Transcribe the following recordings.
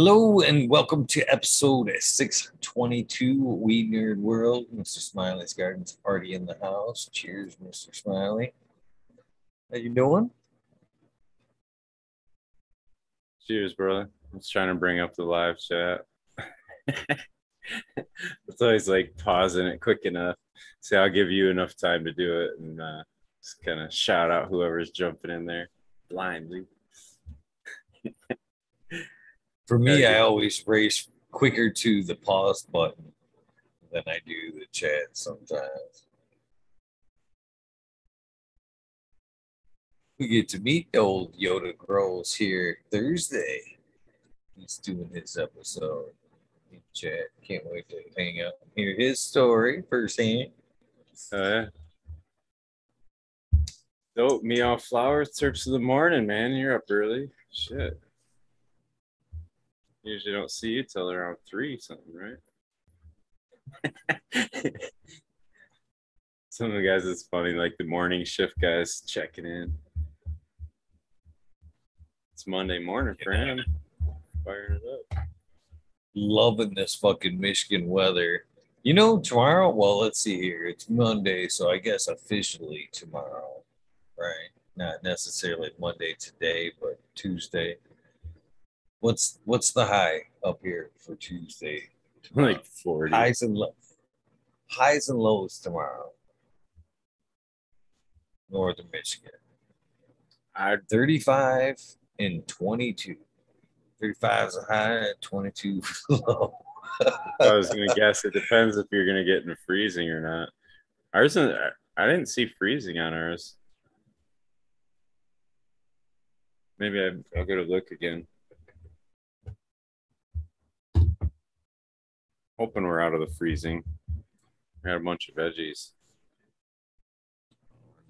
Hello and welcome to episode 622 Weed Nerd World. Mr. Smiley's Garden's party in the house. Cheers, Mr. Smiley. How you doing? Cheers, brother. I was trying to bring up the live chat. it's always like pausing it quick enough. See, I'll give you enough time to do it and uh, just kind of shout out whoever's jumping in there blindly. For me, I always race quicker to the pause button than I do the chat sometimes. We get to meet old Yoda Grows here Thursday. He's doing his episode. in Chat. Can't wait to hang out and hear his story firsthand. Oh, yeah. Dope. Meow flower trips of the morning, man. You're up early. Shit. Usually don't see you till around three something, right? Some of the guys, it's funny, like the morning shift guys checking in. It's Monday morning for him. Firing it up. Loving this fucking Michigan weather. You know, tomorrow, well, let's see here. It's Monday, so I guess officially tomorrow, right? Not necessarily Monday today, but Tuesday. What's what's the high up here for Tuesday? Like 40. highs and lows. Highs and lows tomorrow. Northern Michigan. I 35 and 22. 35 is a high and 22 low. I was gonna guess it depends if you're gonna get in freezing or not. Ours, I didn't see freezing on ours. Maybe I, I'll go to look again. Hoping we're out of the freezing. We had a bunch of veggies.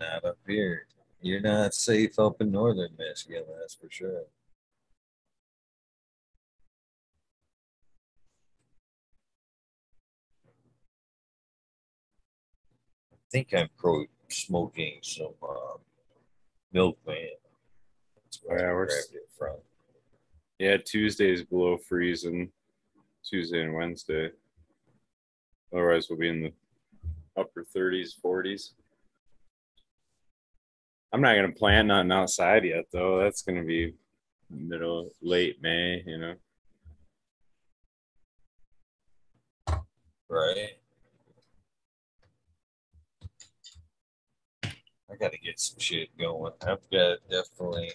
not up here. You're not safe up in northern Michigan, that's for sure. I think I'm pro smoking some uh, milkman. That's where Yeah, I grabbed it from. Yeah, Tuesday's below freezing. Tuesday and Wednesday. Otherwise, we'll be in the upper 30s, 40s. I'm not gonna plant nothing outside yet, though. That's gonna be middle, late May. You know. Right. I got to get some shit going. I've got definitely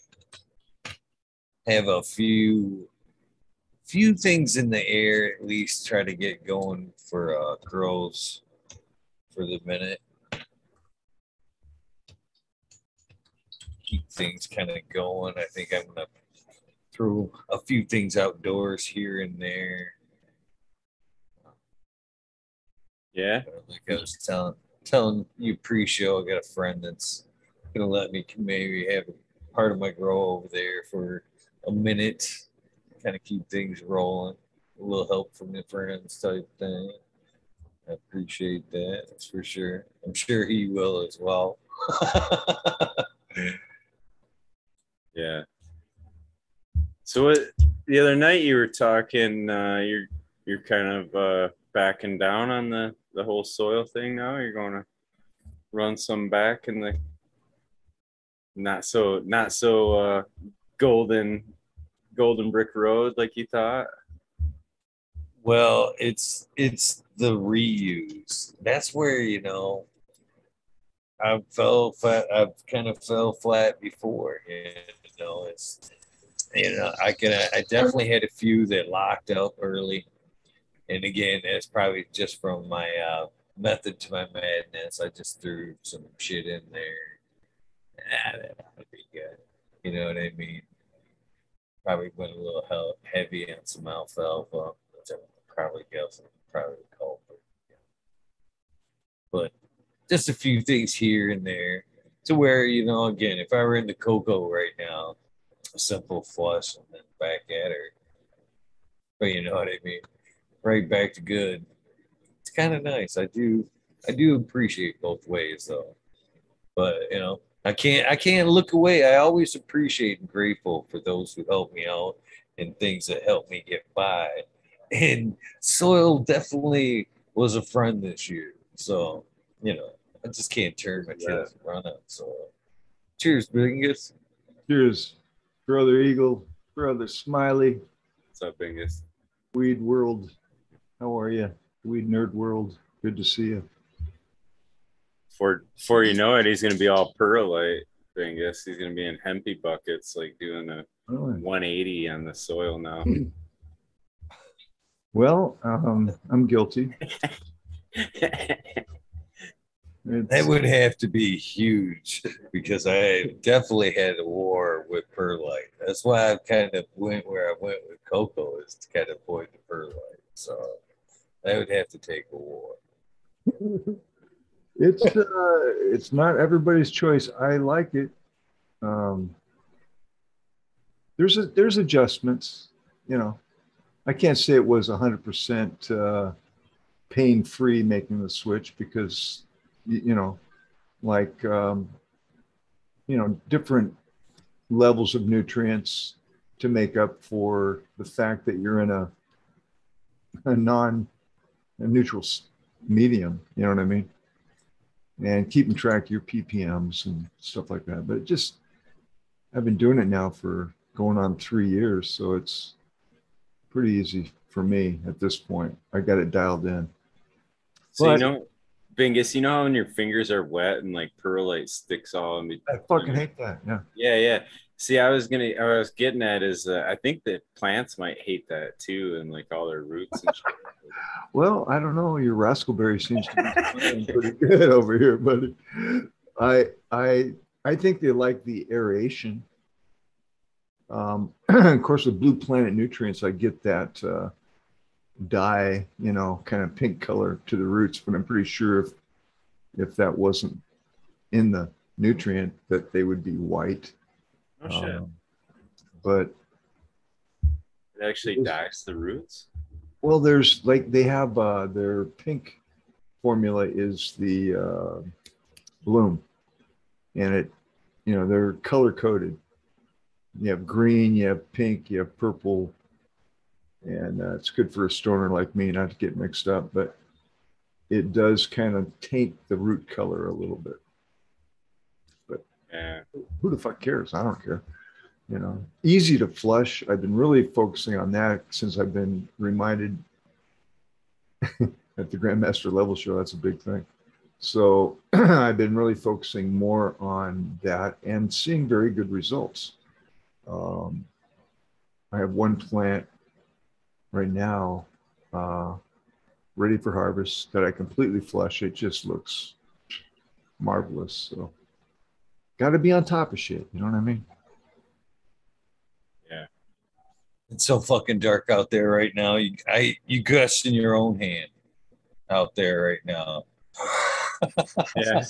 have a few few things in the air at least try to get going for uh girls for the minute. Keep things kind of going. I think I'm gonna throw a few things outdoors here and there. Yeah. Like I was telling telling you pre-show, I got a friend that's gonna let me maybe have part of my grow over there for a minute, kind of keep things rolling. A little help from the friends type thing. I appreciate that. That's for sure. I'm sure he will as well. Yeah. So what, the other night you were talking, uh, you're you're kind of uh, backing down on the the whole soil thing now. You're going to run some back in the not so not so uh, golden golden brick road like you thought. Well, it's it's the reuse. That's where you know I fell flat. I've kind of fell flat before. You know, it's you know I can I definitely had a few that locked up early, and again, that's probably just from my uh, method to my madness. I just threw some shit in there. That to be good. You know what I mean? Probably went a little heavy on some alfalfa, which I probably guess I'm probably the culprit. But just a few things here and there to where, you know, again, if I were in the cocoa right now, a simple flush and then back at her. But you know what I mean? Right back to good. It's kind of nice. I do I do appreciate both ways though. But you know, I can't I can't look away. I always appreciate and grateful for those who help me out and things that help me get by. And soil definitely was a friend this year. So, you know, I just can't turn my Yeah. kids run out. So cheers, Bingus. Cheers, brother Eagle, brother Smiley, What's up, Bingus? Weed World. How are you? Weed Nerd World. Good to see you. Before before you know it, he's gonna be all perlite. Bingus. He's gonna be in hempy buckets, like doing a Oh, 180 on the soil now. Well, um, I'm guilty. That would have to be huge because I definitely had a war with perlite. That's why I kind of went where I went with cocoa is to kind of avoid the perlite. So that would have to take a war. it's uh, it's not everybody's choice. I like it. Um, there's a there's adjustments. You know, I can't say it was 100% uh, pain free making the switch because you know, like um, you know, different levels of nutrients to make up for the fact that you're in a a non a neutral medium. You know what I mean? And keeping track of your ppms and stuff like that but it just i've been doing it now for going on three years so it's pretty easy for me at this point i got it dialed in So But- you know, Bingus, you know how when your fingers are wet and like perlite sticks all in between. i fucking hate that yeah Yeah, yeah. See, I was gonna, I was getting at is, uh, I think that plants might hate that too, and like all their roots and shit. Well i don't know your raspberry seems to be pretty good over here buddy i i i think they like the aeration um of course with blue planet nutrients i get that uh dye you know kind of pink color to the roots but i'm pretty sure if if that wasn't in the nutrient that they would be white Oh shit! Um, but it actually dyes the roots. Well, there's like they have uh, their pink formula is the uh, bloom, and it, you know, they're color coded. You have green, you have pink, you have purple, and uh, it's good for a stoner like me not to get mixed up, but it does kind of taint the root color a little bit. Yeah. Who the fuck cares? I don't care. You know, easy to flush. I've been really focusing on that since I've been reminded at the Grandmaster level show. That's a big thing. So I've been really focusing more on that and seeing very good results. Um, I have one plant right now uh, ready for harvest that I completely flush. It just looks marvelous. So got to be on top of shit. You know what I mean? It's so fucking dark out there right now. You, I, you gush in your own hand out there right now. Yeah.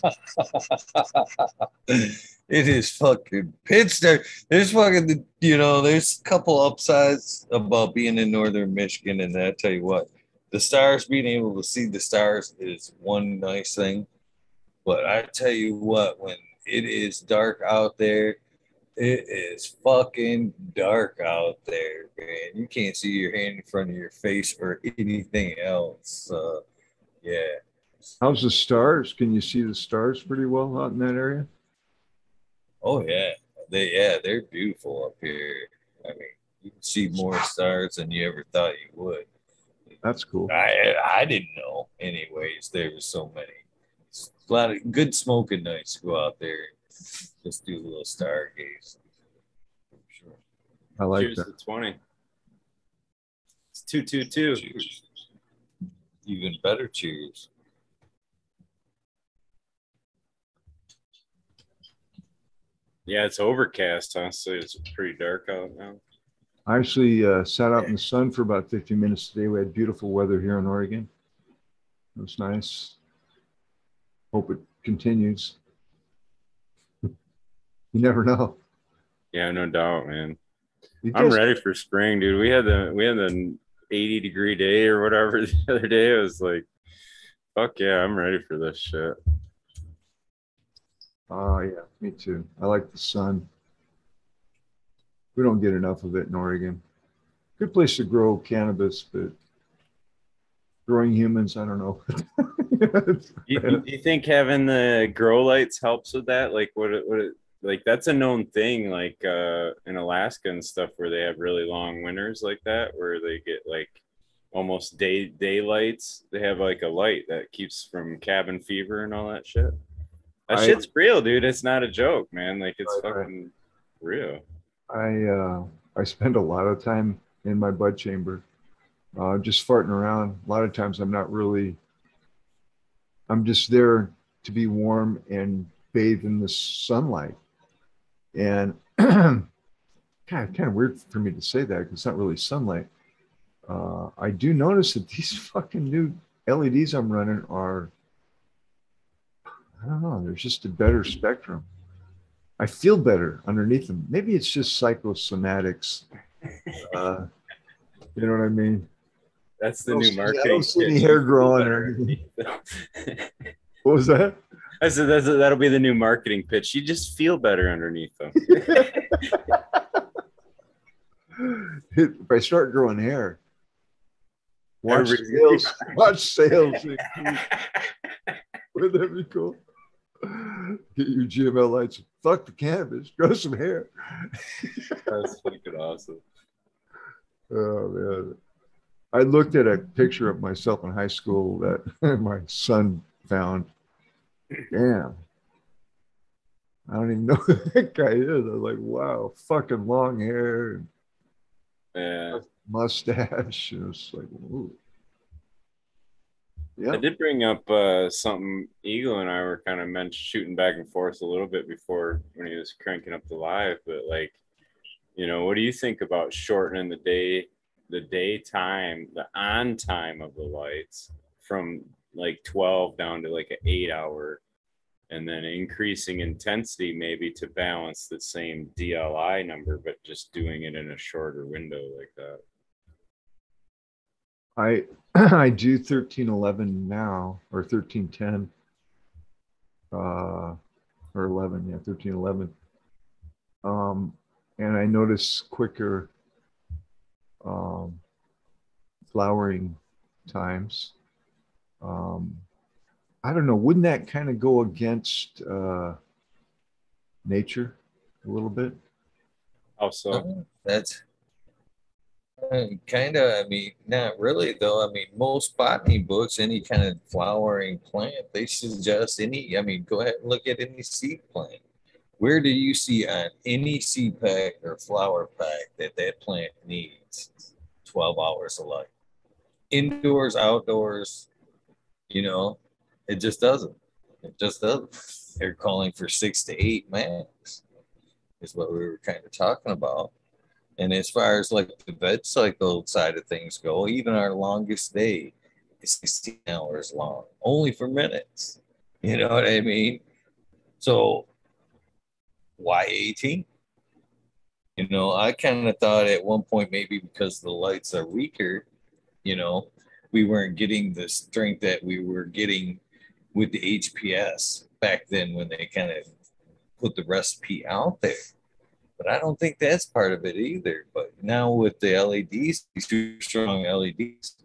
it is fucking pitch dark. There's fucking, you know, there's a couple upsides about being in northern Michigan, and I tell you what, the stars, being able to see the stars is one nice thing. But I tell you what, when it is dark out there, it is fucking dark out there, man. You can't see your hand in front of your face or anything else. Uh, yeah. How's the stars? Can you see the stars pretty well out in that area? Oh yeah. They yeah, they're beautiful up here. I mean, you can see more stars than you ever thought you would. That's cool. I I didn't know. Anyways, there was so many. It's a lot of good smoking nights to go out there. Just do a little stargaze. Sure. I like Cheers that. to 20. It's 222. Cheers. Even better cheers. Yeah, it's overcast, huh? So it's pretty dark out now. I actually uh, sat out in the sun for about 15 minutes today. We had beautiful weather here in Oregon. It was nice. Hope it continues. You never know. Yeah, no doubt, man. You I'm ready for spring, dude. We had the we had the 80 degree day or whatever the other day. I was like, fuck yeah, I'm ready for this shit. Oh yeah, me too. I like the sun. We don't get enough of it in Oregon. Good place to grow cannabis, but growing humans, I don't know. you, you think having the grow lights helps with that? Like, what? It, what? It, like that's a known thing. Like uh, in Alaska and stuff, where they have really long winters like that, where they get like almost day daylights. They have like a light that keeps from cabin fever and all that shit. That I, shit's real, dude. It's not a joke, man. Like it's I, fucking real. I uh I spend a lot of time in my bud chamber, uh, just farting around. A lot of times I'm not really. I'm just there to be warm and bathe in the sunlight, and God, kind of weird for me to say that because it's not really sunlight. Uh, I do notice that these fucking new LEDs I'm running are I don't know. There's just a better spectrum. I feel better underneath them. Maybe it's just psychosomatics. Uh, you know what I mean? That's the new marketing. I don't see any hair growing or anything. What was that? I said that's, that'll be the new marketing pitch. You just feel better underneath them. if I start growing hair, watch sales. Watch sales. Wouldn't that be cool? Get your GML lights. Fuck the cannabis. Grow some hair. That's fucking awesome. Oh man. I looked at a picture of myself in high school that my son found. Damn. I don't even know who that guy is. I was like, wow, fucking long hair and yeah. mustache. And it's like, ooh. Yeah. I did bring up uh, something Eagle and I were kind of meant shooting back and forth a little bit before when he was cranking up the live, but like, you know, what do you think about shortening the day, the daytime, the on time of the lights from like 12 down to like an eight hour and then increasing intensity maybe to balance the same DLI number, but just doing it in a shorter window like that? I I do thirteen eleven now or thirteen ten, uh, or eleven, yeah, thirteen eleven. Um, and I notice quicker um, flowering times. Um, I don't know. Wouldn't that kind of go against uh, nature a little bit? Also, that's kind of, I mean, not really though. I mean, most botany books, any kind of flowering plant, they suggest any. I mean, go ahead and look at any seed plant. Where do you see on any seed pack or flower pack that that plant needs 12 hours of light? Indoors, outdoors, you know, it just doesn't. It just doesn't. They're calling for six to eight max, is what we were kind of talking about. And as far as like the veg cycle side of things go, even our longest day is 16 hours long, only for minutes. You know what I mean? So why 18? You know, I kind of thought at one point maybe because the lights are weaker, you know, we weren't getting the strength that we were getting with the HPS back then when they kind of put the recipe out there. But I don't think that's part of it either. But now with the LEDs, these two strong LEDs,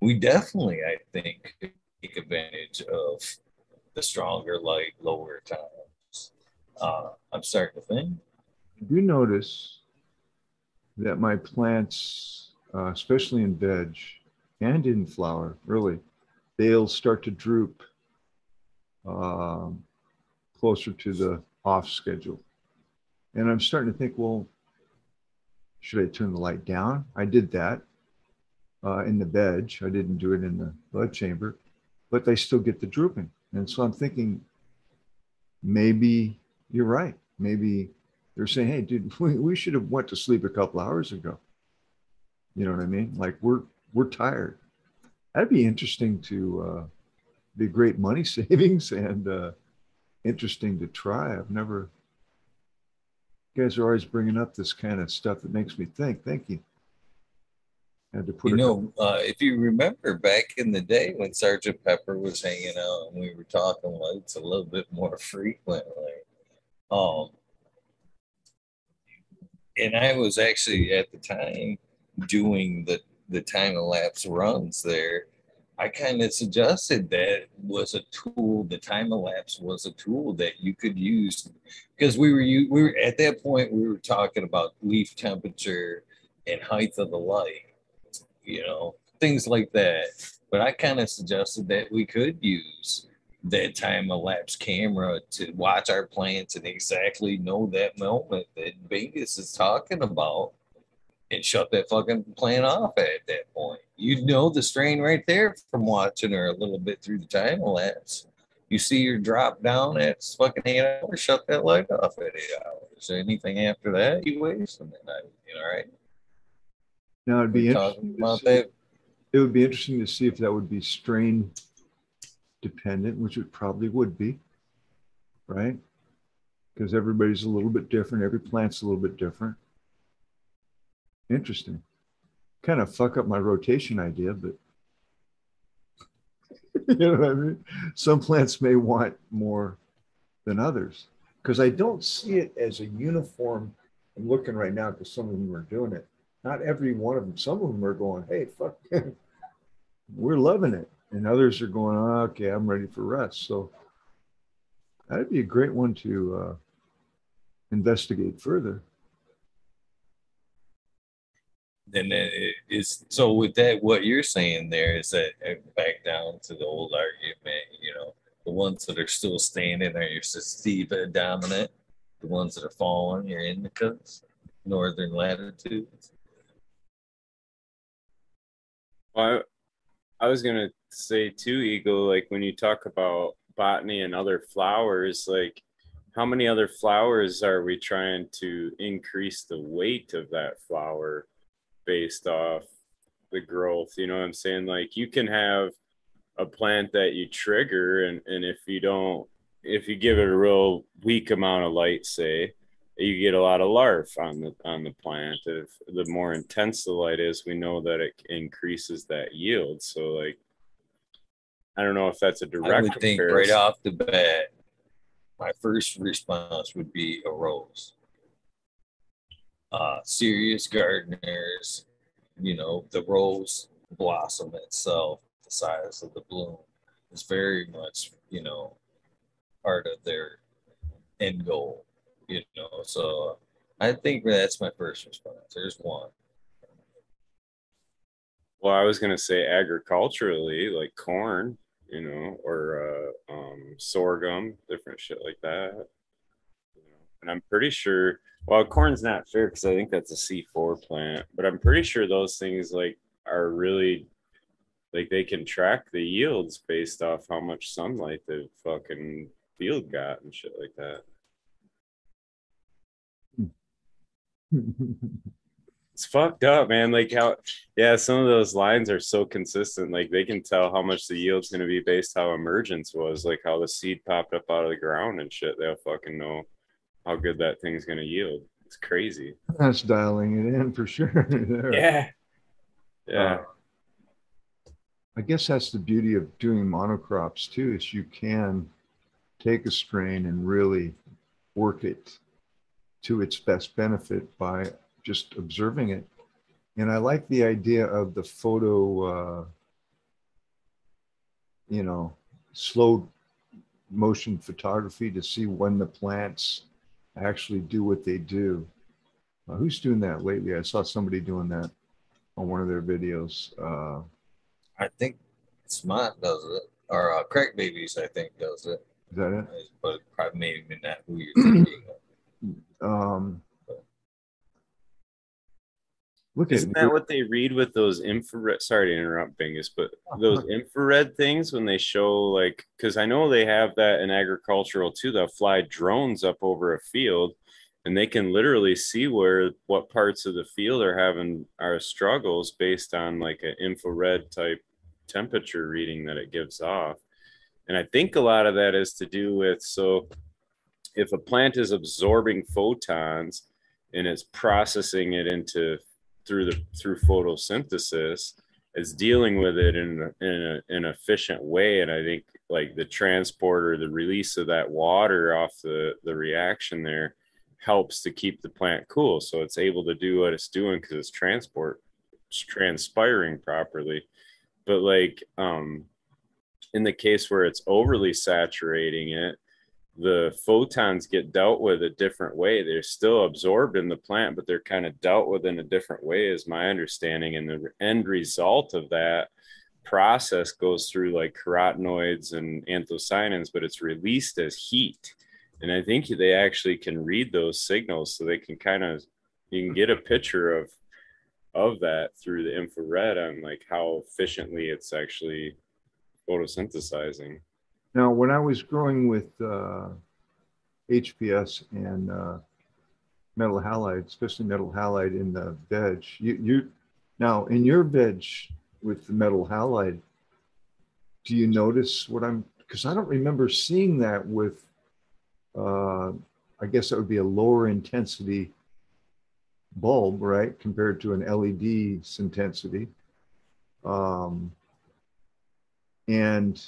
we definitely, I think, take advantage of the stronger light, lower times. Uh, I'm starting to think. You notice that my plants, uh, especially in veg and in flower, really, they'll start to droop um, closer to the off schedule. And I'm starting to think, well, should I turn the light down? I did that uh, in the veg. I didn't do it in the bud chamber, but they still get the drooping. And so I'm thinking, maybe you're right. Maybe they're saying, hey, dude, we, we should have went to sleep a couple hours ago. You know what I mean? Like we're we're tired. That'd be interesting to uh, be great money savings and uh, interesting to try. I've never you guys are always bringing up this kind of stuff that makes me think. Thank you. Had to put you know, uh, if you remember back in the day when Sergeant Pepper was hanging out and we were talking lights a little bit more frequently, Um, and I was actually at the time doing the the time elapse runs there. I kind of suggested that was a tool. The time elapse was a tool that you could use because we were we were at that point we were talking about leaf temperature and height of the light, you know, things like that. But I kind of suggested that we could use that time elapse camera to watch our plants and exactly know that moment that Vegas is talking about and shut that fucking plant off at that point. You know the strain right there from watching her a little bit through the time lapse. You see her drop down at fucking eight hours, shut that light off at eight hours. Anything after that, you waste that night. You know, right? Now it'd be interesting talking about see- that. it would be interesting to see if that would be strain dependent, which it probably would be, right? Because everybody's a little bit different. Every plant's a little bit different. Interesting. Kind of fuck up my rotation idea, but you know what I mean? Some plants may want more than others because I don't see it as a uniform. I'm looking right now because some of them are doing it. Not every one of them. Some of them are going, hey, fuck, we're loving it. And others are going, oh, okay, I'm ready for rest. So that'd be a great one to uh, investigate further. Then it is so with that what you're saying there is that uh, back down to the old argument you know the ones that are still standing are your sativa dominant the ones that are falling your indicas northern latitudes Well, I, I was gonna say too, Eagle. Like when you talk about botany and other flowers, like how many other flowers are we trying to increase the weight of that flower based off the growth? You know what I'm saying? Like you can have a plant that you trigger, and and if you don't, if you give it a real weak amount of light, say, you get a lot of larf on the on the plant. If the more intense the light is, we know that it increases that yield. So like I don't know if that's a direct i would think right off the bat my first response would be a rose uh serious gardeners you know the rose blossom itself the size of the bloom is very much you know part of their end goal you know so i think that's my first response there's one Well, I was gonna say agriculturally, like corn, you know, or uh, um, sorghum, different shit like that. And I'm pretty sure. Well, corn's not fair because I think that's a C4 plant, but I'm pretty sure those things like are really like they can track the yields based off how much sunlight the fucking field got and shit like that. It's fucked up, man. Like how, yeah, some of those lines are so consistent. Like they can tell how much the yield's going to be based how emergence was, like how the seed popped up out of the ground and shit. They'll fucking know how good that thing's going to yield. It's crazy. That's dialing it in for sure. there. Yeah. Yeah. Uh, I guess that's the beauty of doing monocrops too, is you can take a strain and really work it to its best benefit by just observing it. And I like the idea of the photo, uh, you know, slow motion photography to see when the plants actually do what they do. Uh, who's doing that lately? I saw somebody doing that on one of their videos. Uh, i think smart does it or uh, crack babies i think does it is that it? but probably maybe not who you're thinking of. Um, look Isn't that what they read with those infrared? Sorry to interrupt, Bingus, but those infrared things when they show like, because I know they have that in agricultural too. They'll fly drones up over a field, and they can literally see where what parts of the field are having are struggles based on like an infrared type temperature reading that it gives off. And I think a lot of that is to do with so if a plant is absorbing photons and it's processing it into through the through photosynthesis is dealing with it in in a, an efficient way. And i think like the transport or the release of that water off the the reaction there helps to keep the plant cool. So it's able to do what it's doing because it's transport it's transpiring properly. But like um in the case where it's overly saturating it the photons get dealt with a different way. They're still absorbed in the plant, but they're kind of dealt with in a different way, is my understanding. And the end result of that process goes through like carotenoids and anthocyanins, but it's released as heat. And I think they actually can read those signals so they can kind of you can get a picture of of that through the infrared on like how efficiently it's actually photosynthesizing. Now, when I was growing with uh, HPS and uh, metal halide, especially metal halide in the veg, you, you now in your veg with the metal halide, do you notice what I'm? Because I don't remember seeing that with. Uh, I guess that would be a lower intensity bulb, right, compared to an LED intensity. Um, and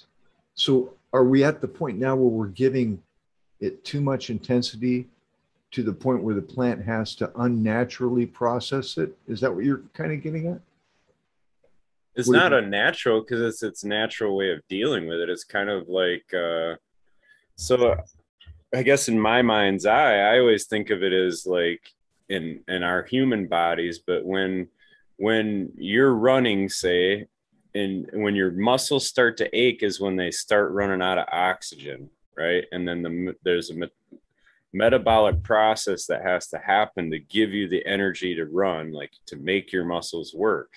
so are we at the point now where we're giving it too much intensity to the point where the plant has to unnaturally process it? Is that what you're kind of getting at? It's what not unnatural because it's its natural way of dealing with it. It's kind of like uh, so. I guess in my mind's eye, I always think of it as like in in our human bodies, but when when you're running, say, and when your muscles start to ache is when they start running out of oxygen right? And then the, there's a me- metabolic process that has to happen to give you the energy to run like to make your muscles work.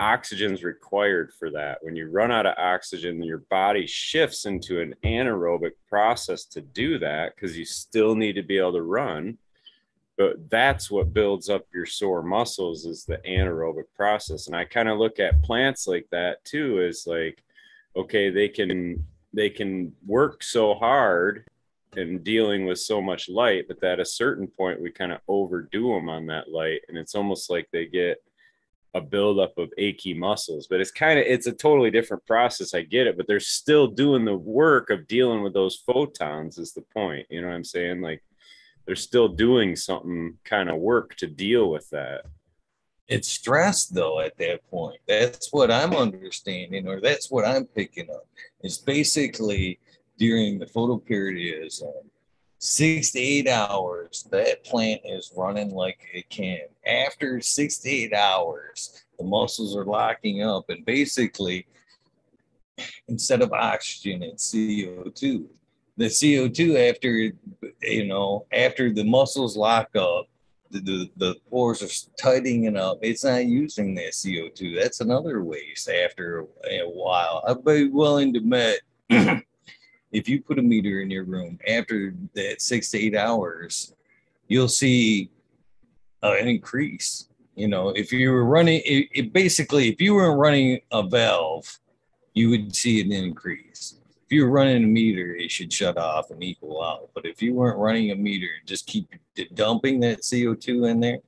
Oxygen's required for that. When you run out of oxygen your body shifts into an anaerobic process to do that because you still need to be able to run but that's what builds up your sore muscles is the anaerobic process. And i kind of look at plants like that too as like okay they can they can work so hard and dealing with so much light but at a certain point we kind of overdo them on that light. And it's almost like they get a buildup of achy muscles. But it's kind of it's a totally different process. I get it. But they're still doing the work of dealing with those photons is the point. You know what i'm saying? Like they're still doing something kind of work to deal with that. It's stress though at that point. That's what I'm understanding, or that's what I'm picking up. It's basically during the photoperiodism, six to eight hours, that plant is running like it can. After six to eight hours, the muscles are locking up, and basically, instead of oxygen, it's CO2 the CO2 after you know after the muscles lock up, the, the, the pores are tightening up. It's not using that CO2. That's another waste after a while. I'd be willing to bet if you put a meter in your room after that six to eight hours, you'll see uh, an increase. You know, if you were running, it, it basically, if you were running a valve, you would see an increase if you're running a meter, it should shut off and equal out. But if you weren't running a meter and just keep dumping that CO2 in there,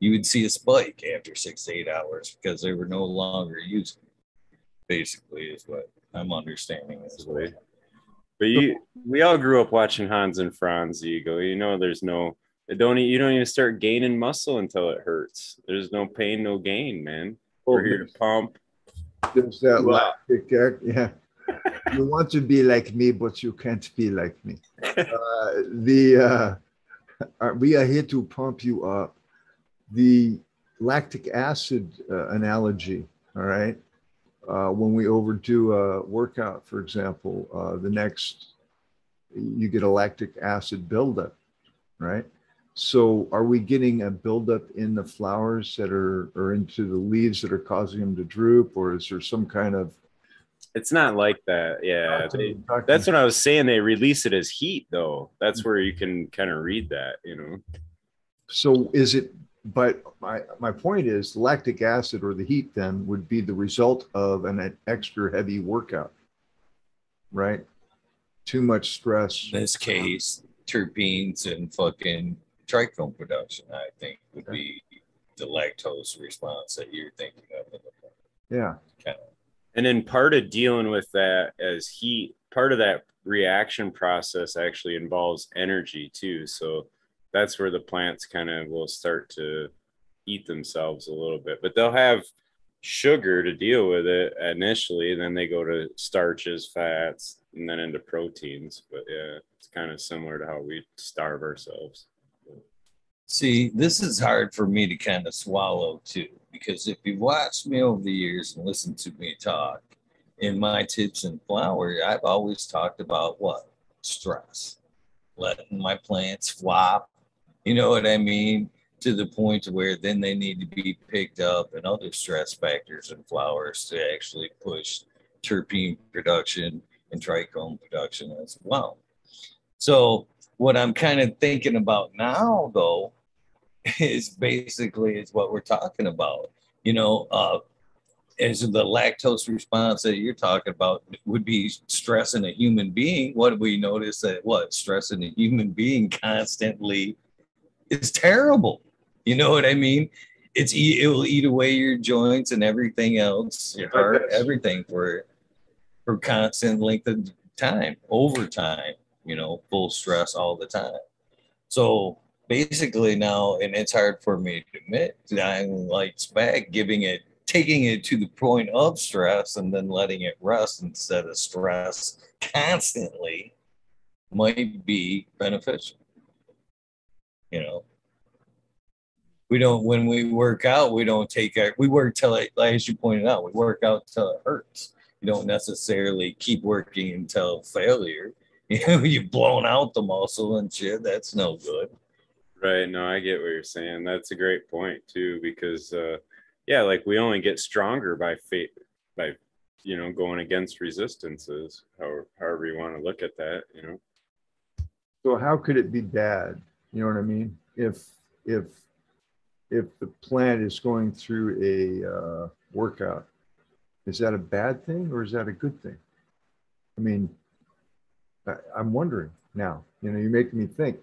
you would see a spike after six to eight hours because they were no longer using. it, Basically, is what I'm understanding this way. But you, we all grew up watching Hans and Franz Ziegel. You know, there's no, don't you don't even start gaining muscle until it hurts. There's no pain, no gain, man. We're oh, here to pump. There's that lactic, yeah you want to be like me, but you can't be like me. Uh, the uh, we are here to pump you up. The lactic acid uh, analogy, all right. Uh, when we overdo a workout, for example, uh, the next you get a lactic acid buildup, right? So, are we getting a buildup in the flowers that are or into the leaves that are causing them to droop, or is there some kind of it's not like that. Yeah. They, that's what I was saying. They release it as heat, though. That's where you can kind of read that, you know. So is it, but my, my point is lactic acid or the heat then would be the result of an extra heavy workout, right? Too much stress. In this case, terpenes and fucking trichome production, I think, would be the lactose response that you're thinking of. Yeah. And then part of dealing with that as heat, part of that reaction process actually involves energy too. So that's where the plants kind of will start to eat themselves a little bit, but they'll have sugar to deal with it initially. Then they go to starches, fats, and then into proteins. But yeah, it's kind of similar to how we starve ourselves. See, this is hard for me to kind of swallow too, because if you've watched me over the years and listened to me talk in my tips and flower, I've always talked about what? Stress, letting my plants flop. You know what I mean? To the point where then they need to be picked up and other stress factors in flowers to actually push terpene production and trichome production as well. So what I'm kind of thinking about now though is basically is what we're talking about. You know, uh, is the lactose response that you're talking about would be stress in a human being. What we notice that what stress in a human being constantly is terrible. You know what I mean? It's it will eat away your joints and everything else, your heart, everything for for constant length of time, over time. You know, full stress all the time. So basically now, and it's hard for me to admit, I'm like back giving it, taking it to the point of stress and then letting it rest instead of stress constantly might be beneficial. You know, we don't, when we work out, we don't take our, we work till it, Like as you pointed out, we work out till it hurts. You don't necessarily keep working until failure. You know, you've blown out the muscle and shit. That's no good. Right. No, I get what you're saying. That's a great point too, because uh, yeah, like we only get stronger by fate by you know going against resistances, however, however you want to look at that, you know. So how could it be bad? You know what I mean? If if if the plant is going through a uh, workout, is that a bad thing or is that a good thing? I mean, I, I'm wondering now. You know, you're making me think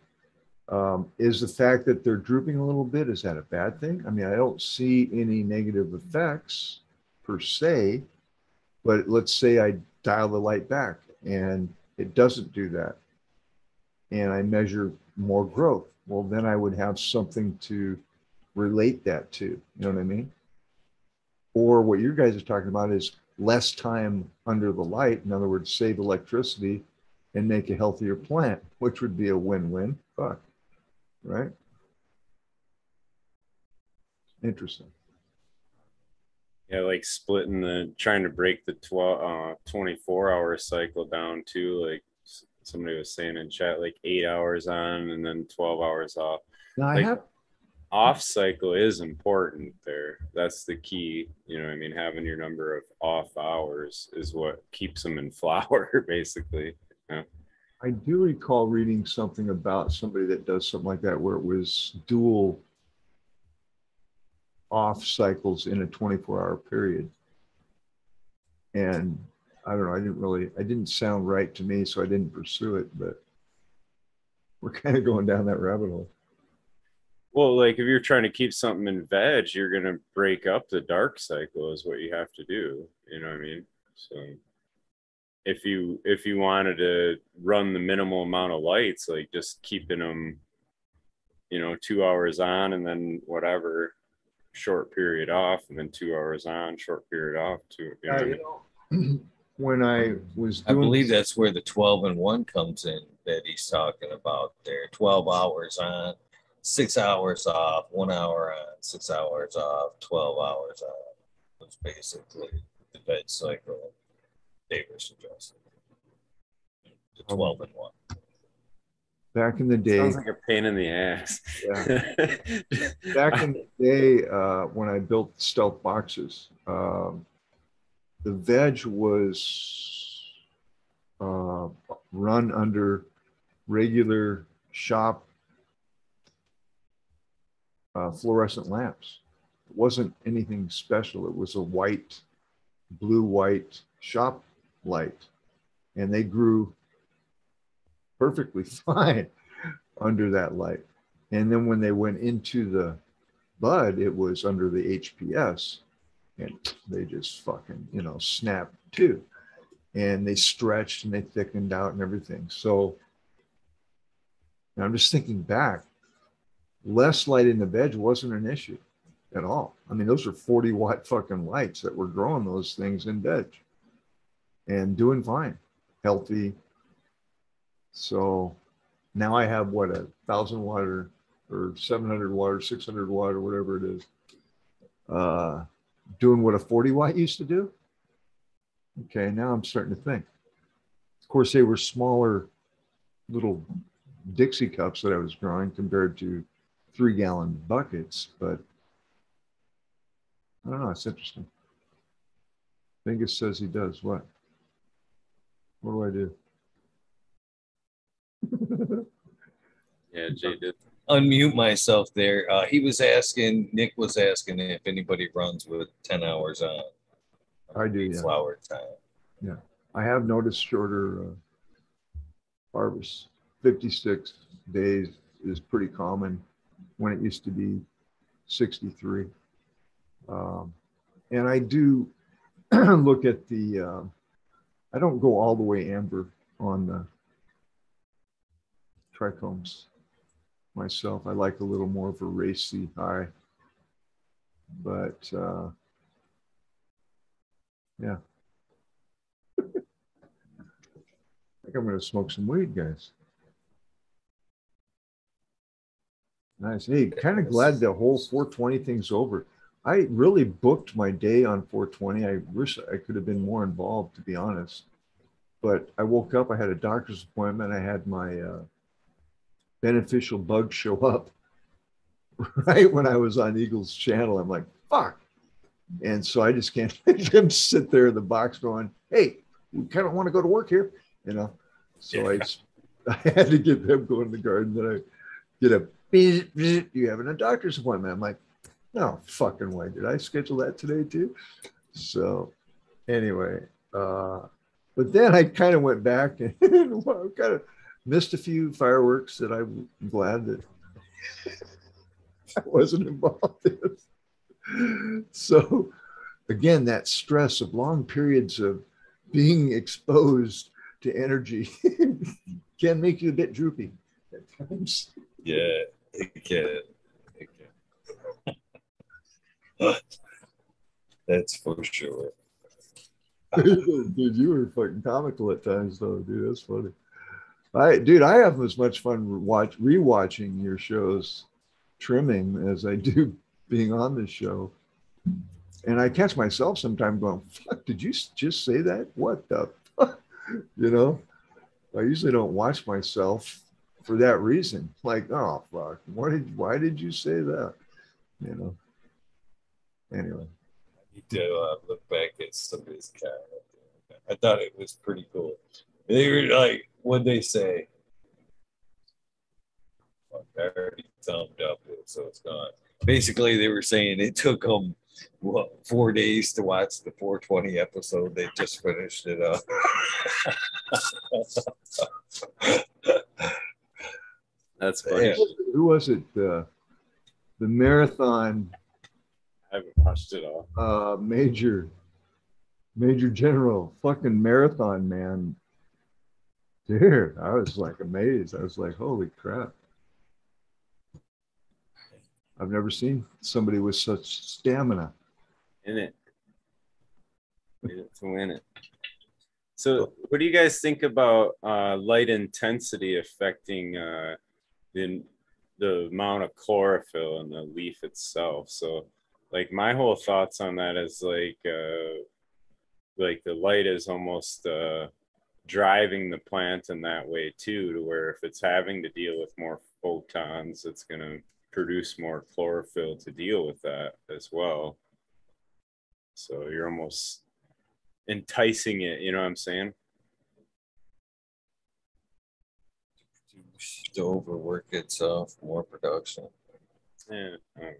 um, is the fact that they're drooping a little bit, is that a bad thing? I mean, I don't see any negative effects per se, but let's say I dial the light back and it doesn't do that. And I measure more growth. Well, then I would have something to relate that to. You know what I mean? Or what you guys are talking about is less time under the light. In other words, save electricity and make a healthier plant, which would be a win win. Fuck right? Interesting. Yeah, like splitting the trying to break the 12 uh 24 hour cycle down too like somebody was saying in chat like 8 hours on and then 12 hours off. Now like, I have off cycle is important there. That's the key, you know, I mean having your number of off hours is what keeps them in flower basically. Yeah. I do recall reading something about somebody that does something like that where it was dual off cycles in a 24 hour period. And I don't know, I didn't really, I didn't sound right to me, so I didn't pursue it, but we're kind of going down that rabbit hole. Well, like if you're trying to keep something in veg, you're going to break up the dark cycle, is what you have to do. You know what I mean? So if you if you wanted to run the minimal amount of lights like just keeping them you know two hours on and then whatever short period off and then two hours on short period off to you know, you know, when I was I believe that's where the 12 and 1 comes in that he's talking about there. 12 hours on, six hours off, one hour on, six hours off, 12 hours on. Was basically the veg cycle they were suggesting. The 12 and 1. back in the day, sounds like a pain in the ass Yeah. back in the day uh, when I built stealth boxes, um, the veg was uh, run under regular shop uh, fluorescent lamps. It wasn't anything special. It was a white, blue white shop light, and they grew perfectly fine under that light. And then when they went into the bud, it was under the HPS. and they just fucking, you know, snapped too. And they stretched and they thickened out and everything. So I'm just thinking back, less light in the bed wasn't an issue at all. I mean, those are 40 watt fucking lights that were growing those things in bed and doing fine, healthy. So now I have what a thousand water or, or 700 water, 600 water, whatever it is, uh, doing what a 40 watt used to do. Okay, now I'm starting to think. Of course, they were smaller little Dixie cups that I was growing compared to three gallon buckets, but I don't know. It's interesting. Bingus says he does what? What do I do? yeah, Jay did. Unmute myself there. Uh, he was asking, Nick was asking if anybody runs with 10 hours on. I do. Yeah. Flower time. Yeah. I have noticed shorter uh, harvest. 56 days is pretty common when it used to be 63. Um, and I do look at the, uh, I don't go all the way amber on the trichomes myself. I like a little more of a racy high. But uh, yeah. I think I'm going to smoke some weed, guys. Nice. Hey, kind of glad the whole 420 thing's over. I really booked my day on 420. I wish I could have been more involved, to be honest. But I woke up, I had a doctor's appointment, I had my uh, beneficial bug show up right when I was on Eagle's channel. I'm like, fuck. And so I just can't make him sit there in the box going, hey, we kind of want to go to work here, you know. So yeah. I, I had to get them going in the garden. Then I get a you having a doctor's appointment. I'm like, no fucking way. Did I schedule that today too? So anyway, uh, but then I kind of went back and kind of missed a few fireworks that I'm glad that I wasn't involved in. So again, that stress of long periods of being exposed to energy can make you a bit droopy at times. Yeah. It can. That's for sure. dude, you were fucking comical at times, though, dude. That's funny. I, dude, I have as much fun watch rewatching your shows, trimming as I do being on this show. And I catch myself sometimes going, "Fuck, did you just say that? What the?" Fuck? You know, I usually don't watch myself for that reason. Like, oh fuck, why did why did you say that? You know. Anyway. I need to uh, look back at somebody's cat. I thought it was pretty cool. They were like, what they say? I already thumbed up it, so it's gone. Basically, they were saying it took them what four days to watch the 420 episode. They just finished it up. That's funny. Yeah. Who was it? The the marathon. I haven't watched it all. Uh, Major, Major General, fucking marathon man. Dude, I was like amazed. I was like, holy crap. I've never seen somebody with such stamina. In it. to win it. So, what do you guys think about uh, light intensity affecting uh, the the amount of chlorophyll in the leaf itself. So like my whole thoughts on that is like uh like the light is almost uh driving the plant in that way too to where if it's having to deal with more photons it's going to produce more chlorophyll to deal with that as well so you're almost enticing it you know what i'm saying to overwork itself, more production. Yeah. Um,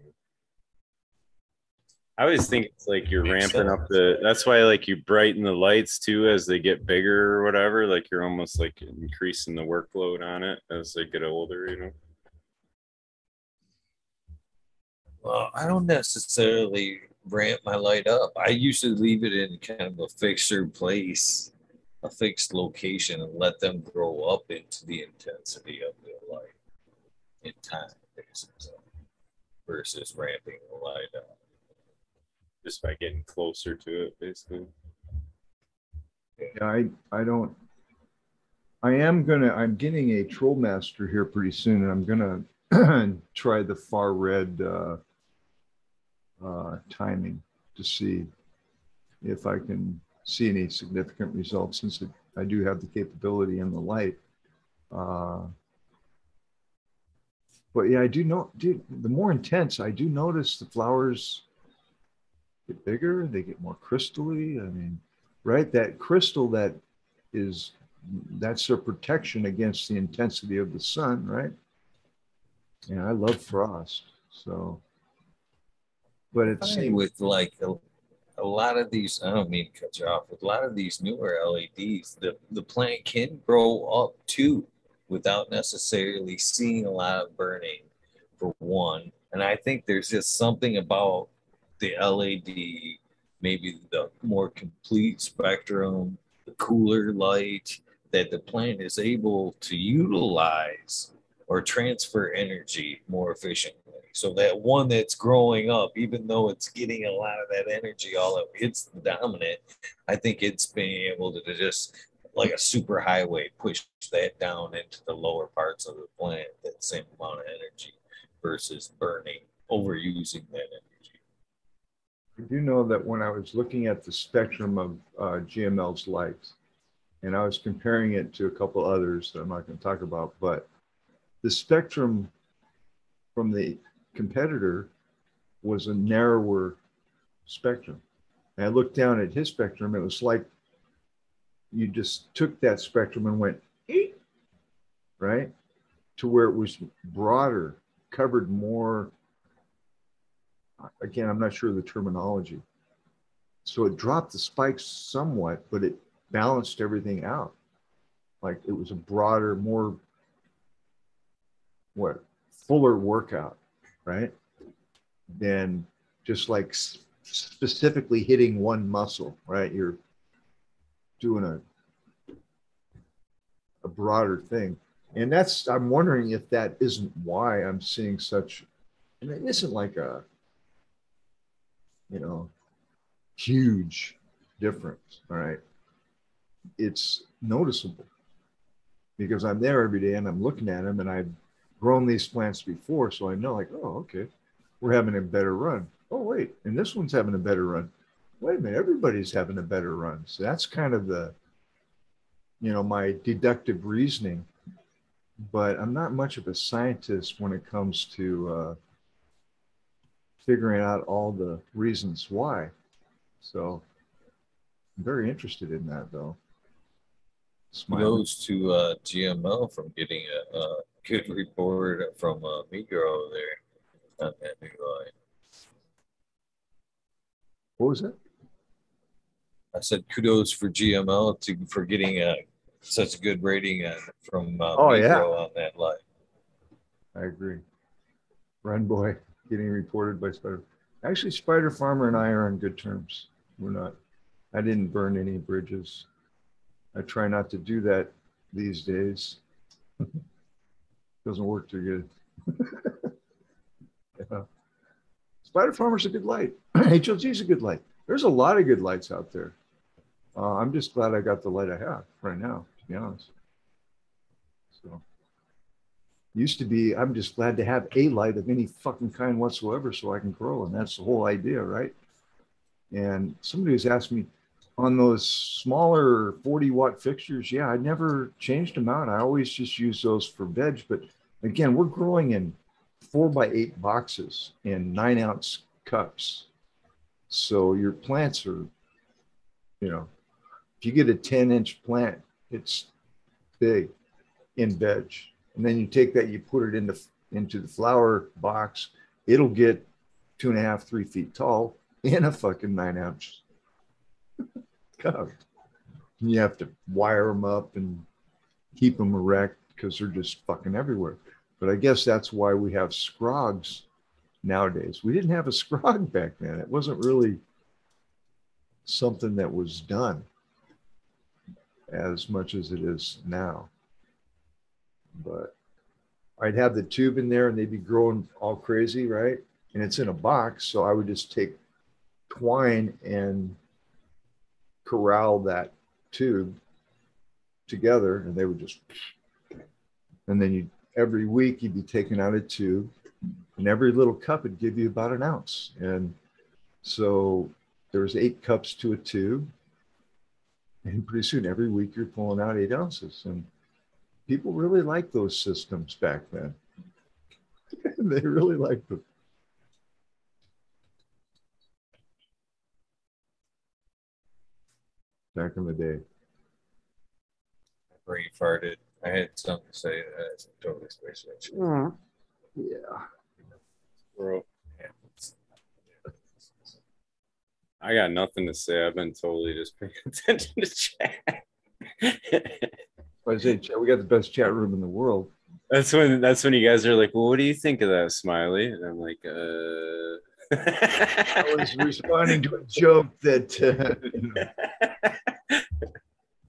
I always think it's like you're Makes ramping sense. up the. That's why like you brighten the lights too as they get bigger or whatever. Like you're almost like increasing the workload on it as they get older. You know. Well, I don't necessarily ramp my light up. I usually leave it in kind of a fixed place, a fixed location, and let them grow up into the intensity of the light in time, basically, versus ramping the light up. Just by getting closer to it, basically. Yeah, I, I don't, I am gonna, I'm getting a TrolMaster here pretty soon and I'm gonna try the far red uh, uh, timing to see if I can see any significant results since it, I do have the capability in the light. Uh, but yeah, I do know, dude, the more intense, I do notice the flowers get bigger, they get more crystally. I mean, right? That crystal that is that's their protection against the intensity of the sun, right? Yeah, I love frost. So, but it's with like a, a lot of these. I don't mean to cut you off. With a lot of these newer LEDs, the the plant can grow up too, without necessarily seeing a lot of burning. For one, and I think there's just something about the LED maybe the more complete spectrum, the cooler light that the plant is able to utilize or transfer energy more efficiently. So that one that's growing up, even though it's getting a lot of that energy all at it's the dominant, I think it's being able to just like a super highway push that down into the lower parts of the plant, that same amount of energy versus burning, overusing that energy. I do know that when I was looking at the spectrum of uh, GML's lights, and I was comparing it to a couple others that I'm not going to talk about, but the spectrum from the competitor was a narrower spectrum. And I looked down at his spectrum, it was like you just took that spectrum and went, right? To where it was broader, covered more again, I'm not sure of the terminology. So it dropped the spikes somewhat, but it balanced everything out. Like it was a broader, more what fuller workout, right? Than just like specifically hitting one muscle, right? You're doing a a broader thing. And that's I'm wondering if that isn't why I'm seeing such and it isn't like a you know, huge difference. All right. It's noticeable because I'm there every day and I'm looking at them and I've grown these plants before. So I know, like, oh, okay, we're having a better run. Oh, wait, and this one's having a better run. Wait a minute, everybody's having a better run. So that's kind of the, you know, my deductive reasoning. But I'm not much of a scientist when it comes to uh, figuring out all the reasons why. So I'm very interested in that though. Goes to uh, GML from getting a, a, good report from uh, Migro there on that new line. What was it? I said kudos for GML to for getting a such a good rating uh, from uh, oh, Migro yeah. on that line. I agree. Run boy getting reported by Spider. Actually, Spider Farmer and I are on good terms. We're not. I didn't burn any bridges. I try not to do that these days. Doesn't work too good. yeah. Spider Farmer's a good light. HLG's a good light. There's a lot of good lights out there. Uh, I'm just glad I got the light I have right now, to be honest. So used to be i'm just glad to have a light of any fucking kind whatsoever so i can grow and that's the whole idea right? And somebody was asking me on those smaller 40 watt fixtures yeah i never changed them out. I always just use those for veg but again we're growing in four by eight boxes in nine ounce cups. So your plants are you know if you get a 10 inch plant it's big in veg and then you take that, you put it into into the flower box, it'll get two and a half, three feet tall in a fucking nine ounce cup. And you have to wire them up and keep them erect because they're just fucking everywhere. But I guess that's why we have scrogs nowadays. We didn't have a scrog back then. It wasn't really something that was done as much as it is now. But I'd have the tube in there and they'd be growing all crazy, right? And it's in a box. So I would just take twine and corral that tube together and they would just and then you every week you'd be taking out a tube and every little cup would give you about an ounce and so there was eight cups to a tube and pretty soon every week you're pulling out eight ounces and people really liked those systems back then they really liked them back in the day brain farted. I had something to say. That's totally spaced out. Mm-hmm. yeah Bro, I got nothing to say. I've been totally just paying attention to chat. I say we got the best chat room in the world. that's when that's when you guys are like, "Well, what do you think of that, Smiley?" And I'm like, "Uh." I was responding to a joke that. Uh, you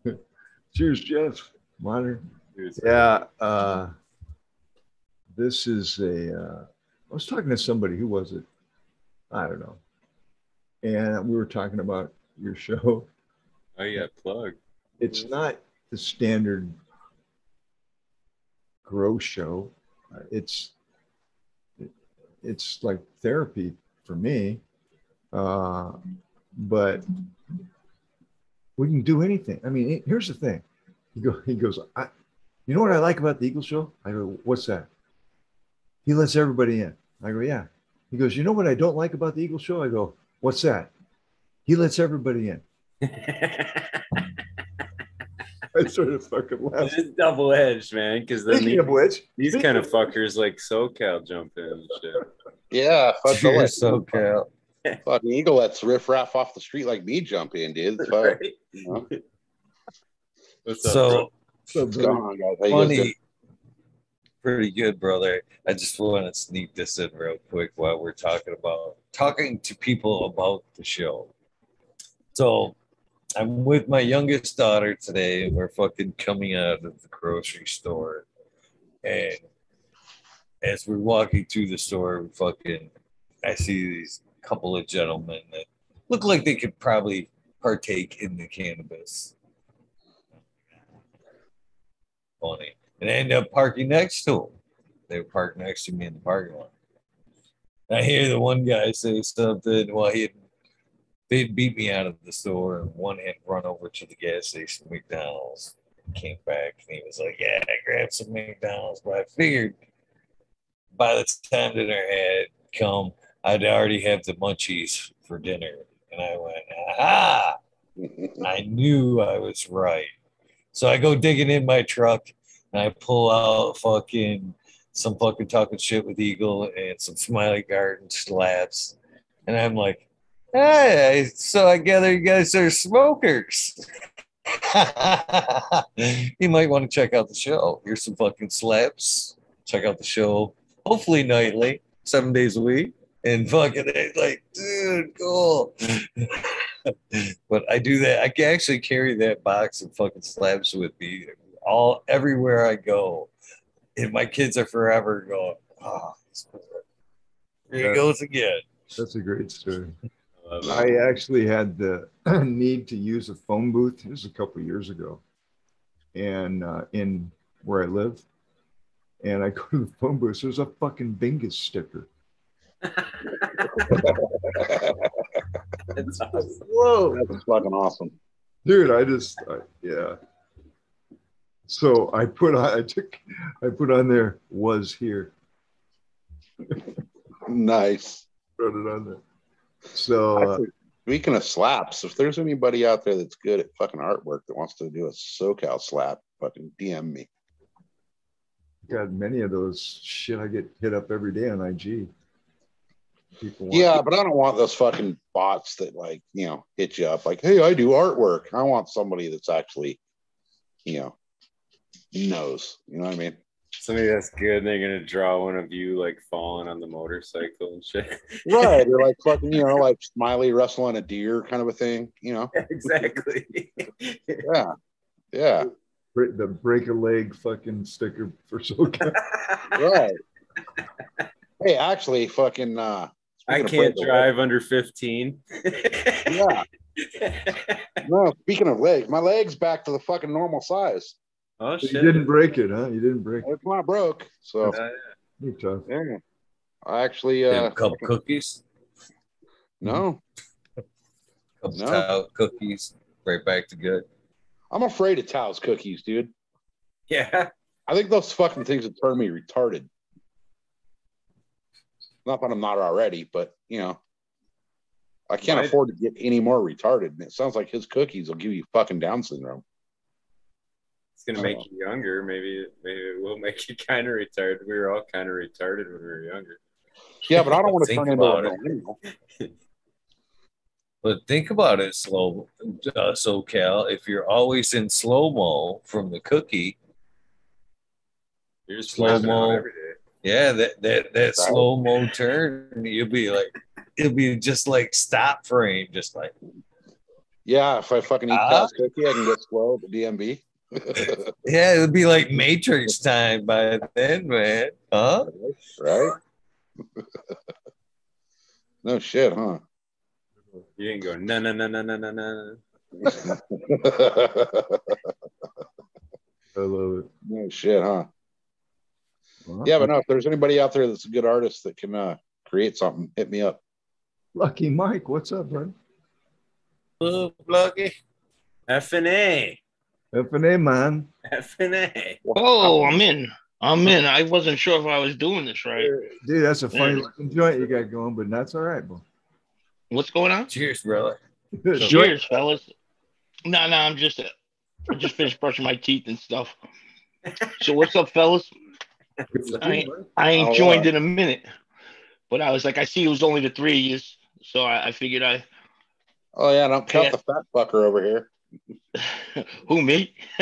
know. Cheers, Jeff. Water. Yeah. Uh, this is a. Uh, I was talking to somebody. Who was it? I don't know. And we were talking about your show. Oh, yeah, plug. It's not the standard grow show. It's it's like therapy for me. Uh, but we can do anything. I mean, here's the thing. He, go, he goes, I, you know what I like about the Eagle Show? I go, what's that? He lets everybody in. I go, yeah. He goes, you know what I don't like about the Eagle Show? I go, what's that? He lets everybody in. I sort of fucking laughed. it's double edged, man. Because then Speaking the- of which, these speaking kind of fuckers like SoCal jump in and shit. Yeah, fuck You're the so cal. fucking eagle lets riff raff off the street like me jump in, dude. It's fuck. You know? What's up, bro? So so What's going on, guys? How you funny. Pretty good, brother. I just want to sneak this in real quick while we're talking about talking to people about the show. So I'm with my youngest daughter today, we're fucking coming out of the grocery store. And as we're walking through the store, fucking I see these couple of gentlemen that look like they could probably partake in the cannabis. Funny. And I end up parking next to them. They were parked next to me in the parking lot. I hear the one guy say something. while he had they'd beat me out of the store, and one had run over to the gas station, McDonald's. Came back and he was like, "Yeah, I grabbed some McDonald's," but I figured by the time dinner had come, I'd already have the munchies for dinner, and I went, "Aha!" I knew I was right. So I go digging in my truck and I pull out fucking some fucking talking shit with Eagle and some Smiley Garden slabs. And I'm like, hey, so I gather you guys are smokers. you might want to check out the show. Here's some fucking slabs. Check out the show, hopefully nightly, seven days a week. And fucking it's like, dude, cool. but I do that. I can actually carry that box of fucking slabs with me all everywhere I go. And my kids are forever going, oh, here he goes again. that's a great story. I love it. I actually had the need to use a phone booth. This was a couple years ago, and uh, in where I live, and I go to the phone booth. There's a fucking Bingus sticker. It's awesome. Whoa, That's fucking awesome. dude! I just, I, yeah. So I put on, I took, I put on there was here. Nice. Put it on there. So uh, Speaking of slaps, if there's anybody out there that's good at fucking artwork that wants to do a SoCal slap, fucking DM me. got many of those shit. I get hit up every day on IG. Yeah, but I don't want those fucking bots that like, you know, hit you up like, hey, I do artwork. I want somebody that's actually, you know, knows. You know what I mean? Somebody that's good, they're gonna draw one of you like falling on the motorcycle and shit. Right. Or like fucking, you know, like Smiley wrestling a deer kind of a thing, you know? exactly. Yeah. Yeah. The break a leg fucking sticker for SoCal. Right. hey, actually, fucking, uh, I can't break a drive under 15. Yeah. No, speaking of legs, my leg's back to the fucking normal size. Oh you didn't break it, huh? You didn't break it. It's not broke. So, Uh, You're tough. yeah. I actually, Them uh, cup cookies, no, cup No. stout cookies, right back to good. I'm afraid of Tao's cookies, dude. yeah. I think those fucking things would turn me retarded. Not that I'm not already, but you know, I can't Right. afford to get any more retarded. And it sounds like his cookies will give you fucking Down syndrome. It's gonna make you younger. Maybe maybe it will make you kind of retarded. We were all kind of retarded when we were younger. Yeah, but I don't want to Think turn into a about it. millennial. But think about it, slow uh, SoCal. If you're always in slow mo from the cookie, You're Slow slapping mo. every day. yeah, that that that slow mo turn, you'll be like, it'll be just like stop frame, just like Yeah, if I fucking eat Ah. Tao's cookie, I can get slow at the DMV. Yeah, it'll be like Matrix time by then, man. Huh? right? no shit, huh? You didn't go no no no no no no no. I love it. no shit, huh? Well, Yeah, but no, if there's anybody out there that's a good artist that can uh, create something, hit me up. Lucky Mike, what's up, bud? Uh, Lucky. F and A. F and A man. F and A. Oh, I'm in. I'm in. I wasn't sure if I was doing this right. Dude, that's a funny looking joint you got going, but that's all right, bro. What's going on? Cheers, brother. Cheers, fellas. No, no, I'm just I just finished brushing my teeth and stuff. So what's up, fellas? I, I ain't Oh, joined uh, in a minute, but I was like, I see it was only the three of you, so I, I figured I Oh yeah, don't count the fat fucker over here. Who me?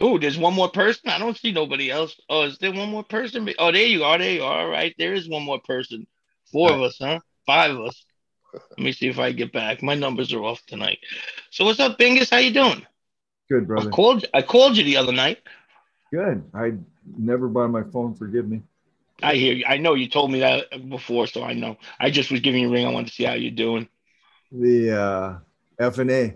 oh, there's one more person. I don't see nobody else. Oh, is there one more person? Oh, there you are. There you are. All right, there is one more person. Four of us, huh? Five of us. Let me see if I get back. My numbers are off tonight. So what's up, Bingus? How you doing? Good, I brother. called. I called you the other night. Good. I never buy my phone. Forgive me. I hear you. I know you told me that before, so I know. I just was giving you a ring. I wanted to see how you're doing. The uh, F and A.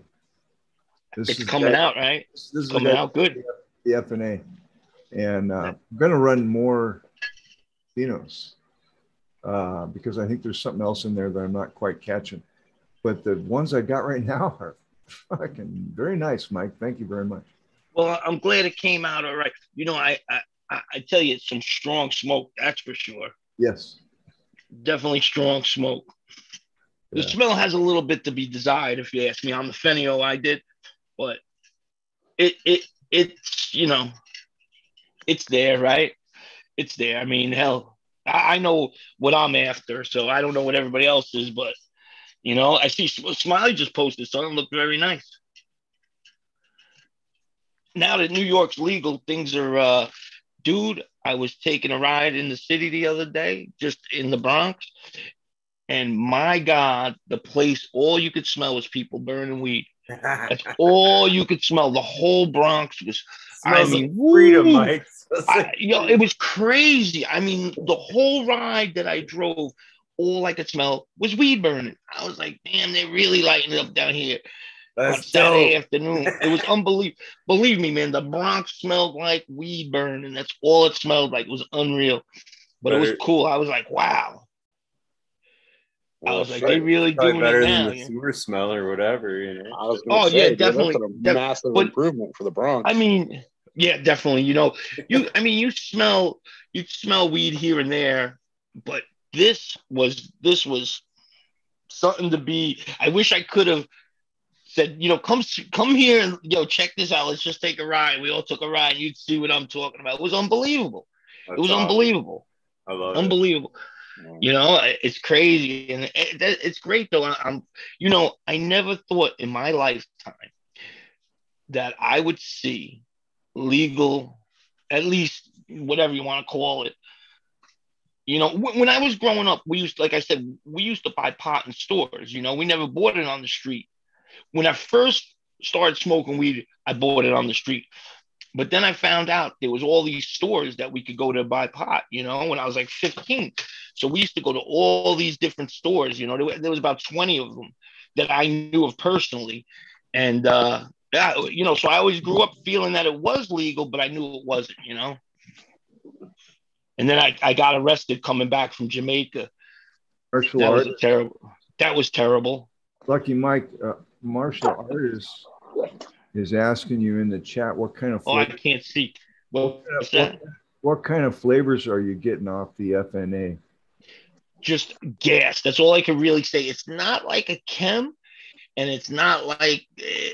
This It's is coming that- out, right? This is Coming that- out good. the F and A, and uh, I'm going to run more phenos uh, because I think there's something else in there that I'm not quite catching. But the ones I got right now are fucking very nice, Mike. Thank you very much. Well, I'm glad it came out all right. You know, I I, I- I tell you, it's some strong smoke. That's for sure. Yes. Definitely strong smoke. The Yeah. smell has a little bit to be desired, if you ask me. On the pheno, I did, but it it it's you know, it's there, right? It's there. I mean, hell, I, I know what I'm after, so I don't know what everybody else is, but you know, I see Smiley just posted something looked very nice. Now that New York's legal, things are, uh, dude. I was taking a ride in the city the other day, just in the Bronx, and my God, the place, all you could smell was people burning weed. That's all you could smell. The whole Bronx was, I mean, freedom. Mike. I, you know, it was crazy. I mean, the whole ride that I drove, all I could smell was weed burning. I was like, damn, they're really lighting it up down here on That's Saturday dope. afternoon. It was unbelievable. Believe me, man, the Bronx smelled like weed burn, and that's all it smelled like. It was unreal. But it was cool. I was like, wow. I was like, shit. they really Probably doing better it than the you know? sewer smell or whatever, you know. I was Oh, say, yeah, dude, that's definitely. a Def- massive but- improvement for the Bronx. I mean, yeah, definitely. You know, you I mean you smell you smell weed here and there, but this was this was something to be I wish I could have said, you know, come come here and yo, check this out. Let's just take a ride. We all took a ride. You'd see what I'm talking about. It was unbelievable. That's it was awesome. unbelievable. I love it. You know, it's crazy, and it, it's great though. I'm, you know, I never thought in my lifetime that I would see legal at least whatever you want to call it. You know, wh- when I was growing up, we used, like I said, we used to buy pot in stores. You know, we never bought it on the street. When I first started smoking weed, I bought it on the street. But then I found out there was all these stores that we could go to buy pot, you know, when I was like 15. So we used to go to all these different stores, you know, there, there was about 20 of them that I knew of personally. And uh yeah, you know, so I always grew up feeling that it was legal, but I knew it wasn't, you know. And then I, I got arrested coming back from Jamaica. Martial That was terrible. That was terrible. Lucky Mike, uh, martial artist is asking you in the chat what kind of Oh, I can't see. What's what, that? what kind of flavors are you getting off the FNA? just gas. That's all I can really say. It's not like a chem, and it's not like eh,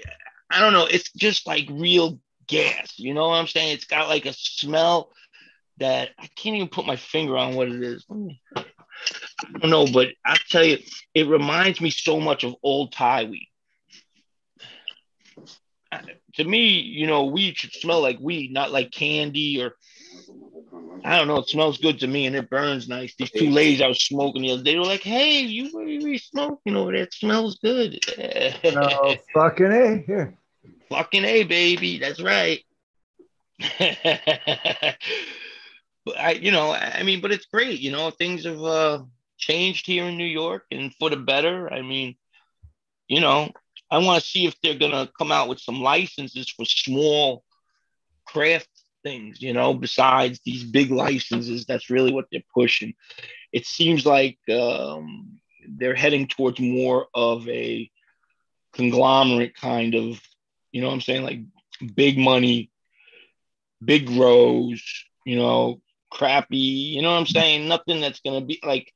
I don't know. It's just like real gas. You know what I'm saying? It's got like a smell that I can't even put my finger on what it is. I don't know, but I tell you, it reminds me so much of old Thai weed. To me, you know, weed should smell like weed, not like candy or I don't know. It smells good to me and it burns nice. These two ladies I was smoking the other day they were like, "Hey, you you smoking over there? It smells good." No, fucking A. Here. Fucking a baby, that's right. but I, you know, I I mean, but it's great. You know, things have uh, changed here in New York and for the better. I mean, you know, I want to see if they're gonna come out with some licenses for small craft things. You know, besides these big licenses, that's really what they're pushing. It seems like um, they're heading towards more of a conglomerate kind of you know what I'm saying? Like big money, big grows, you know, crappy, you know what I'm saying? Nothing that's gonna be like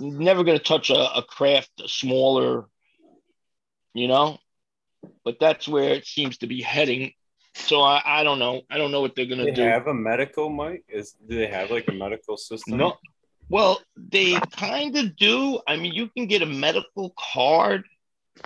never gonna touch a, a craft a smaller, you know. But that's where it seems to be heading. So I, I don't know. I don't know what they're gonna they do. have a medical mic? Is do they have like a medical system? No. Well, they kind of do. I mean, you can get a medical card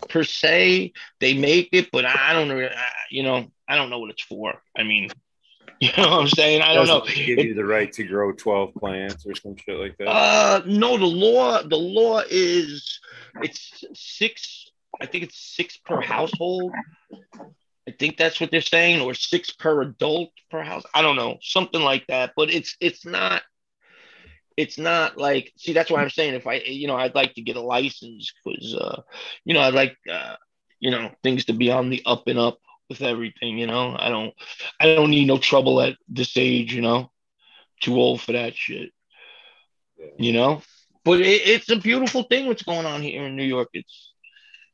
per se. They make it, but I don't know. You know, I don't know what it's for. I mean, you know what I'm saying? I don't know. Give you the right to grow twelve plants or some shit like that. Uh, no, the law. The law is it's six. I think it's six per household. I think that's what they're saying, or six per adult per house. I don't know, something like that. But it's it's not. It's not like see. That's why I'm saying if I you know I'd like to get a license because uh you know I'd like uh you know things to be on the up and up with everything. You know I don't I don't need no trouble at this age. You know, too old for that shit you know but it, it's a beautiful thing what's going on here in new york it's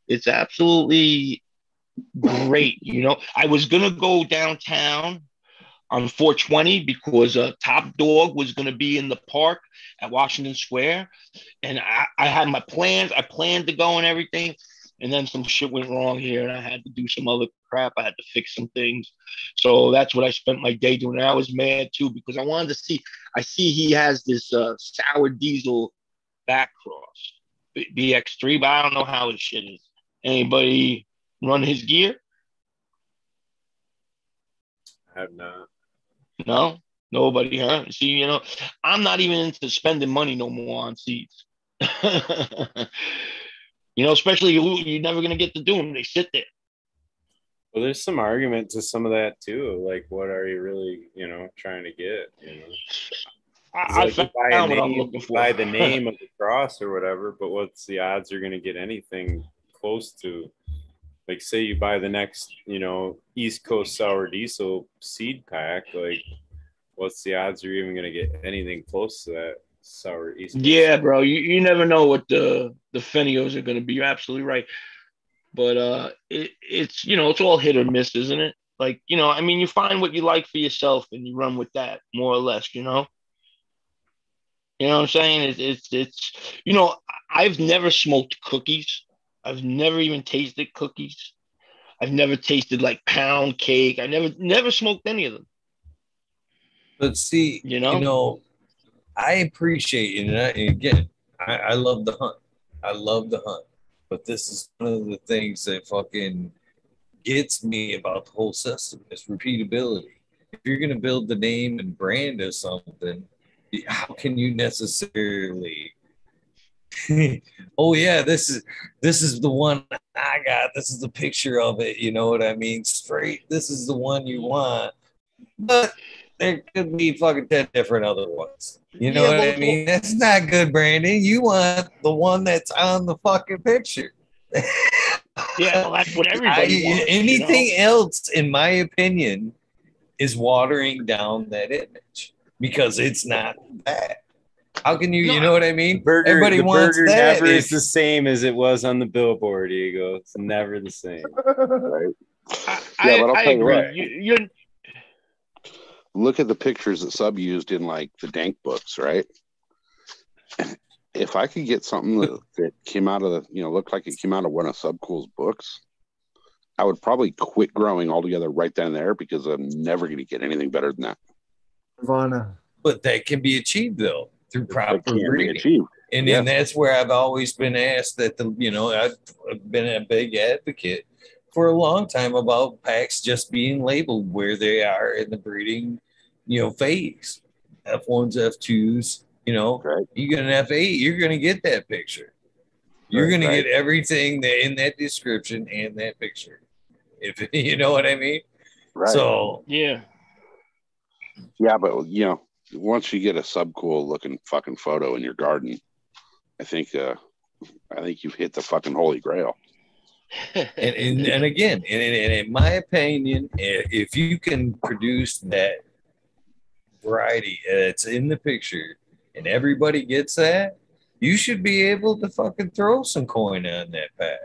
it's absolutely great you know. I was gonna go downtown on 420 because uh, top dog was going to be in the park at washington square and I, I had my plans i planned to go and everything and then some shit went wrong here and i had to do some other crap i had to fix some things. So that's what i spent my day doing. And i was mad too because i wanted to see I see he has this uh, sour diesel back cross BX3, but I don't know how his shit is. Anybody run his gear? I have not. No, nobody, huh? See, you know, I'm not even into spending money no more on seats. you know, especially you, you're never gonna get to do them. They sit there. Well, there's some argument to some of that too. Like, what are you really, you know, trying to get? You know, I, It's I like buy, name, buy the name of the cross or whatever, but what's the odds you're going to get anything close to? Like, say you buy the next, you know, East Coast Sour Diesel seed pack. Like, what's the odds you're even going to get anything close to that sour East? Coast Yeah, bro. You, you never know what the the phenos are going to be. You're absolutely right. But uh, it, it's you know it's all hit or miss, isn't it? Like you know, I mean, you find what you like for yourself and you run with that more or less. You know. You know what I'm saying? It's it's it's you know I've never smoked cookies. I've never even tasted cookies. I've never tasted like pound cake. I never never smoked any of them. But see, You know? you know, I appreciate it. And, I, and again, I, I love the hunt. I love the hunt. But this is one of the things that fucking gets me about the whole system is repeatability. if you're going to build the name and brand of something, how can you necessarily? oh yeah, this is this is the one I got. This is the picture of it. You know what I mean? Straight. This is the one you want, but there could be fucking ten different other ones. You know Yeah, what I mean? That's not good Brandon. You want the one that's on the fucking picture. Yeah, well, that's what everybody I- wants. anything You know? else, in my opinion, is watering down that image because it's not that. How can you? No, you know what I mean? Burger, Everybody the wants burger that. never is the same as it was on the billboard, Eagle. It's never the same. Right? I, Yeah, but I'll I, I tell you agree. what. You, you're Look at the pictures that sub used in like the dank books, right? If I could get something that, that came out of the, you know, looked like it came out of one of Subcool's books, I would probably quit growing altogether right then and there because I'm never going to get anything better than that. Nirvana. but that can be achieved though through proper can't be breeding. achieved. And Yeah. then that's where I've always been asked that the you know I've I've been a big advocate for a long time about packs just being labeled where they are in the breeding you know phase f1s f2s you know Right. you get an f8 you're going to get that picture you're Right, going to right. get everything that in that description and that picture if you know what i mean Right. so yeah. yeah, but you know, once you get a subcool looking fucking photo in your garden, I think, uh, I think you've hit the fucking holy grail. and, and, and again, and, and in my opinion, if you can produce that variety that's in the picture and everybody gets that, you should be able to fucking throw some coin on that pad.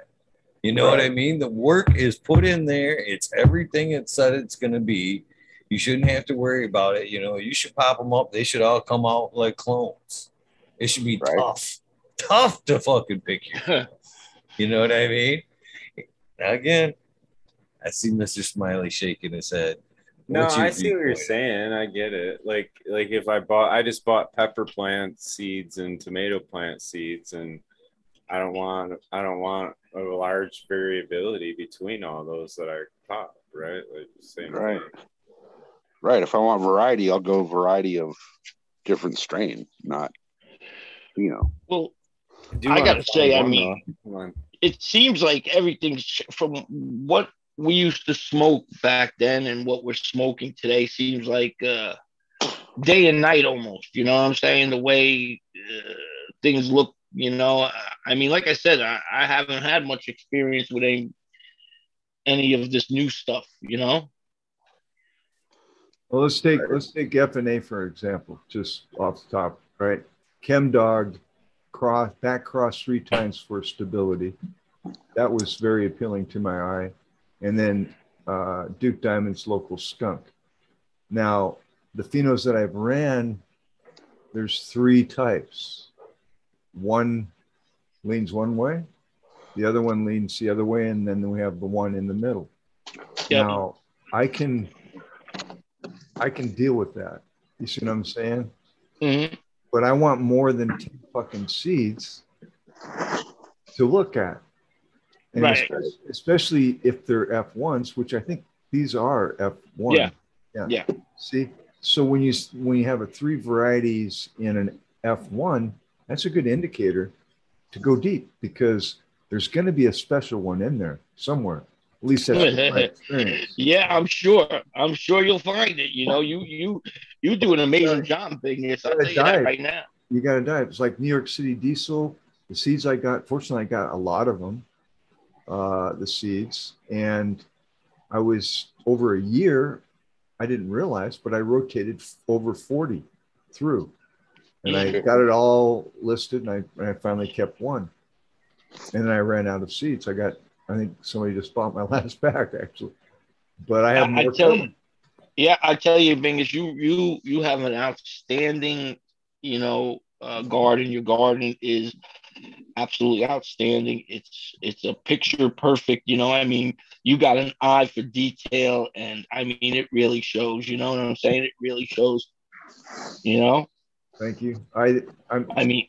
You know what I mean? The work is put in there. It's everything it said it's going to be. You shouldn't have to worry about it. You know, you should pop them up. They should all come out like clones. It should be Right. tough, tough to fucking pick you. You know what I mean? Now, again, I see Mr. Smiley shaking his head. No, I see what you're saying. I get it. Like, like if I bought, I just bought pepper plant seeds and tomato plant seeds, and I don't want, I don't want a large variability between all those that I pop. Right, like same Right. thing. Right. If I want variety, I'll go variety of different strain, not, you know, well, do I gotta say, I mean- though. It seems like everything's ch- from what we used to smoke back then and what we're smoking today seems like uh, day and night almost. You know what I'm saying? The way uh, things look. You know, I- I mean, like I said, I, I haven't had much experience with any any of this new stuff. You know. Well, let's take let's take F and A for example, just off the top, right? Chem dog cross back cross three times for stability. That was very appealing to my eye. And then uh, Duke Diamond's local skunk. Now, the phenos that I've ran, there's three types. One leans one way, the other one leans the other way, and then we have the one in the middle. Yep. Now, I can I can deal with that. You see what I'm saying? Mhm. But I want more than 10 fucking seeds to look at. And Right. especially, especially if they're F1s, which I think these are F1. Yeah. Yeah. Yeah. See, so when you when you have a three varieties in an F1, that's a good indicator to go deep because there's going to be a special one in there somewhere. At least that's my experience. Yeah, I'm sure. I'm sure you'll find it. You know, you you you do an amazing job. I'll Yeah, tell you that right now. You got to dive. It's like New York City diesel. The seeds I got, fortunately, I got a lot of them, uh, the seeds. And I was over a year, I didn't realize, but I rotated f- over 40 through. And I got it all listed and I, and I finally kept one. And then I ran out of seeds. I got, I think somebody just bought my last pack actually. But I have I, I more tell you, yeah, I tell you, Bingus, you you you have an outstanding, you know, uh, garden. Your garden is absolutely outstanding. It's it's a picture perfect. You know, I mean, you got an eye for detail, and I mean, it really shows. You know what I'm saying? It really shows. You know, Thank you. I, I'm, I mean,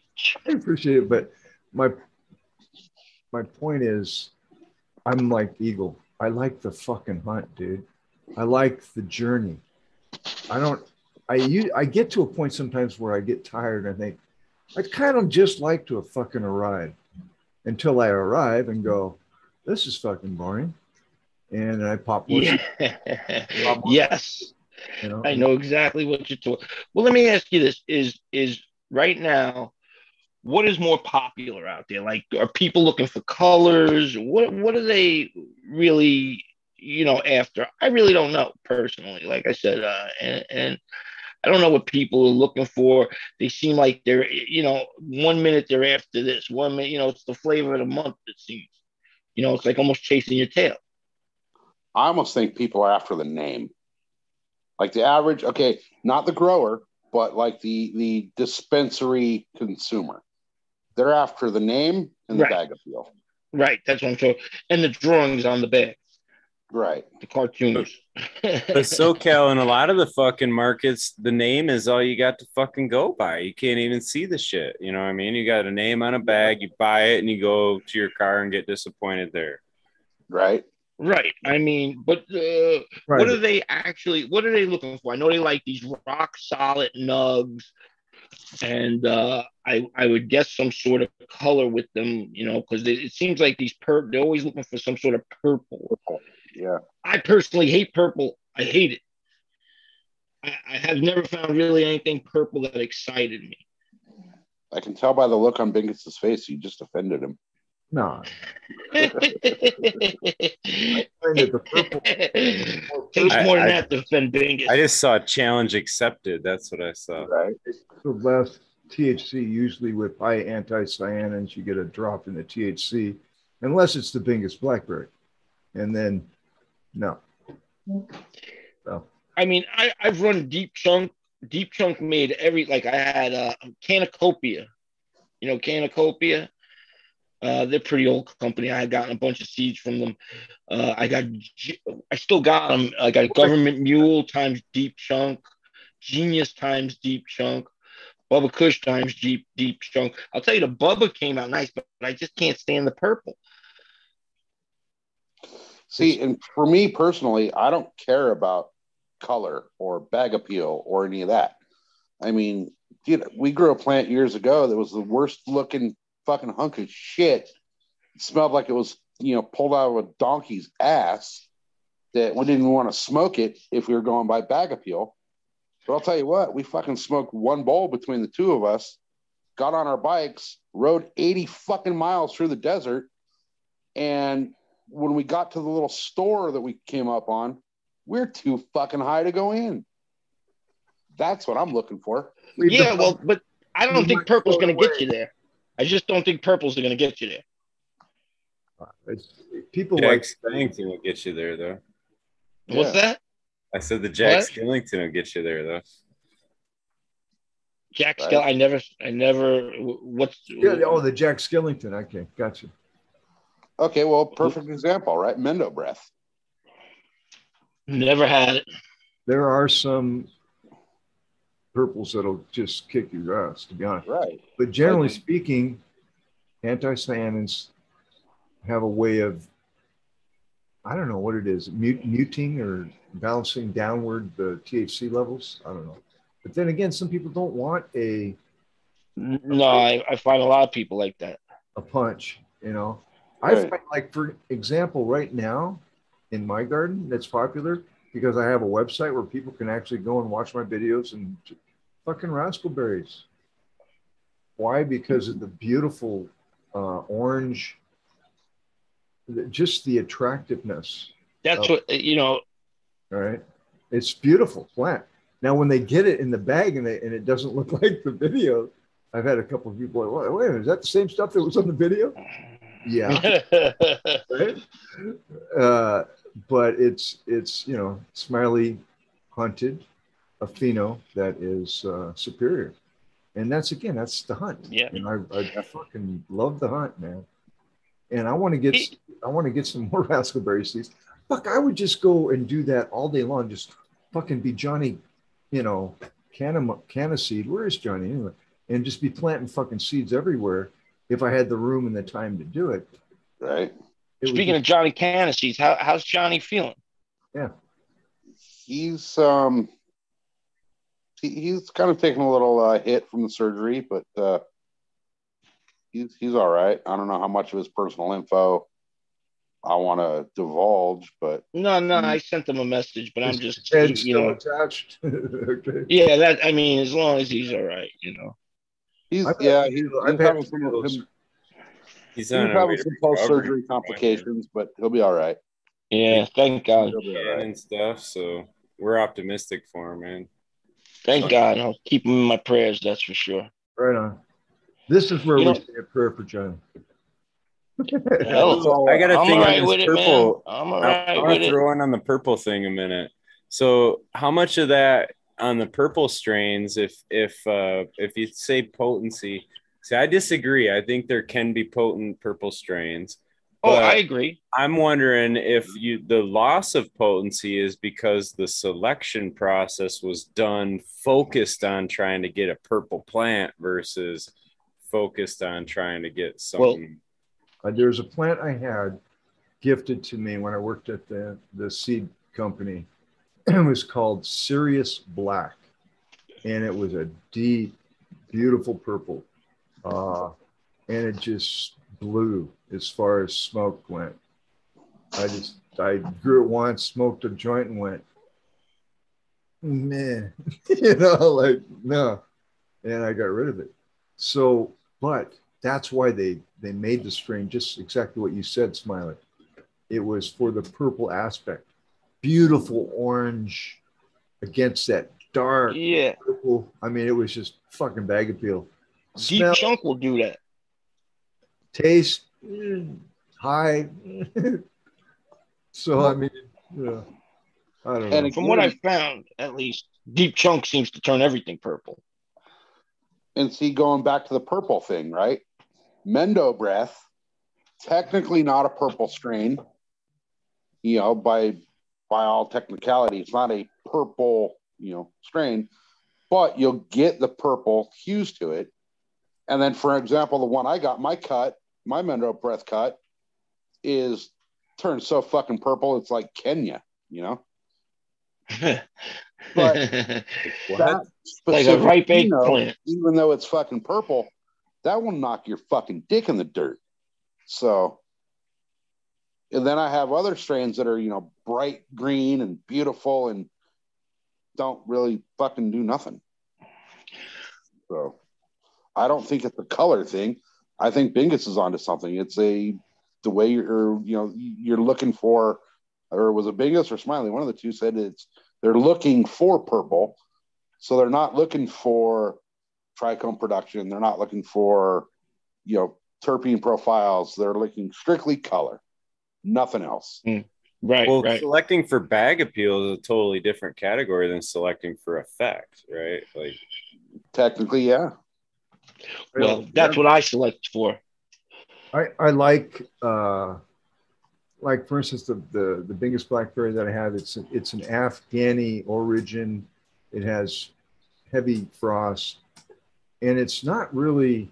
I appreciate it, but my my point is, I'm like Eagle. I like the fucking hunt, dude. I like the journey. I don't. I you I get to a point sometimes where I get tired and I think I'd kind of just like to have fucking arrived until I arrive and go, this is fucking boring, and I pop. Yeah. yes. You know, I know exactly what you're talking. Well, let me ask you this: is is right now, what is more popular out there? Like, are people looking for colors? What what are they really, you know, after? I really don't know personally. Like I said, uh, and, and I don't know what people are looking for. They seem like they're, you know, one minute they're after this, one minute, you know, it's the flavor of the month. It seems, you know, it's like almost chasing your tail. I almost think people are after the name. Like the average, okay, not the grower, but like the the dispensary consumer. They're after the name and the Right. bag appeal. Right. That's what I'm saying. And the drawings on the bag, Right. the cartoons. But SoCal and a lot of the fucking markets, the name is all you got to fucking go by. You can't even see the shit. You know what I mean? You got a name on a bag, you buy it, and you go to your car and get disappointed there. Right. Right. I mean, but uh, right. what are they actually? What are they looking for? I know they like these rock solid nugs, and uh, I I would guess some sort of color with them. You know, because it seems like these pur they're always looking for some sort of purple. Yeah. I personally hate purple. I hate it. I, I have never found really anything purple that excited me. I can tell by the look on Bingus's face, you just offended him. No, I find that the purple Takes more than that to offend Bingus. I just saw a challenge accepted. That's what I saw. Right. the less THC. Usually with high anthocyanins, you get a drop in the THC, unless it's the biggest blackberry, and then no. So I mean, I, I've run Deep Chunk. Deep Chunk made every like I had uh, Canacopia. You know, Canacopia. Uh, they're pretty old company. I had gotten a bunch of seeds from them. Uh, I got, I still got them. I got Government Mule times Deep Chunk, Genius times Deep Chunk, Bubba Kush times Deep Deep Chunk. I'll tell you, the Bubba came out nice, but I just can't stand the purple. See, and for me personally, I don't care about color or bag appeal or any of that. I mean, dude, we grew a plant years ago that was the worst looking fucking hunk of shit. It smelled like it was, you know, pulled out of a donkey's ass that we didn't want to smoke it if we were going by bag appeal. But I'll tell you what, we fucking smoked one bowl between the two of us, got on our bikes, rode 80 fucking miles through the desert, and when we got to the little store that we came up on, we're too fucking high to go in. That's what I'm looking for. yeah, well, but I don't think purple's going to get you there. I just don't think purple's are going to get you there. it's, people Jack like Skellington will get you there, though. What's Yeah. that? I said the Jack What? Skellington will get you there, though. Jack Right. Skell. I never, I never. What's yeah, oh the Jack Skillington. Okay, gotcha. Okay, well, perfect example, right? Mendo breath. never had it. There are some purples that'll just kick your ass, to be honest. Right. But generally Like- speaking, anthocyanins have a way of, I don't know what it is, mut- muting or balancing downward the THC levels. I don't know. But then again, some people don't want a, No, I, I find a lot of people like that. a punch, you know. I find, like, for example, right now in my garden, that's popular because I have a website where people can actually go and watch my videos and fucking raspberries. Why? Because of the beautiful uh, orange, just the attractiveness. That's Oh. what you know. All right, it's beautiful plant. Now, when they get it in the bag and, they, and it doesn't look like the video, I've had a couple of people like, "Wait, wait a minute, is that the same stuff that was on the video?" Yeah, right. Uh, but it's it's you know Smiley hunted a pheno that is uh, superior, and that's again that's the hunt. Yeah. and I, I fucking love the hunt, man. And I want to get It- I want to get some more raspberry seeds. Fuck, I would just go and do that all day long. Just fucking be Johnny, you know, canna canna seed. Where is Johnny anyway? And just be planting fucking seeds everywhere if I had the room and the time to do it. Right. It would Speaking of Johnny Canasees, how, how's Johnny feeling? Yeah. He's um he, he's kind of taking a little uh, hit from the surgery, but uh, he's he's all right. I don't know how much of his personal info I want to divulge, but No, no, I sent him a message, but I'm just Ted you still know. attached. okay. Yeah, that I mean, as long as he's all right, you know. he's I've had- yeah he's, I've he's having some, those- him- He's he's on a way having some post surgery complications, but he'll be all right. Yeah, thank God, He'll be all Scan right. and stuff. So we're optimistic for him, man. Thank God. I'll keep him in my prayers. That's for sure. Right on. This is where You we know- say a prayer for John. Hell, I got a I'm thing all on right this with it, purple. I'm all I, right I with want to it. throw in on the purple thing a minute. So, how much of that on the purple strains, if if uh, if you say potency, see, I disagree. I think there can be potent purple strains. Oh, but I agree. I'm wondering if you the loss of potency is because the selection process was done focused on trying to get a purple plant versus focused on trying to get something. Well, Uh, there's a plant I had gifted to me when I worked at the, the seed company. it was called Sirius Black, and it was a deep, beautiful purple. Uh, and it just blew as far as smoke went. I just, I grew it once, smoked a joint, and went, man, you know, like, no. And I got rid of it. So, but that's why they they made the strain just exactly what you said, Smiley. It was for the purple aspect, beautiful orange against that dark Yeah, purple. I mean, it was just fucking bag appeal. deep Smell, chunk will do that. taste, high. so I mean, yeah, I don't know. From what I again- found, at least, deep chunk seems to turn everything purple. And see, going back to the purple thing, right? Mendo breath, technically not a purple strain, you know, by by all technicality, it's not a purple, you know, strain, but you'll get the purple hues to it. And then, for example, the one I got, my cut, my breath cut, is turned so fucking purple, it's like Kenya, you know. But-? That like a ripe eggplant. even though it's fucking purple, that will knock your fucking dick in the dirt. So, and then I have other strains that are, you know, bright green and beautiful and don't really fucking do nothing. So, I don't think it's a color thing. I think Bingus is onto something. It's a the way you're, you know, you're looking for, or was it Bingus or Smiley? One of the two said it's they're looking for purple, so they're not looking for trichome production. They're not looking for, you know, terpene profiles. They're looking strictly color, nothing else. Hmm. Right, Well, right. selecting for bag appeal is a totally different category than selecting for effect, right? Like, Technically, yeah. Well, that's what I select for. I, I like uh, like for instance the, the the biggest blackberry that I have it's it's an Afghani origin. It has heavy frost, and it's not really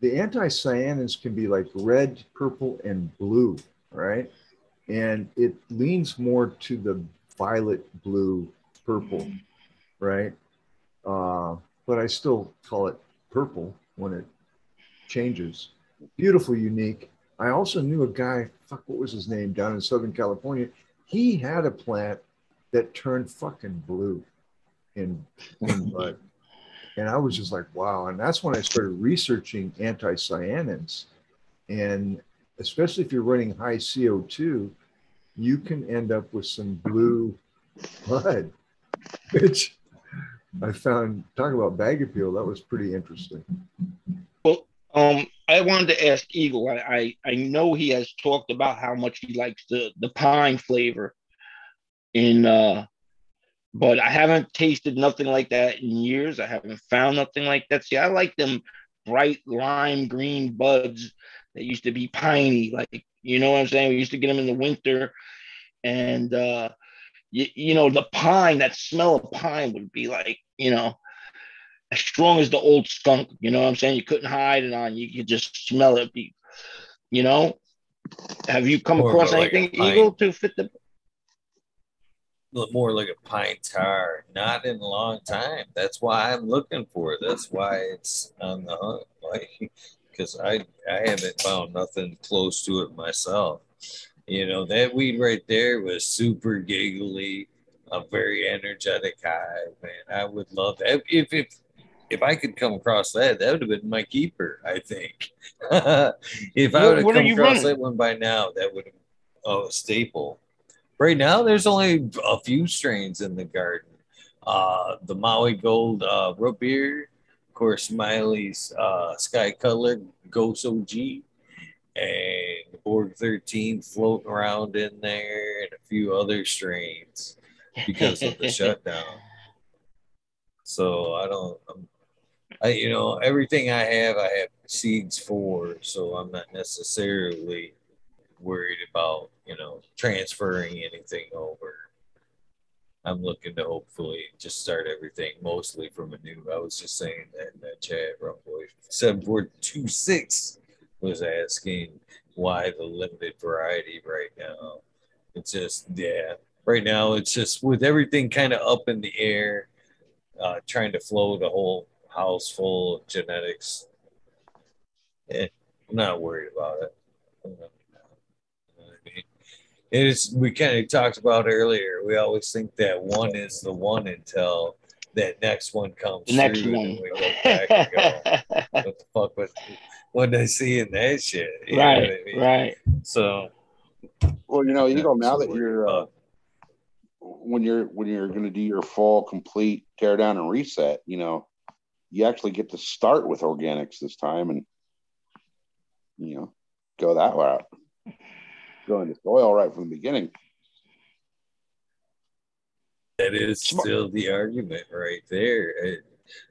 the anthocyanins can be like red, purple, and blue, right? And it leans more to the violet, blue, purple, right? Uh, but I still call it purple when it changes beautiful, unique. I also knew a guy, fuck, what was his name, down in Southern California. He had a plant that turned fucking blue in, in bud. And I was just like, wow. And that's when I started researching anthocyanins. And especially if you're running high CO2, you can end up with some blue bud, which I found, talking about bag appeal, that was pretty interesting. Well, um, I wanted to ask Eagle. I, I I know he has talked about how much he likes the the pine flavor in uh but I haven't tasted nothing like that in years. I haven't found nothing like that. See, I like them bright lime green buds that used to be piney, like you know what I'm saying? We used to get them in the winter, and uh you, you know, the pine, that smell of pine would be like, you know, as strong as the old skunk. You know what I'm saying? You couldn't hide it on. You could just smell it. Be, you know. Have you come More across a- like anything eagle to fit the? more like a pine tar. Not in a long time. That's why I'm looking for it. That's why it's on the hunt. Like, because I I haven't found nothing close to it myself. You know that weed right there was super giggly, a very energetic hive, man. I would love that. If if if I could come across that, that would have been my keeper. I think. if I would have come across running? that one by now, that would have oh, a staple. Right now, there's only a few strains in the garden. Uh, the Maui Gold uh, root beer, of course, Smiley's uh, Sky Color Ghost OG, and Borg 13 floating around in there, and a few other strains because of the shutdown. So I don't, I'm, I you know everything I have, I have seeds for, so I'm not necessarily worried about you know transferring anything over. I'm looking to hopefully just start everything mostly from a new. I was just saying that in that chat, Rumboy seven four two six was asking why the limited variety right now. It's just yeah, right now it's just with everything kind of up in the air, uh, trying to flow the whole house full of genetics. Eh, I'm not worried about it. You know I mean? It's we kind of talked about earlier. We always think that one is the one until that next one comes. the next through, one. and we go back and go, what the fuck was what they see in that shit? You know right, what I mean? right. So Well, you know, Eagle. Now that you're uh, when you're when you're going to do your full complete tear down and reset, you know, you actually get to start with organics this time, and you know, go that route. Go into soil right from the beginning. that is Smart. still the argument right there. It,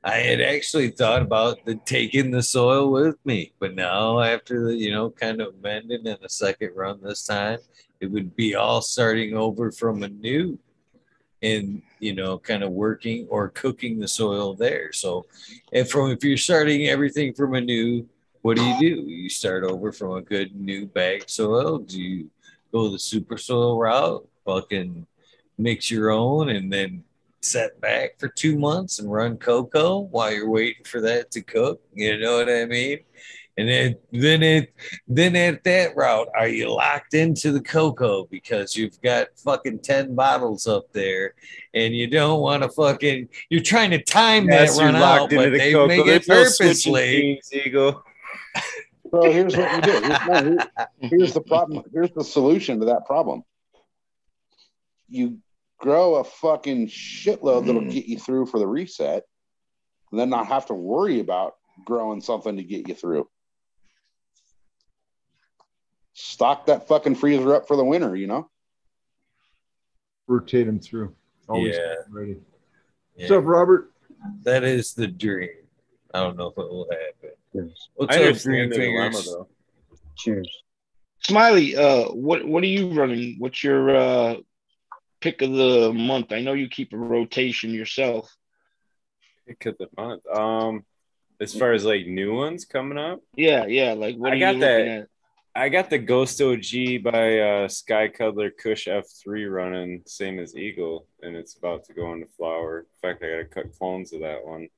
I had actually thought about the taking the soil with me, but now after the you know kind of mending in the second run this time, it would be all starting over from anew, and you know kind of working or cooking the soil there. So, and from if you're starting everything from anew, what do you do? You start over from a good new bag soil. Do you go the super soil route? Fucking mix your own and then set back for two months and run cocoa while you're waiting for that to cook. You know what I mean? And then, then it, then at that route, are you locked into the cocoa because you've got fucking ten bottles up there, and you don't want to fucking, you're trying to time Yes, that you're run out, locked into but the they cocoa. make it There's no switching purposely. teams, Eagle. So here's what you do. Here's, here's the problem. Here's the solution to that problem. You grow a fucking shitload that'll get you through for the reset, and then not have to worry about growing something to get you through. Stock that fucking freezer up for the winter, you know? rotate them through. Always Yeah. ready. Yeah, What's up, Robert? that is the dream. I don't know if it will happen. Cheers. What's I up, understand the Green dilemma Fingers? though. Cheers. Smiley, uh, what what are you running? What's your uh pick of the month? I know you keep a rotation yourself. Pick of the month. Um, as far as like new ones coming up, Yeah, yeah. Like what I got you that. at? I got the Ghost OG by uh, Sky Cuddler Kush F3 running, same as Eagle, and it's about to go into flower. In fact, I got to cut clones of that one.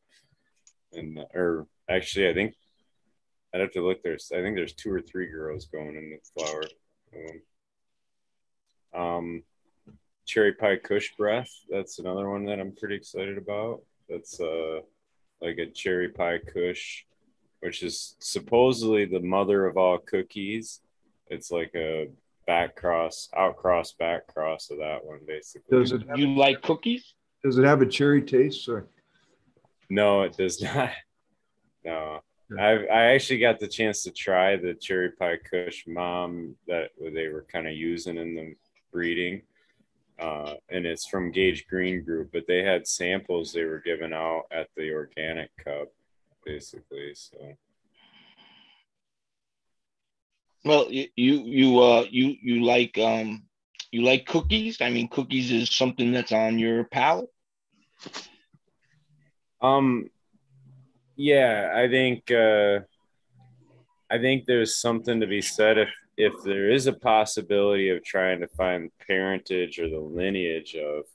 And or actually, I think I'd have to look. There's I think there's two or three girls going in the flower. Um, um, Cherry Pie Kush Breath. That's another one that I'm pretty excited about. That's uh like a cherry pie Kush which is supposedly the mother of all cookies. It's like a back cross, out cross, back cross of that one, basically. Does it have, You like cookies? does it have a cherry taste? Sorry. No, it does not. No, I I actually got the chance to try the cherry pie Kush mom that they were kind of using in the breeding, uh, and it's from Gage Green Group. But they had samples they were giving out at the organic cup, basically. So Well, you you you uh you you like um you like cookies? I mean, cookies is something that's on your palate. Um, yeah, I think uh, I think there's something to be said if if there is a possibility of trying to find parentage or the lineage of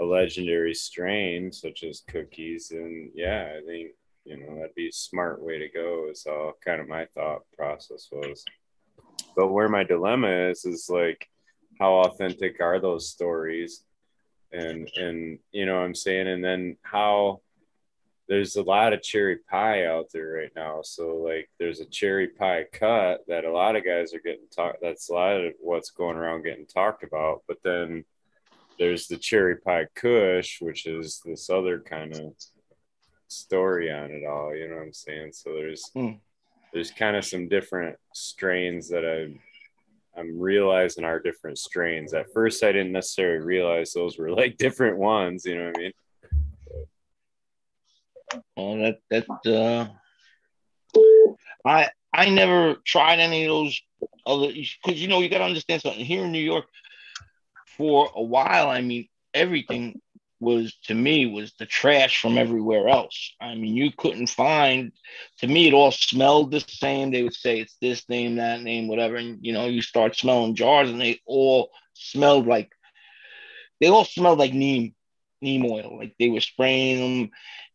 a legendary strain such as cookies, and yeah, I think you know that'd be a smart way to go. Is all kind of my thought process was. But where my dilemma is is like, how authentic are those stories? And and you know I'm saying, and then how there's a lot of cherry pie out there right now. So like there's a cherry pie cut that a lot of guys are getting talked that's a lot of what's going around getting talked about. But then there's the cherry pie kush, which is this other kind of story on it all, you know what I'm saying? So there's Hmm. there's kind of some different strains that I I'm realizing are different strains. At first I didn't necessarily realize those were like different ones, you know what I mean? Well, that that uh, I I never tried any of those other because you know you got to understand something here in New York. For a while, I mean, everything was to me was the trash from everywhere else. I mean, you couldn't find. To me, it all smelled the same. They would say it's this name, that name, whatever, and you know, you start smelling jars, and they all smelled like they all smelled like neem neem oil. Like they were spraying them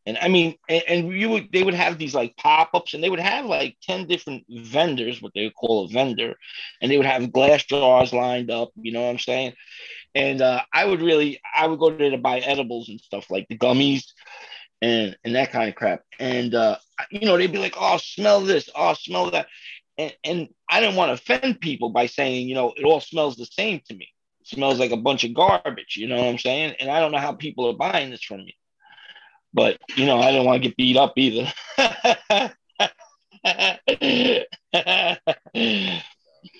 and I mean, and, and, you would they would have these like pop-ups, and they would have like 10 different vendors, what they would call a vendor, and they would have glass jars lined up, you know what I'm saying? And uh, I would really I would go there to buy edibles and stuff like the gummies and and that kind of crap. And uh, you know, they'd be like, oh, smell this, oh, smell that. And, and I didn't want to offend people by saying, you know, it all smells the same to me. Smells like a bunch of garbage, you know what I'm saying? And I don't know how people are buying this from me but you know, I didn't want to get beat up either.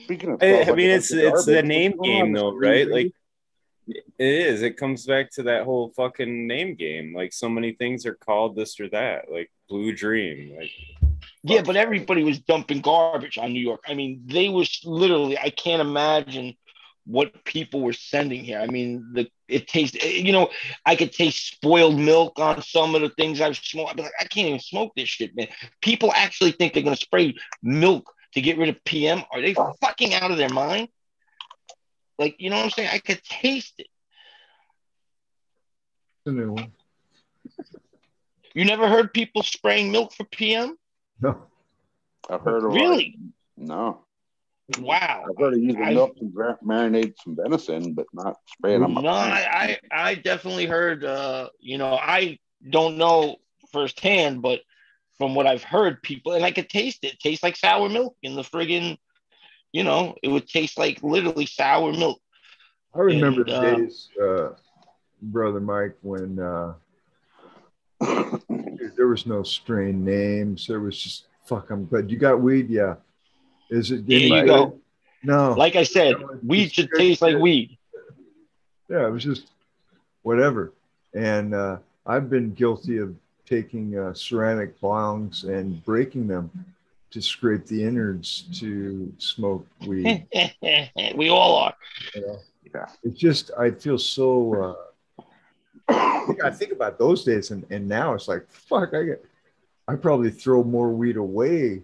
Speaking of, I, I mean, it's it's the name what's going on game though, right? Like it is. It comes back to that whole fucking name game. Like so many things are called this or that. Like Blue Dream. Like yeah, but everybody was dumping garbage on New York. I mean, they was literally. I can't imagine what people were sending here. I mean, the it tastes. You know, I could taste spoiled milk on some of the things I've smoked. I'd be like, I can't even smoke this shit, man. People actually think they're gonna spray milk to get rid of PM. Are they fucking out of their mind? Like, you know what I'm saying? I could taste it. The new one. You never heard people spraying milk for PM? No. I've heard of Really? Like, no, Wow. I've heard of using I- milk to marinate some venison, but not spraying them. No, I, I, I definitely heard. Uh, you know, I don't know firsthand, but from what I've heard, people and I could taste it. it tastes like sour milk in the friggin'. You know, it would taste like literally sour milk. I remember And, the uh, days, uh, brother Mike, when uh, there was no strain names. There was just fuck. I'm glad you got weed. Yeah. Is it? There you go. No. Like I said, weed should taste like weed. yeah, it was just whatever. And uh, I've been guilty of taking uh, ceramic bongs and breaking them to scrape the innards to smoke weed. we all are. you know? Yeah. It's just I feel so. Uh, I think- I think about those days, and, and now it's like fuck. I get. I probably throw more weed away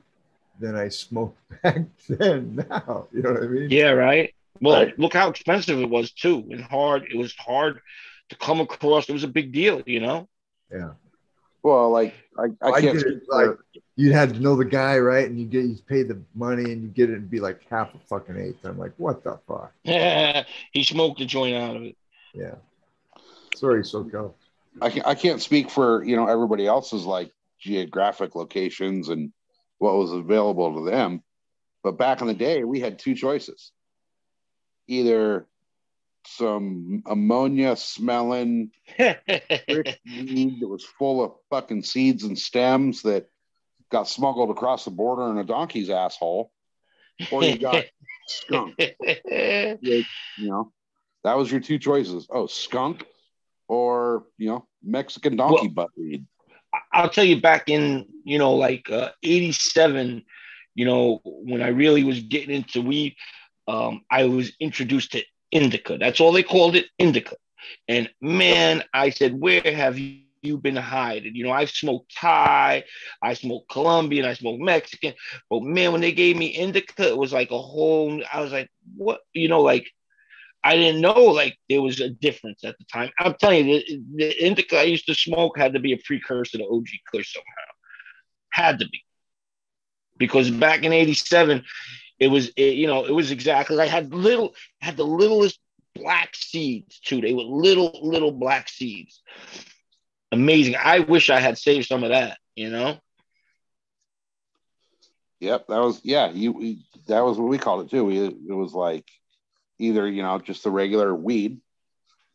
than I smoked back then. Now, you know what I mean? Yeah, right. Well, Right. look how expensive it was too, and hard. It was hard to come across. It was a big deal, you know. Yeah. well, like I, I I can't speak it like you had to know the guy, right? And you get you pay the money and you get it and be like half a fucking eighth. I'm like, what the fuck? he smoked the joint out of it. Yeah. Sorry, SoCal. I, can, I can't speak for you know everybody else's like geographic locations and what was available to them, but back in the day we had two choices: either some ammonia smelling weed that was full of fucking seeds and stems that got smuggled across the border in a donkey's asshole, or you got skunk. You know, that was your two choices. Oh, skunk, or you know, Mexican donkey butt weed. I'll tell you back in, you know, like uh, 87, you know, when I really was getting into weed, um, I was introduced to indica. That's all they called it, indica. And man, I said, where have you you been hiding? You know, I've smoked Thai, I smoked Colombian, I smoked Mexican, but man, when they gave me indica, it was like a whole. I was like, what? You know, like I didn't know like there was a difference at the time. I'm telling you, the, the indica I used to smoke had to be a precursor to OG Kush somehow. Had to be. Because back in 87, it was, it, you know, it was exactly, I had little, had the littlest black seeds too. They were little, little black seeds. Amazing. I wish I had saved some of that, you know? Yep, that was yeah. You that was what we called it too. We, it was like either you know just the regular weed,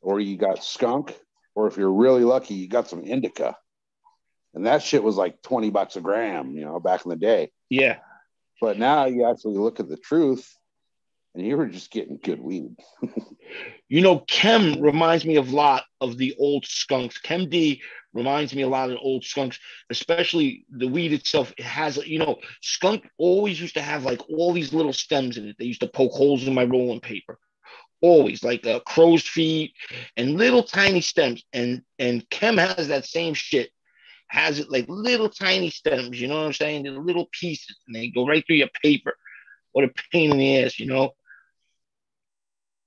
or you got skunk, or if you're really lucky, you got some indica, and that shit was like twenty bucks a gram, you know, back in the day. Yeah. But now you actually look at the truth, and you were just getting good weed. You know, Chem reminds me of a lot of the old skunks. Chem D reminds me a lot of old skunks, especially the weed itself. It has, you know, skunk always used to have like all these little stems in it. They used to poke holes in my rolling paper, always like uh, crow's feet and little tiny stems. And and Chem has that same shit. Has it like little tiny stems, you know what I'm saying? They're little pieces, and they go right through your paper. What a pain in the ass, you know.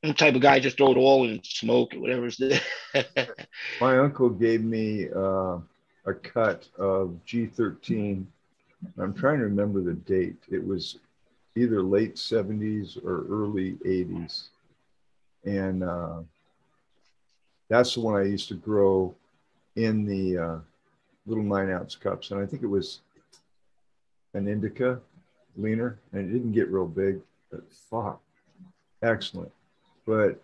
I'm type of guy just throw it all in smoke it, whatever's there. My uncle gave me uh, a cut of G13. I'm trying to remember the date. It was either late 70s or early 80s. And uh, that's the one I used to grow in the uh, little nine ounce cups. And I think it was an indica leaner, and it didn't get real big, but fuck, excellent. But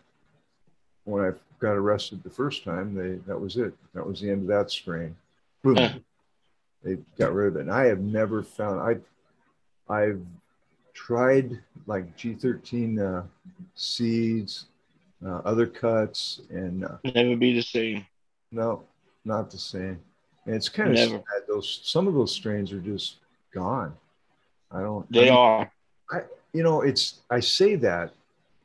when I got arrested the first time, they that was it. That was the end of that strain. Boom. Yeah. They got rid of it. And I have never found I've I've tried like G13 uh, seeds, uh, other cuts, and uh, Never be the same. no, not the same. And it's kind of sad. Those some of those strains are just gone. I don't. They I- are. you know, it's I say that,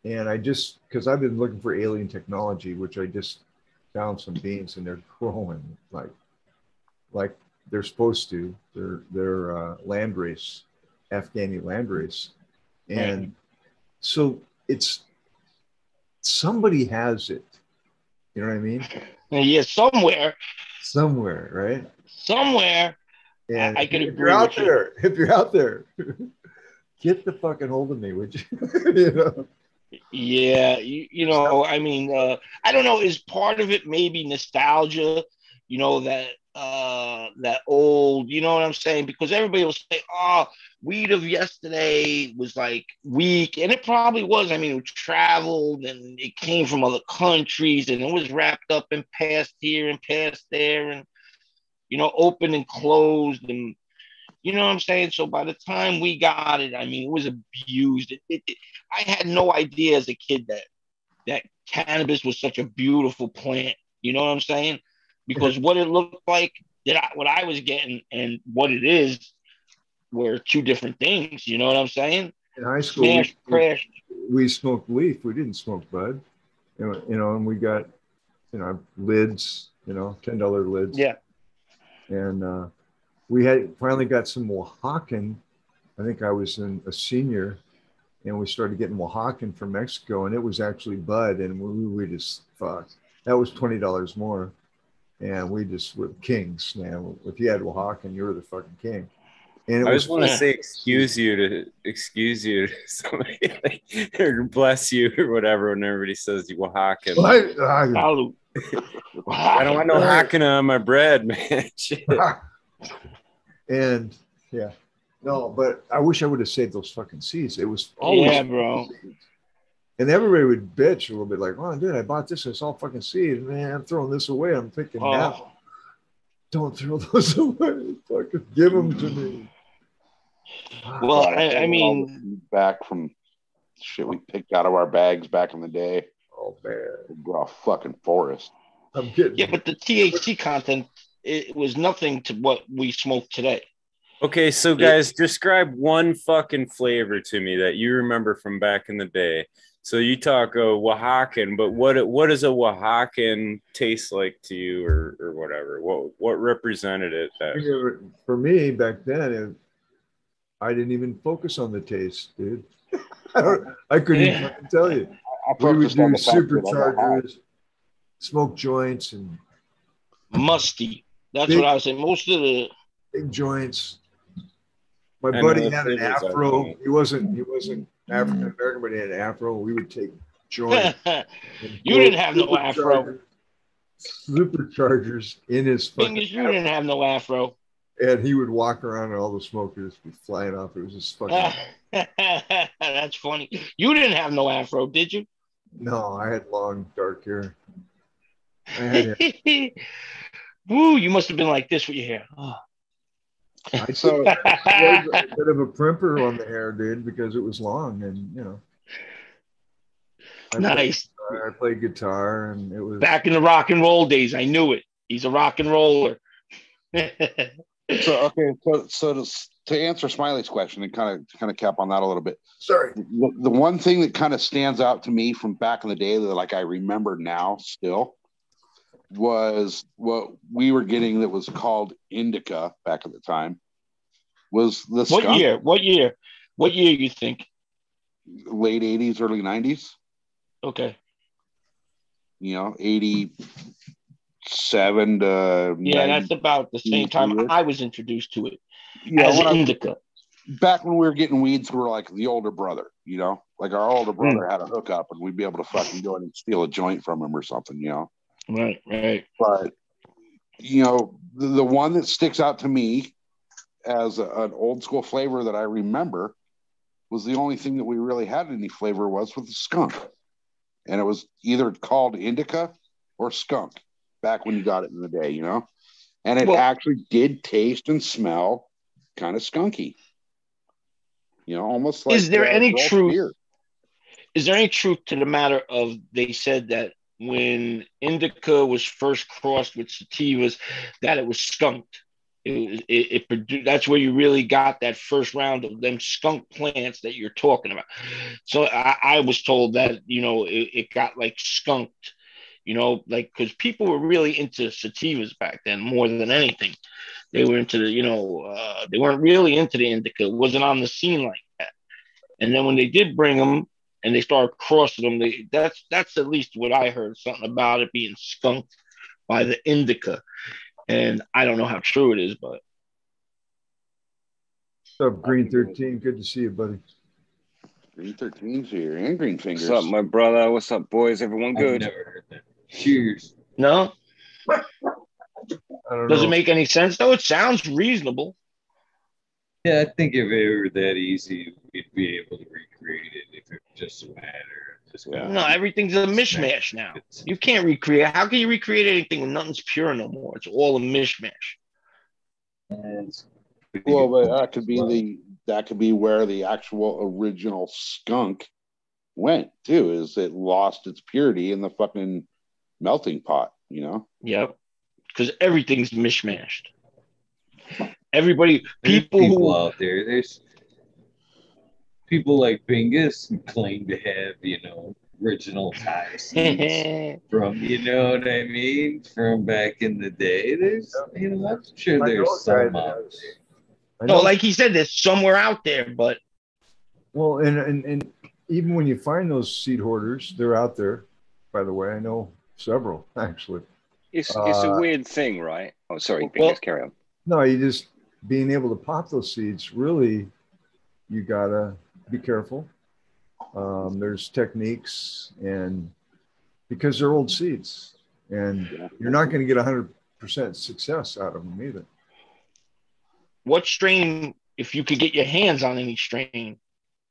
and I just because I've been looking for alien technology, which I just found some beans and they're growing like like they're supposed to. They're they're uh, landrace, Afghani landrace, and so it's somebody has it. You know what I mean? Yeah, somewhere, Somewhere, right? somewhere. And I can if agree you're out you. there, if you're out there, get the fucking hold of me, would you? you know? Yeah, you, you know, I mean, uh, I don't know. Is part of it maybe nostalgia? You know that uh, that old. You know what I'm saying? Because everybody will say, "Oh, weed of yesterday was like weak," and it probably was. I mean, it traveled and it came from other countries, and it was wrapped up and passed here and passed there, and you know, open and closed, and you know what I'm saying. So by the time we got it, I mean, it was abused. It, it, it- I had no idea as a kid that that cannabis was such a beautiful plant. You know what I'm saying? Because what it looked like, that I, what I was getting, and what it is, were two different things. You know what I'm saying? In high school, Smash, we, we smoked leaf. We didn't smoke bud. You know, you know, and we got, you know, lids. You know, ten dollar lids. Yeah. And uh, we had finally got some Oaxacan. I think I was in a senior, and we started getting Oaxacan from Mexico, and it was actually bud, and we, we just fucked. That was twenty dollars more, and we just were kings, man. If you had Oaxacan, you were the fucking king. And I was just want to Yeah. say excuse you to excuse you to somebody like, or bless you or whatever when everybody says you Oaxacan. Well, I- I- I don't want no Hakana on my bread, man. Shit. and yeah, no, but I wish I would have saved those fucking seeds. It was always Yeah, bro. seeds. And everybody would bitch a little bit, like, "Oh, dude, I bought this. It's all fucking seeds. Man, I'm throwing this away." I'm thinking, oh. now, Oh, don't throw those away. Fucking give them to me. well, ah, I, I mean, back from shit we picked out of our bags back in the day. oh man, We grow a fucking forest. I'm getting. yeah, but the THC content it was nothing to what we smoke today. Okay, so guys, describe one fucking flavor to me that you remember from back in the day. So you talk a Oaxacan, but what what does a Oaxacan taste like to you, or or whatever? What what represented it? That For me, back then, it, I didn't even focus on the taste, dude. I, I couldn't Yeah. even tell you. I we would do the fact that I got high. superchargers, smoke joints, and Musty. That's Big- what I was saying. Most of the big joints. My I buddy had an afro. He wasn't he wasn't African American, but he had an afro. We would take joints. You didn't have no afro. Superchargers in his fucking Fingers, you didn't have no afro. and he would walk around and all the smoke would just be flying off. It was just fucking That's funny. You didn't have no afro, did you? no. I had long dark hair. I had it. Woo, you must have been like this with your hair. Oh. I saw was a bit of a primper on the hair, dude, because it was long and you know. I played nice. guitar- I played guitar and it was Back in the rock and roll days, I knew it. He's a rock and roller. So okay, so so to, to answer Smiley's question and kind of kind of cap on that a little bit. sorry. The, the one thing that kind of stands out to me from back in the day that like I remember now still was what we were getting that was called indica back at the time was the what skunk, year? What year? What year you think? late 80s early 90s Okay. you know 87 to Yeah, 90. that's about the same time I was introduced to it Yeah, as when I- indica. back when we were getting weeds, we were like the older brother, you know, like our older Hmm. brother had a hookup and we'd be able to fucking go in and steal a joint from him or something, you know. Right, right. But, you know, the, the one that sticks out to me as a, an old school flavor that I remember was the only thing that we really had any flavor was with the skunk. And it was either called indica or skunk back when you got it in the day, you know. And it Well- actually did taste and smell kind of skunky. You know, almost like Is there any truth- beer. Is there any truth to the matter of they said that when indica was first crossed with sativas, that it was skunked? It, it, it produced, that's where you really got that first round of them skunk plants that you're talking about. So I, I was told that you know it, it got like skunked, you know, like because people were really into sativas back then more than anything. They were into the, you know, uh, they weren't really into the indica. It wasn't on the scene like that. And then when they did bring them and they start crossing them, they, that's that's at least what I heard. Something about it being skunked by the indica. And I don't know how true it is, but What's up, Green 13? Good to see you, buddy. Green 13's here and green fingers. What's up, my brother? What's up, boys? Everyone I've good? never heard that. Cheers. no, I don't does know. it make any sense though? It sounds reasonable. Yeah, I think if it were that easy, we'd be able to recreate it if it was just a matter of just Yeah. No, everything's a mishmash now. You can't recreate. How can you recreate anything when nothing's pure no more? It's all a mishmash. well, but that could be the that could be where the actual original skunk went too. Is it lost its purity in the fucking melting pot? You know. Yep. Because everything's mishmashed. Everybody, people, people who out there. There's people like Bingus claim to have, you know, original Thai seeds from, you know what I mean, from back in the day. There's, you know, I'm sure I know there's a guy some that out there. No, like he said, there's somewhere out there, but Well, and, and and even when you find those seed hoarders, they're out there. By the way, I know several actually. It's it's a Uh, weird thing, right? Oh, sorry, well- Bingus, carry on. No, you just being able to pop those seeds. Really, you gotta be careful. Um, there's techniques, and because they're old seeds, and you're not going to get 100% success out of them either. what strain, if you could get your hands on any strain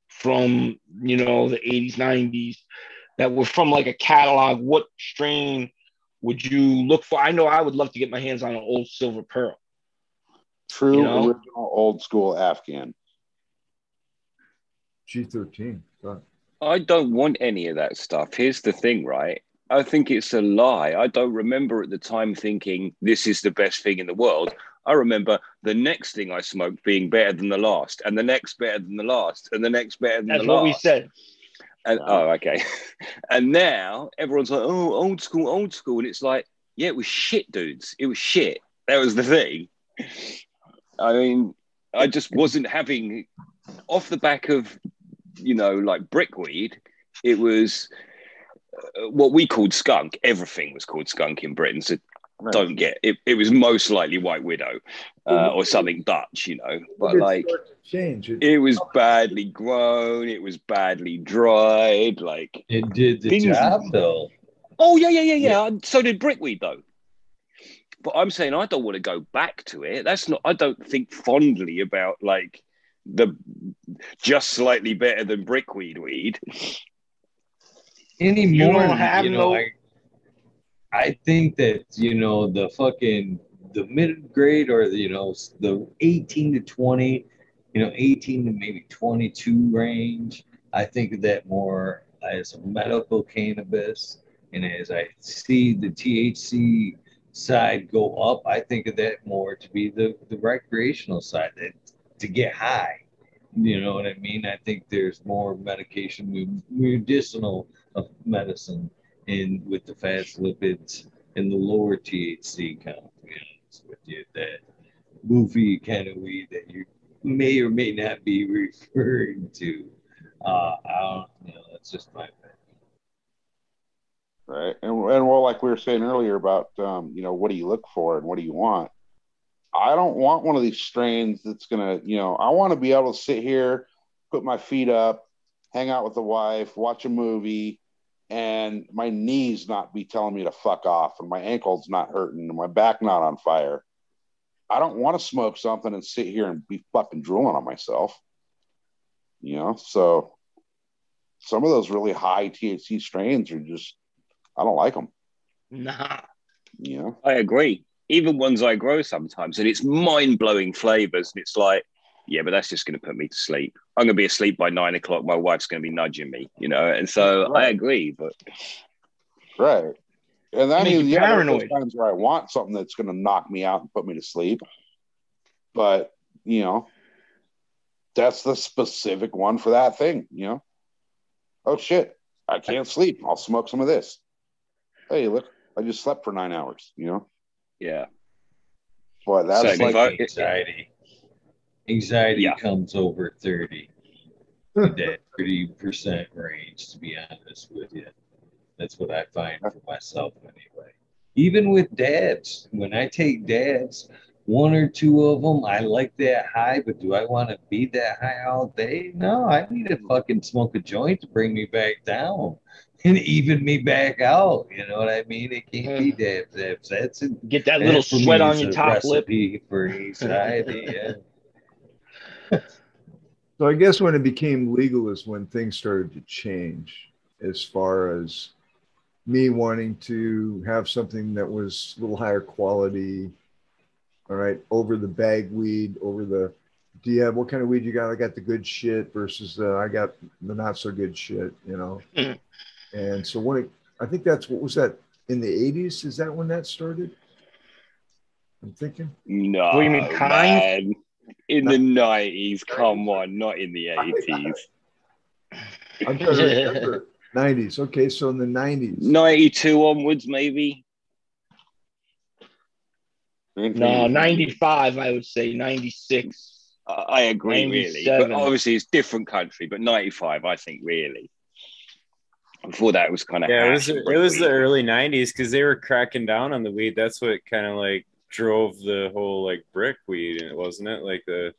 from, you know, the 80s, 90s that were from like a catalog, what strain would you look for? I know I would love to get my hands on an old silver pearl. True You know? original old school Afghan. G13. but- I don't want any of that stuff. Here's the thing, right? I think it's a lie. I don't remember at the time thinking this is the best thing in the world. I remember the next thing I smoked being better than the last, and the next better than the last, and the next better than That's the what last. we said. And, oh, okay. and now everyone's like, oh, old school, old school. And it's like, yeah, it was shit, dudes. It was shit. That was the thing. I mean, I just wasn't having, off the back of, you know, like brickweed, it was, uh, what we called skunk. Everything was called skunk in Britain. So don't get it. It was most likely White Widow uh, or something Dutch, you know. But like, change. It, it was badly grown. It was badly dried. Like, It did the Things- job though. oh yeah, yeah, yeah, yeah. So did brickweed though. But I'm saying I don't want to go back to it. That's not. I don't think fondly about like the just slightly better than brickweed weed. anymore. don't have you know, no- I, I think that you know the fucking the mid grade or the, you know the 18 to 20, you know 18 to maybe 22 range. I think of that more as medical cannabis, and as I see the THC side go up, I think of that more to be the the recreational side that to get high. You know what I mean? I think there's more medication, medicinal medicine in with the fast lipids and the lower THC count. To be honest with you, that goofy kind of weed that you may or may not be referring to. Uh, I don't you know. That's just my opinion. right? And and well, like we were saying earlier about um, you know, what do you look for and what do you want? I don't want one of these strains that's gonna, you know, I want to be able to sit here, put my feet up, hang out with the wife, watch a movie, and my knees not be telling me to fuck off, and my ankles not hurting, and my back not on fire. I don't want to smoke something and sit here and be fucking drooling on myself. You know, so some of those really high THC strains are just I don't like them. Nah. You know, I agree. Even ones I grow sometimes, and it's mind blowing flavors. And it's like, yeah, but that's just going to put me to sleep. I'm going to be asleep by nine o'clock. My wife's going to be nudging me, you know. And so I agree. But right? And I Make mean, you yeah, there's those paranoid. times where I want something that's going to knock me out and put me to sleep, but you know, that's the specific one for that thing. You know, oh shit, I can't sleep. I'll smoke some of this. Hey, look, I just slept for nine hours. You know, yeah, but that's Same. like I- anxiety. Anxiety Yeah. comes over 30. that 30% range, to be honest with you. That's what I find for myself anyway. Even with dabs, when I take dabs, one or two of them, I like that high, but do I want to be that high all day? No, I need to fucking smoke a joint to bring me back down and even me back out. You know what I mean? It can't be mm. dabs, dabs. That's a Get that little that sweat on your top lip. recipe for anxiety. Yeah. So I guess when it became legal is when things started to change as far as me wanting to have something that was a little higher quality. All right, over the bag weed, over the do you have what kind of weed you got? I got the good shit versus the I got the not so good shit, you know. Mm. And so when it, I think that's what was that in the 80s? Is that when that started? I'm thinking. no, What do you mean, kind? man. In the nineties, come on, not in the eighties. I'm trying to remember. 90s. Okay, so in the 90s. Ninety-two onwards, maybe. No, 95, I would say 96. I I agree, really. But obviously, it's different country. But ninety-five, I think, really. Before that, it was kind of Yeah, it was it was the early '90s because they were cracking down on the weed. That's what kind of like drove the whole like brick weed, and it wasn't it? Like the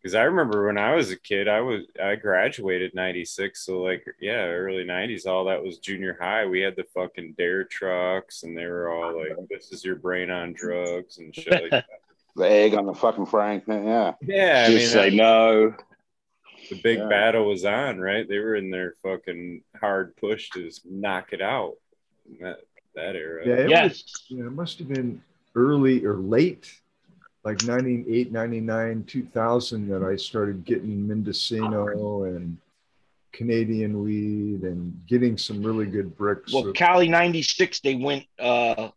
because I remember when I was a kid, I was I graduated '96, so like yeah, early '90s, all that was junior high. We had the fucking DARE trucks, and they were all like, "This is your brain on drugs" and shit like that. the egg on the fucking frying pan. Yeah, Yeah, I Just mean, say no. The big Yeah. battle was on, right? They were in their fucking hard push to just knock it out. in That that era. Yeah, it was Yes. Yeah, it must have been early or late, like 98, 99, 2000, that I started getting Mendocino and Canadian weed and getting some really good bricks. Well, of- Cali 96, they went, uh,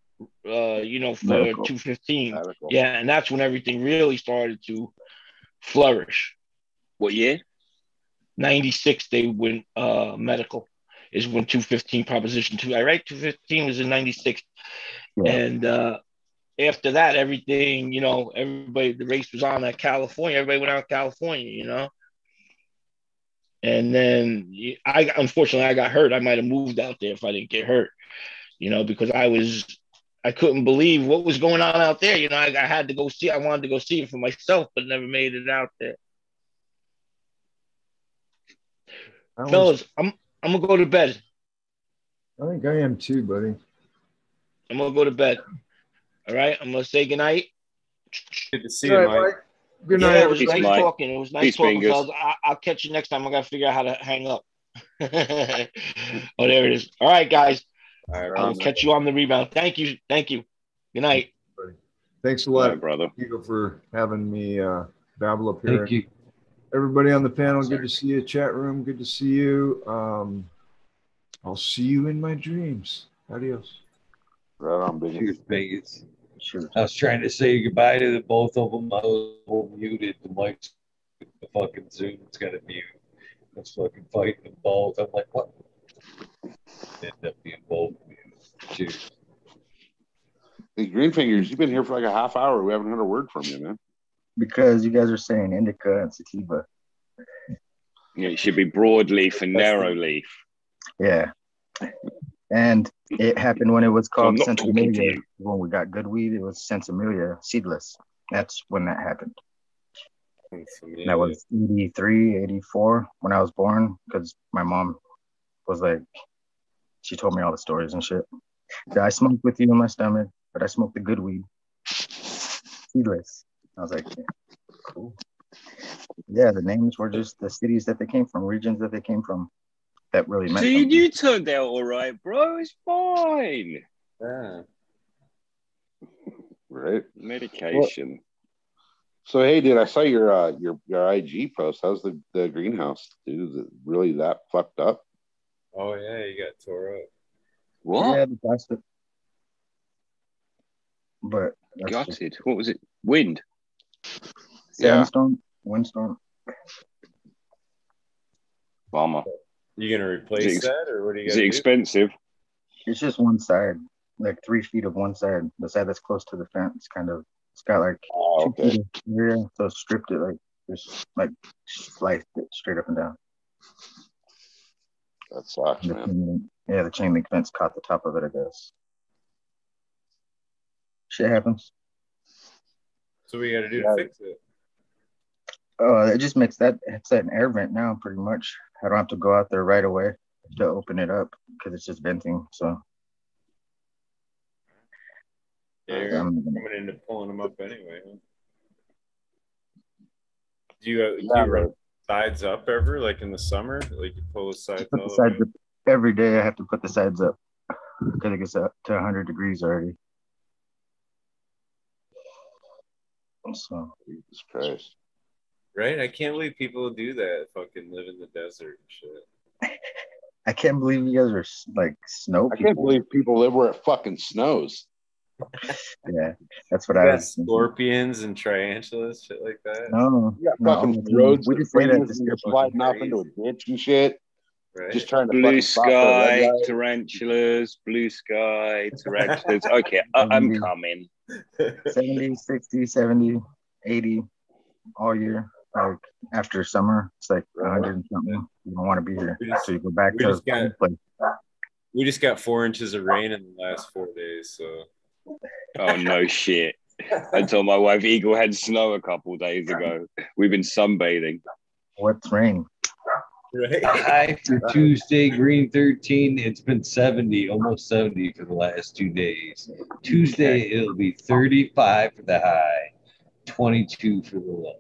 uh, you know, for Medical. 215. Radical. Yeah, and that's when everything really started to flourish. What year? 96, they went uh, medical, is when 215 Proposition 2. I right? 215 was in 96. Yeah. And uh, after that, everything, you know, everybody, the race was on at California. Everybody went out to California, you know? And then I unfortunately I got hurt. I might have moved out there if I didn't get hurt, you know, because I was I couldn't believe what was going on out there. You know, I, I had to go see. I wanted to go see it for myself, but never made it out there. I, Fellas, was, I'm I'm gonna go to bed. I think I am too, buddy. I'm gonna go to bed. All right, I'm gonna say goodnight. Good to see All you, right, Mike. Mike. Good yeah, night. it was Peace, nice Mike. talking. It was nice Peace, talking. fingers. fellas. I, I'll catch you next time. I gotta figure out how to hang up. oh, there it is. All right, guys. All right, I'll brother. catch you on the rebound. Thank you. Thank you. Good night. Thanks a No, lot, brother. Eagle, for having me uh, babble up here. Thank you. Everybody on the panel, good to see you. Chat room, good to see you. Um, I'll see you in my dreams. Adios. Right on, big. Cheers, Vegas. I was trying to say goodbye to the both of them. I was muted. The mic's the fucking Zoom. It's got a mute. I was fucking fighting them both. I'm like, what? End up being both muted. Cheers. Hey, Green Fingers, you've been here for like a half hour. We haven't heard a word from you, man. Because you guys are saying indica and sativa. Yeah, it should be broadleaf and narrowleaf. Yeah. And it happened when it was called not talking to sinsemilla. you. When we got good weed, it was sinsemilla seedless. That's when that happened. That was 83, 84 when I was born because my mom was like, she told me all the stories and shit. I smoked with you in my stomach, but I smoked the good weed. Seedless. I was like, yeah, cool. Yeah, the names were just the cities that they came from, regions that they came from. That really meant See, something. you turned out all right, bro. It's fine. Yeah. Right. Medication. So hey, dude, I saw your uh, your your IG post. How's the the greenhouse, dude? Is it really that fucked up? Oh yeah, you got tore up. What? Yeah, the plastic. But that's just Gutted. What was it? Wind. Yeah. sandstorm, windstorm. Bummer. You gonna replace it ex- that, or what do you Is got? it expensive? It's just one side, like three feet of one side. The side that's close to the fence, kind of. It's got like Oh, two okay. feet of area, so stripped it like just like sliced it straight up and down. That sucks, the man. chain yeah, the chain link fence caught the top of it, I guess. Shit happens. So we got to do Yeah. to fix it. Oh, it just makes that it's that an air vent now, pretty much. I don't have to go out there right away to open it up because it's just venting. So Yeah, you're um, coming into pulling them up anyway. Huh? Do you, uh, do you run sides up ever, like in the summer? Like you pull the sides put the sides up every day. I have to put the sides up because it gets up to 100 degrees already. So Jesus Christ. Right? I can't believe people do that. Fucking live in the desert and shit. I can't believe you guys are like snow I can't believe people live where it fucking snows. Yeah, that's what You I got was. thinking. scorpions and tarantulas, shit like that. No, You got no, fucking we- roads. We just say that freeze to and you're sliding off into a ditch and shit. Right? Just trying to Blue fucking stop for a red sky, tarantulas, blue sky, tarantulas. Okay, I- I'm Mhm. coming. 70, 60, 70, 80 all year. Like after summer, it's like 100 and something. You don't want to be here. Just- So you go back we to just got- place. we just got four inches of rain in the last four days, so Oh no shit. I told my wife Eagle had snow a couple days ago. We've been sunbathing. What's rain? Right. High for Tuesday, green 13. It's been 70, almost 70 for the last two days. Tuesday, it'll be 35 for the high, 22 for the low.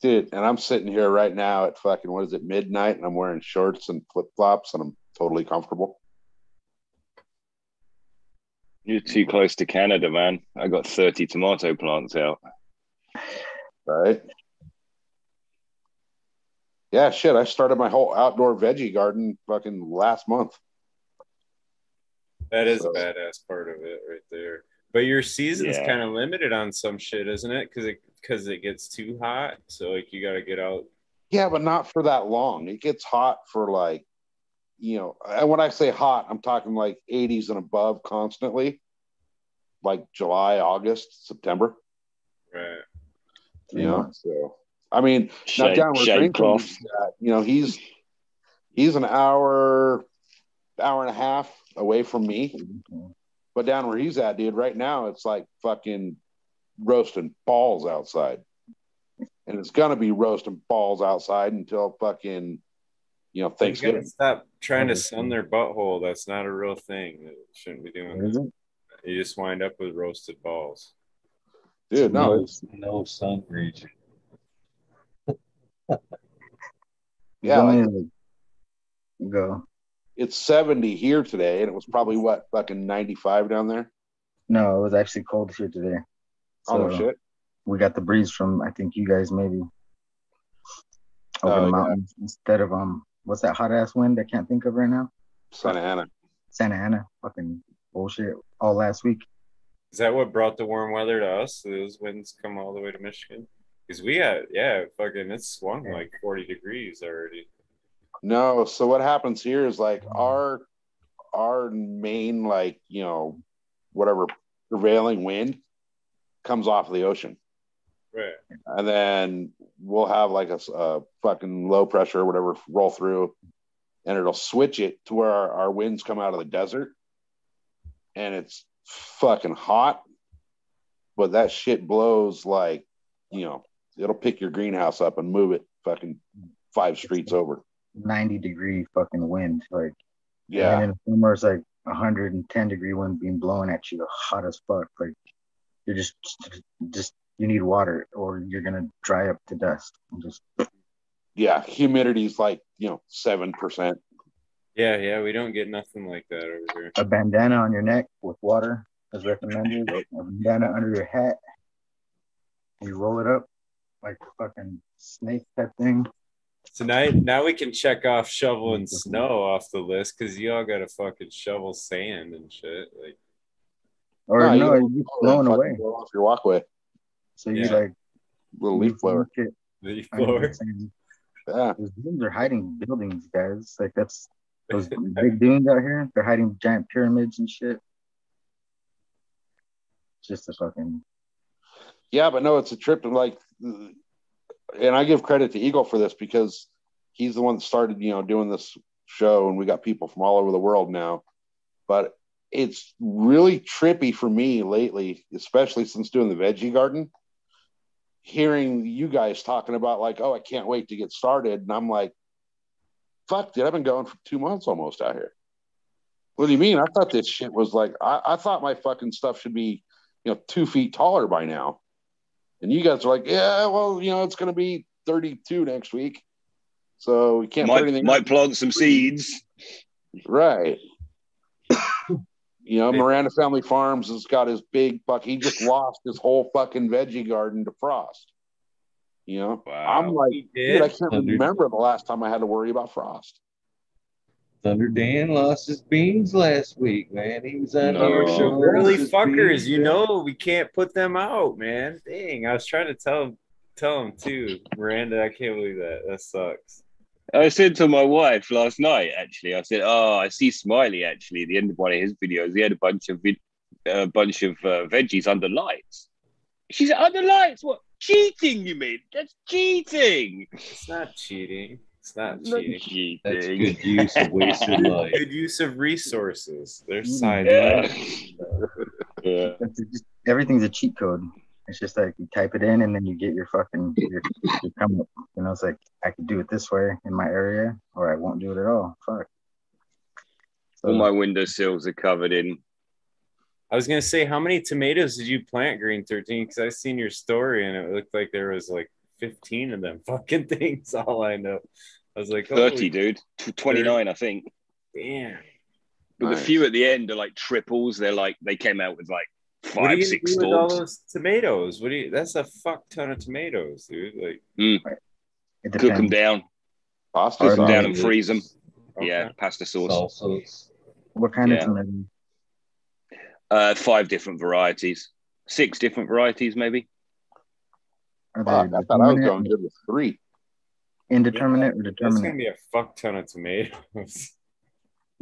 Dude, and I'm sitting here right now at fucking what is it, midnight, and I'm wearing shorts and flip flops and I'm totally comfortable. You're too close to Canada, man. I got 30 tomato plants out. Right. Yeah, shit. I started my whole outdoor veggie garden fucking last month. That is a badass part of it right there. But your season's Yeah. kind of limited on some shit, isn't it? Because it because it gets too hot. So like you got to get out. Yeah, but not for that long. It gets hot for like, you know, and when I say hot, I'm talking like 80s and above constantly, like July, August, September. Right. You know, so I mean, not Shade, down where shade Green cloth. At, you know, he's he's an hour, hour and a half away from me. But down where he's at, dude, right now it's like fucking roasting balls outside. And it's gonna be roasting balls outside until fucking, you know, You gotta stop trying to sun their butthole. That's not a real thing. You shouldn't be doing that. You just wind up with roasted balls. Dude, no, it's no sun region. Yeah, It's like, go. it's 70 here today, and it was probably what fucking 95 down there. No, it was actually cold here today. Oh no shit. We got the breeze from I think you guys maybe over Oh, the yeah. mountains instead of um what's that hot ass wind I can't think of right now? Santa Ana. Santa Ana. Fucking bullshit all last week. Is that what brought the warm weather to us? Those winds come all the way to Michigan? Because we had, yeah, fucking, it's swung like 40 degrees already. No, so what happens here is like our our main like you know whatever prevailing wind comes off the ocean, Right. and then we'll have like a fucking low pressure or whatever roll through, and it'll switch it to where our, our winds come out of the desert, and it's fucking hot, but that shit blows like you know it'll pick your greenhouse up and move it fucking five streets over. 90 degree fucking wind. Like Yeah. and in the summer it's like 110 degree wind being blown at you hot as fuck. Like you're just just you need water or you're gonna dry up to dust. And just yeah, humidity's like you know seven percent. Yeah, yeah, we don't get nothing like that over here. a bandana on your neck with water is recommended. a bandana under your hat. You roll it up like fucking snake type thing. Tonight, now we can check off shoveling snow off the list because you all got to fucking shovel sand and shit. Like, Or No, you no, don't- you blown away. blow off your walkway, So you Yeah. like little leaf blower. shit the under floor. the sand. Yeah, Those dunes are hiding buildings, guys. Like that's those big dunes out here. They're hiding giant pyramids and shit. Just a fucking yeah, but no, it's a trip to like, and I give credit to Eagle for this because he's the one that started, you know, doing this show, and we got people from all over the world now. But it's really trippy for me lately, especially since doing the veggie garden. Hearing you guys talking about like, oh, I can't wait to get started, and I'm like, fuck, dude, I've been going for two months almost out here. What do you mean? I thought this shit was like, I, I thought my fucking stuff should be, you know, two feet taller by now. And you guys are like, yeah, well, you know, it's going to be 32 next week. So we can't put Might, anything might plant some seeds. Right. you know, Miranda Family Farms has got his big fuck. He just lost his whole fucking veggie garden to frost. You know, Wow. I'm like, dude, I can't remember the last time I had to worry about frost. Thunder Dan lost his beans last week, man. He was on No. our show. Early fuckers, beans, you man. know we can't put them out, man. Dang, I was trying to tell tell him too, Miranda. I can't believe that. That sucks. I said to my wife last night, actually, I said, "Oh, I see Smiley actually at the end of one of his videos. He had a bunch of vid- a bunch of uh, veggies under lights." She said, "Under lights? What? Cheating? You mean? That's cheating? It's not cheating. It's not Not cheating. That's good use of wasted life. Good use of resources. Their Mm. side. Yeah. yeah. Just, everything's a cheat code. It's just like you type it in and then you get your fucking your, your come up. You know, it's like I could do it this way in my area, or I won't do it at all. Fuck. So, All my windowsills are covered in. I was gonna say, how many tomatoes did you plant, Green Thirteen? Because I seen your story and it looked like there was like fifteen of them fucking things. All I know, I was like, Thirty, dude. Tw- Twenty-nine, I think. Damn. But Nice. the few at the end are like triples. They're like they came out with like What are five, you six gonna do with all those tomatoes? What do you? That's a fuck ton of tomatoes, dude. Like, it Cook them down, Pasta cook them sauce. down and freeze them. okay. Yeah, pasta sauce. Salsas. What kind Yeah. of tomato? Uh, five different varieties, six different varieties, maybe. Are Fuck, they I thought I was going good with three. indeterminate, or That's gonna determinate? be a fuck ton of tomatoes.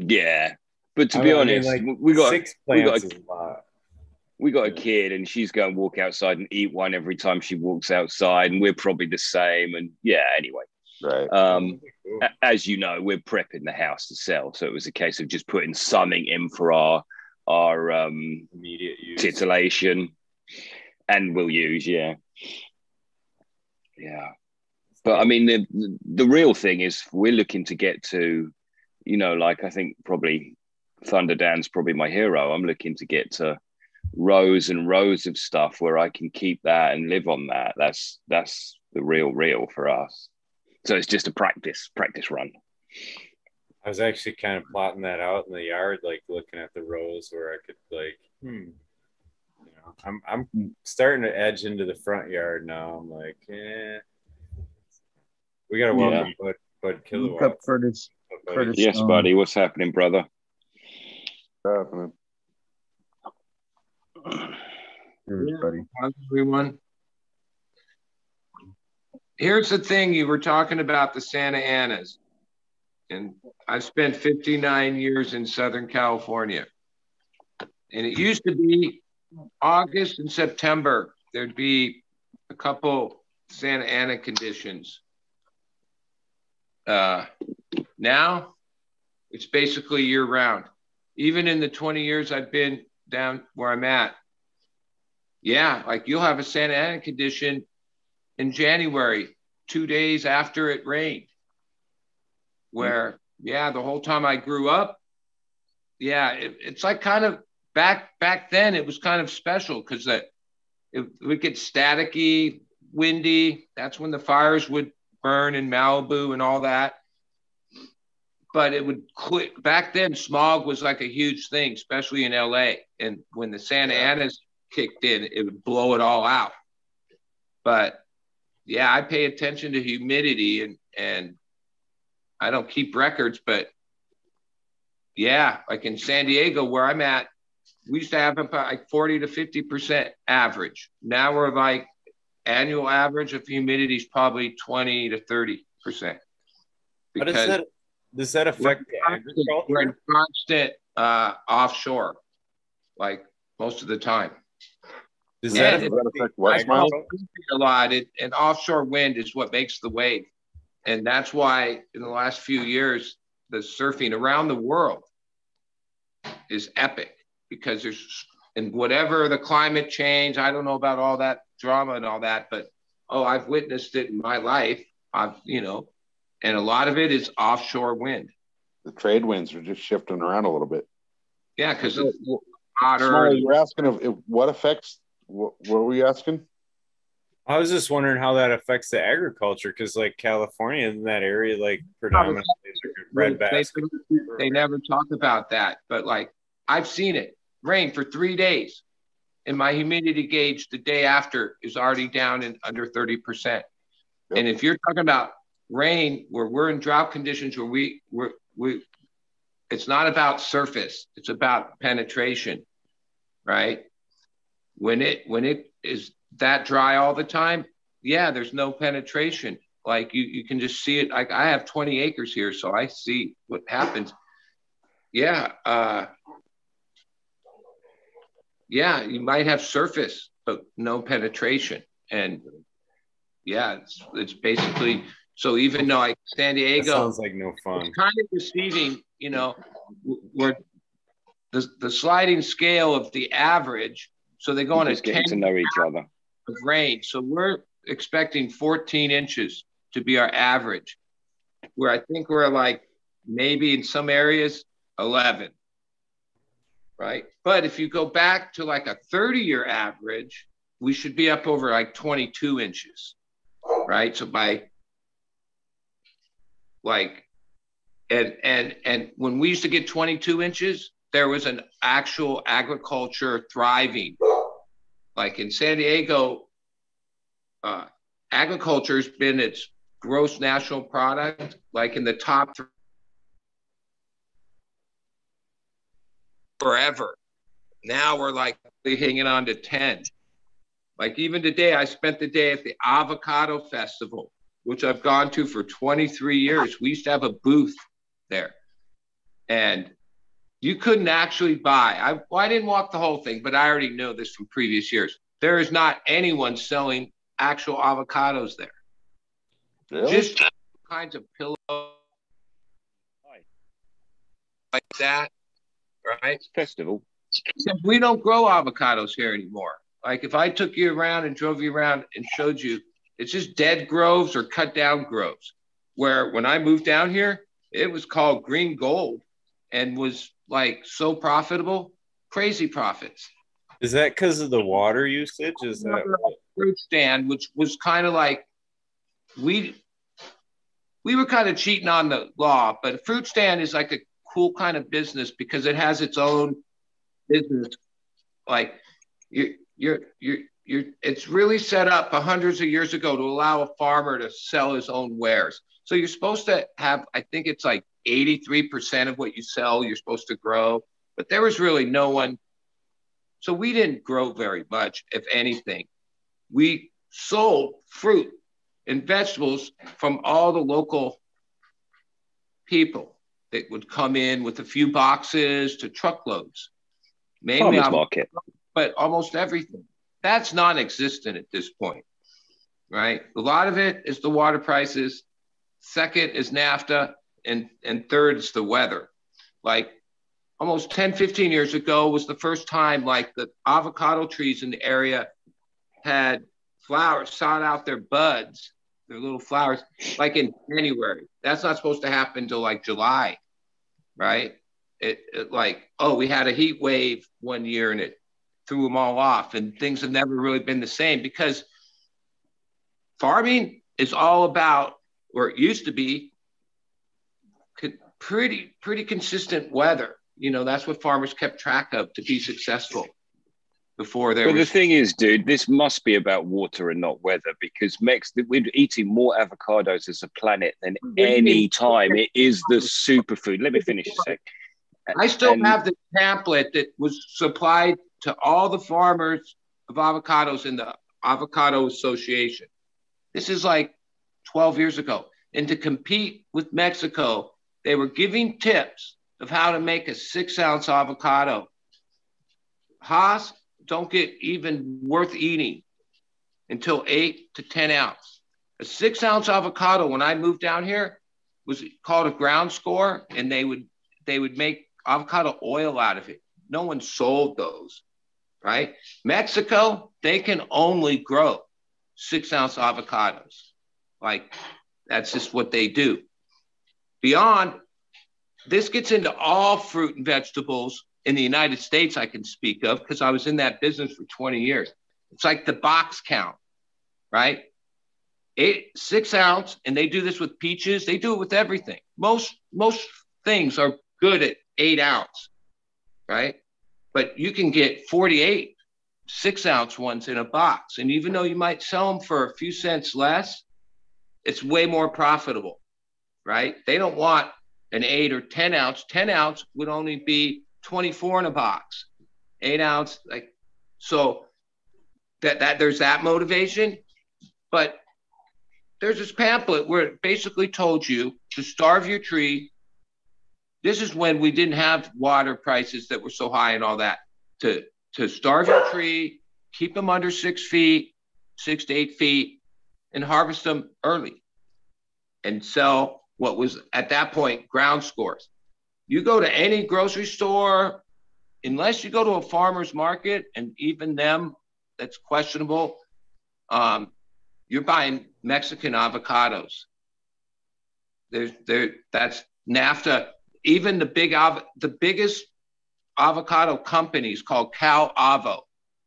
Yeah, but to I be mean, honest, like, we got six we plants got- is a lot. we got a kid and she's going to walk outside and eat one every time she walks outside and we're probably the same and yeah anyway Right. um a- as you know we're prepping the house to sell so it was a case of just putting something in for our our um Immediate use. titillation and we'll use yeah yeah. But i mean the the real thing is we're looking to get to you know like i think probably Thunder Dan's probably my hero. I'm looking to get to rows and rows of stuff where i can keep that and live on that. That's that's the real real for us. So it's just a practice practice run. I was actually kind of plotting that out in the yard, like looking at the rows where I could like, hmm. You know, I'm I'm starting to edge into the front yard now. I'm like, eh. We gotta welcome Bud Bud Look up Kilowatt. Curtis. Curtis. yes buddy what's happening brother What's Happening. Curtis, buddy. How's everyone? Here's the thing you were talking about the Santa Anas. And I've spent 59 years in Southern California. And it used to be August and September, there'd be a couple Santa Ana conditions. Uh, now it's basically year round. Even in the 20 years I've been down where I'm at, yeah, like you'll have a Santa Ana condition in January, two days after it rained. Where, yeah, the whole time I grew up, yeah, it, it's like kind of back back then. It was kind of special because that it would get staticky, windy. That's when the fires would burn in Malibu and all that. But it would quit back then. Smog was like a huge thing, especially in LA. And when the Santa Anas kicked in, it would blow it all out. But yeah, I pay attention to humidity and and I don't keep records, but yeah, like in San Diego where I'm at, we used to have about like 40 to 50 percent average. Now we're like annual average of humidity is probably 20 to 30 percent. But does that does that affect the we're in constant uh, offshore, like most of the time. Does Yeah, that it- affect what, a lot, it, and offshore wind is what makes the wave, and that's why in the last few years the surfing around the world is epic because there's and whatever the climate change, I don't know about all that drama and all that, but oh, I've witnessed it in my life. I've you know, and a lot of it is offshore wind. The trade winds are just shifting around a little bit. Yeah, because it's hotter. Smiley, you're asking if, if what affects. What, what were you asking? I was just wondering how that affects the agriculture because, like California, in that area, like predominantly like a bread they, they never talk about that, but like I've seen it rain for three days, and my humidity gauge the day after is already down in under thirty percent. Yep. And if you're talking about rain, where we're in drought conditions, where we we we, it's not about surface; it's about penetration, right? When it when it is that dry all the time, yeah, there's no penetration. Like you, you can just see it. Like I have 20 acres here, so I see what happens. Yeah, uh, yeah, you might have surface, but no penetration. And yeah, it's, it's basically so. Even though I San That Diego, sounds like no fun. it's kind of deceiving, you know, where the, the sliding scale of the average. So they go on a just 10 getting to know each other of rain. So we're expecting 14 inches to be our average, where I think we're like maybe in some areas 11. Right. But if you go back to like a 30 year average, we should be up over like 22 inches. Right. So by like, and and and when we used to get 22 inches, there was an actual agriculture thriving. Like in San Diego, uh, agriculture has been its gross national product, like in the top forever. Now we're like hanging on to 10. Like even today, I spent the day at the Avocado Festival, which I've gone to for 23 years. We used to have a booth there. And you couldn't actually buy. I, well, I didn't walk the whole thing, but I already know this from previous years. There is not anyone selling actual avocados there. Really? Just kinds of pillows like that, right? It's festival. Except we don't grow avocados here anymore. Like if I took you around and drove you around and showed you, it's just dead groves or cut down groves. Where when I moved down here, it was called green gold and was like so profitable, crazy profits. Is that because of the water usage? Is that fruit stand, which was kind of like we we were kind of cheating on the law, but a fruit stand is like a cool kind of business because it has its own business. Like you you're you're you're it's really set up hundreds of years ago to allow a farmer to sell his own wares. So you're supposed to have, I think it's like 83% of what you sell, you're supposed to grow, but there was really no one. So we didn't grow very much, if anything. We sold fruit and vegetables from all the local people that would come in with a few boxes to truckloads. Mainly Farmers market. but almost everything. That's non existent at this point, right? A lot of it is the water prices. Second is NAFTA. And, and third is the weather. Like almost 10, 15 years ago was the first time like the avocado trees in the area had flowers, sought out their buds, their little flowers, like in January. That's not supposed to happen until like July, right? It, it like, oh, we had a heat wave one year and it threw them all off, and things have never really been the same because farming is all about, or it used to be, pretty pretty consistent weather. You know, that's what farmers kept track of to be successful before there But the thing is, dude, this must be about water and not weather because Mex we're eating more avocados as a planet than any time. It is the superfood. Let me finish a sec. I still And- have the pamphlet that was supplied to all the farmers of avocados in the Avocado Association. This is like 12 years ago. And to compete with Mexico, they were giving tips of how to make a six ounce avocado. Hass don't get even worth eating until eight to 10 ounce. A six ounce avocado, when I moved down here, was called a ground score, and they would they would make avocado oil out of it. No one sold those, right? Mexico, they can only grow six ounce avocados. Like that's just what they do. Beyond, this gets into all fruit and vegetables in the United States, I can speak of because I was in that business for 20 years. It's like the box count, right? Eight, six ounce, and they do this with peaches. They do it with everything. Most most things are good at eight ounce, right? But you can get 48 six ounce ones in a box. And even though you might sell them for a few cents less, it's way more profitable, right? They don't want an eight or 10 ounce. 10 ounce would only be 24 in a box. Eight ounce, like, so that, that there's that motivation. But there's this pamphlet where it basically told you to starve your tree. This is when we didn't have water prices that were so high and all that. To to starve your tree, keep them under six feet, six to eight feet, and harvest them early, and sell what was at that point ground scores. You go to any grocery store, unless you go to a farmer's market, and even them, that's questionable. Um, you're buying Mexican avocados. There's there that's NAFTA. Even the big av- the biggest avocado companies called Calavo,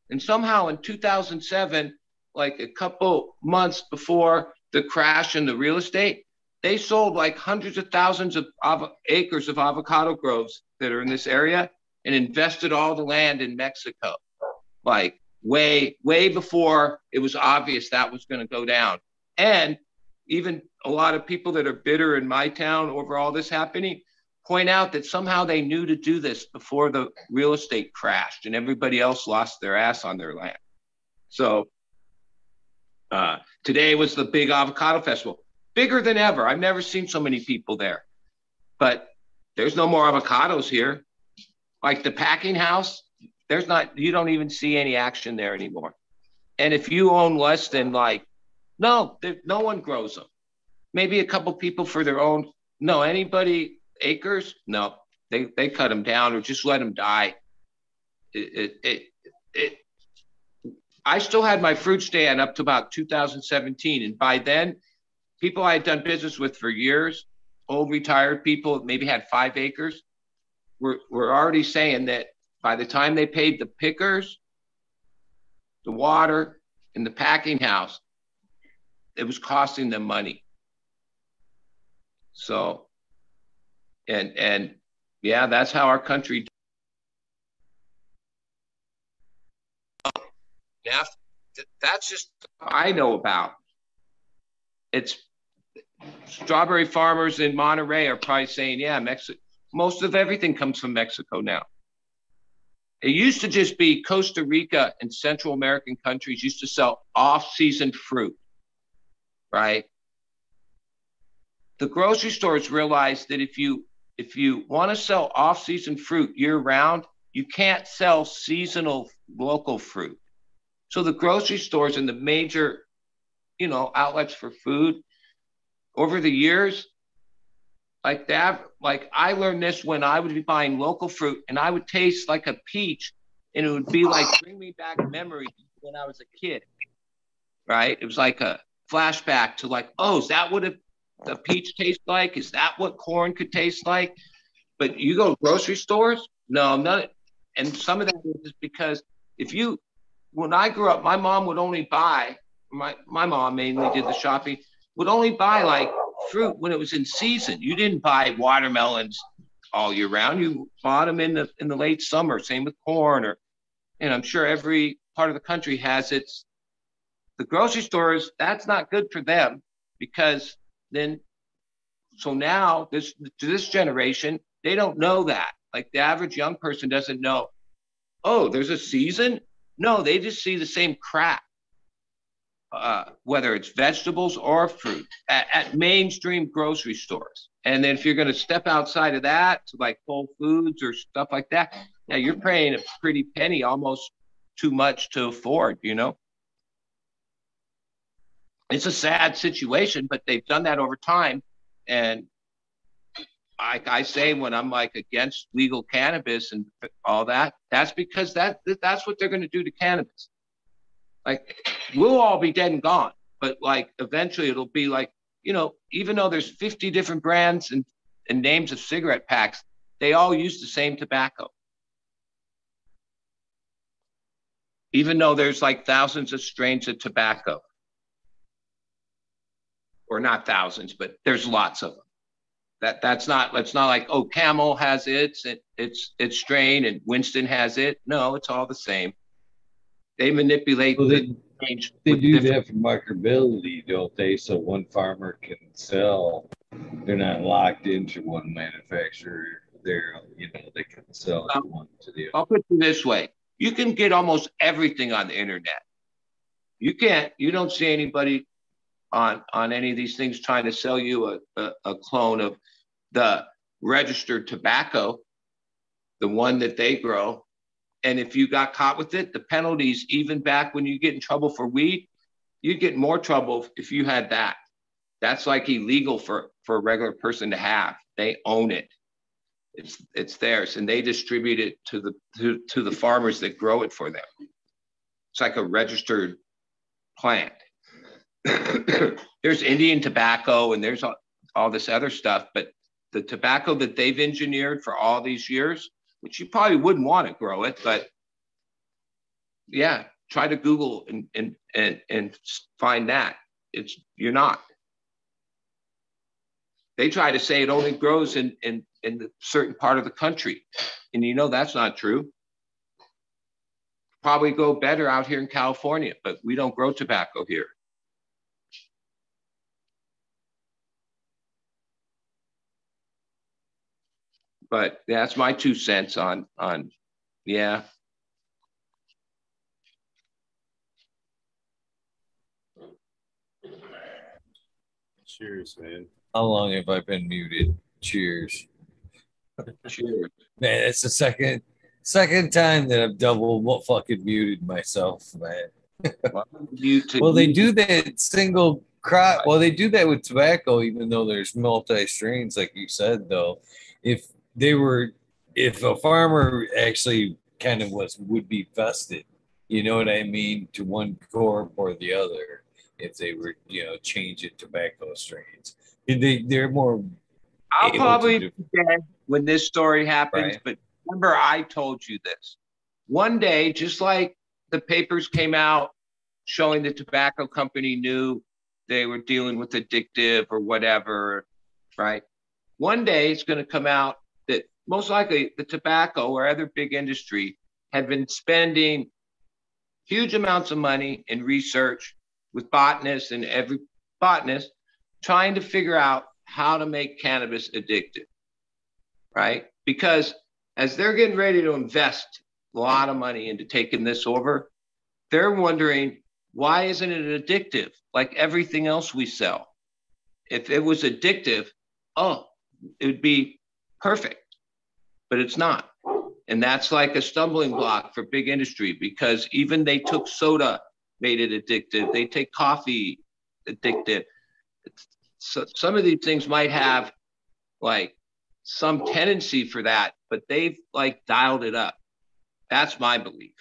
and somehow in 2007, like a couple months before the crash in the real estate, they sold like hundreds of thousands of av- acres of avocado groves that are in this area and invested all the land in Mexico, like way way before it was obvious that was going to go down. And even a lot of people that are bitter in my town over all this happening point out that somehow they knew to do this before the real estate crashed and everybody else lost their ass on their land. So uh, today was the big avocado festival, bigger than ever. I've never seen so many people there, but there's no more avocados here. Like the packing house, there's not, you don't even see any action there anymore. And if you own less than like, no, there, no one grows them. Maybe a couple people for their own. No, anybody acres? No, they they cut them down or just let them die. It, it, it, it I still had my fruit stand up to about 2017, and by then, people I had done business with for years, old retired people, maybe had five acres, were were already saying that by the time they paid the pickers, the water, and the packing house, it was costing them money. So, and and yeah, that's how our country. Now, that's just I know about. It's strawberry farmers in Monterey are probably saying, yeah, Mexico. Most of everything comes from Mexico now. It used to just be Costa Rica and Central American countries used to sell off-season fruit, right? The grocery stores realized that if you if you want to sell off-season fruit year-round, you can't sell seasonal local fruit. So the grocery stores and the major, you know, outlets for food over the years, like that, like I learned this when I would be buying local fruit and I would taste like a peach and it would be like bring me back memories when I was a kid. Right? It was like a flashback to like, oh, is that what a, a peach tastes like? Is that what corn could taste like? But you go grocery stores, no, none. And some of that is because if you, when I grew up, my mom would only buy my my mom mainly did the shopping would only buy like fruit when it was in season. You didn't buy watermelons all year round. You bought them in the in the late summer. Same with corn, or and I'm sure every part of the country has its. The grocery stores that's not good for them because then, so now this to this generation they don't know that. Like the average young person doesn't know. Oh, there's a season. No, they just see the same crap uh, whether it's vegetables or fruit at, at, mainstream grocery stores. And then if you're going to step outside of that to like Whole Foods or stuff like that, now you're paying a pretty penny, almost too much to afford, you know? It's a sad situation, but they've done that over time. And like I say, when I'm like against legal cannabis and all that, that's because that that's what they're going to do to cannabis. Like we'll all be dead and gone, but like eventually it'll be like, you know, even though there's 50 different brands and, and names of cigarette packs, they all use the same tobacco. Even though there's like thousands of strains of tobacco. Or not thousands, but there's lots of them. That that's not it's not like oh Camel has its it, its its strain and Winston has it. No, it's all the same. They manipulate Well, the they- change. They do different- that for marketability, don't they? So one farmer can sell. They're not locked into one manufacturer. They're, you know, they can sell Uh, one to the other. I'll put it this way: you can get almost everything on the internet. You can't. You don't see anybody on on any of these things trying to sell you a, a, a clone of the registered tobacco, the one that they grow. And if you got caught with it, the penalties, even back when you get in trouble for weed, you get more trouble if you had that. That's like illegal for for a regular person to have. They own it. It's it's theirs, and they distribute it to the to, to the farmers that grow it for them. It's like a registered plant. there's Indian tobacco and there's all, all this other stuff, but the tobacco that they've engineered for all these years, which you probably wouldn't want to grow it, but yeah, try to Google and and and, and find that. It's you're not. They try to say it only grows in in in a certain part of the country, and you know that's not true. Probably go better out here in California, but we don't grow tobacco here. But that's my two cents on on yeah. Cheers, man. How long have I been muted? Cheers. Cheers. Man, it's the second Second time that I've double fucking muted myself, man. Well, they do that single crop. Well, they do that with tobacco, even though there's multi strains, like you said. Though, if they were, if a farmer actually kind of was would be vested, you know what I mean, to one corp or the other, if they were, you know, changing tobacco strains, they they're more. I'll probably do- be dead when this story happens, Right. but remember I told you this. One day, just like the papers came out showing the tobacco company knew they were dealing with addictive or whatever, right? One day it's going to come out most likely the tobacco or other big industry had been spending huge amounts of money in research with botanists and every botanist trying to figure out how to make cannabis addictive, right? Because as they're getting ready to invest a lot of money into taking this over, they're wondering why isn't it addictive like everything else we sell? If it was addictive, oh, it would be perfect, but it's not. And that's like a stumbling block for big industry because even they took soda, made it addictive. They take coffee, addictive. So some of these things might have like some tendency for that, but they've like dialed it up. That's my belief.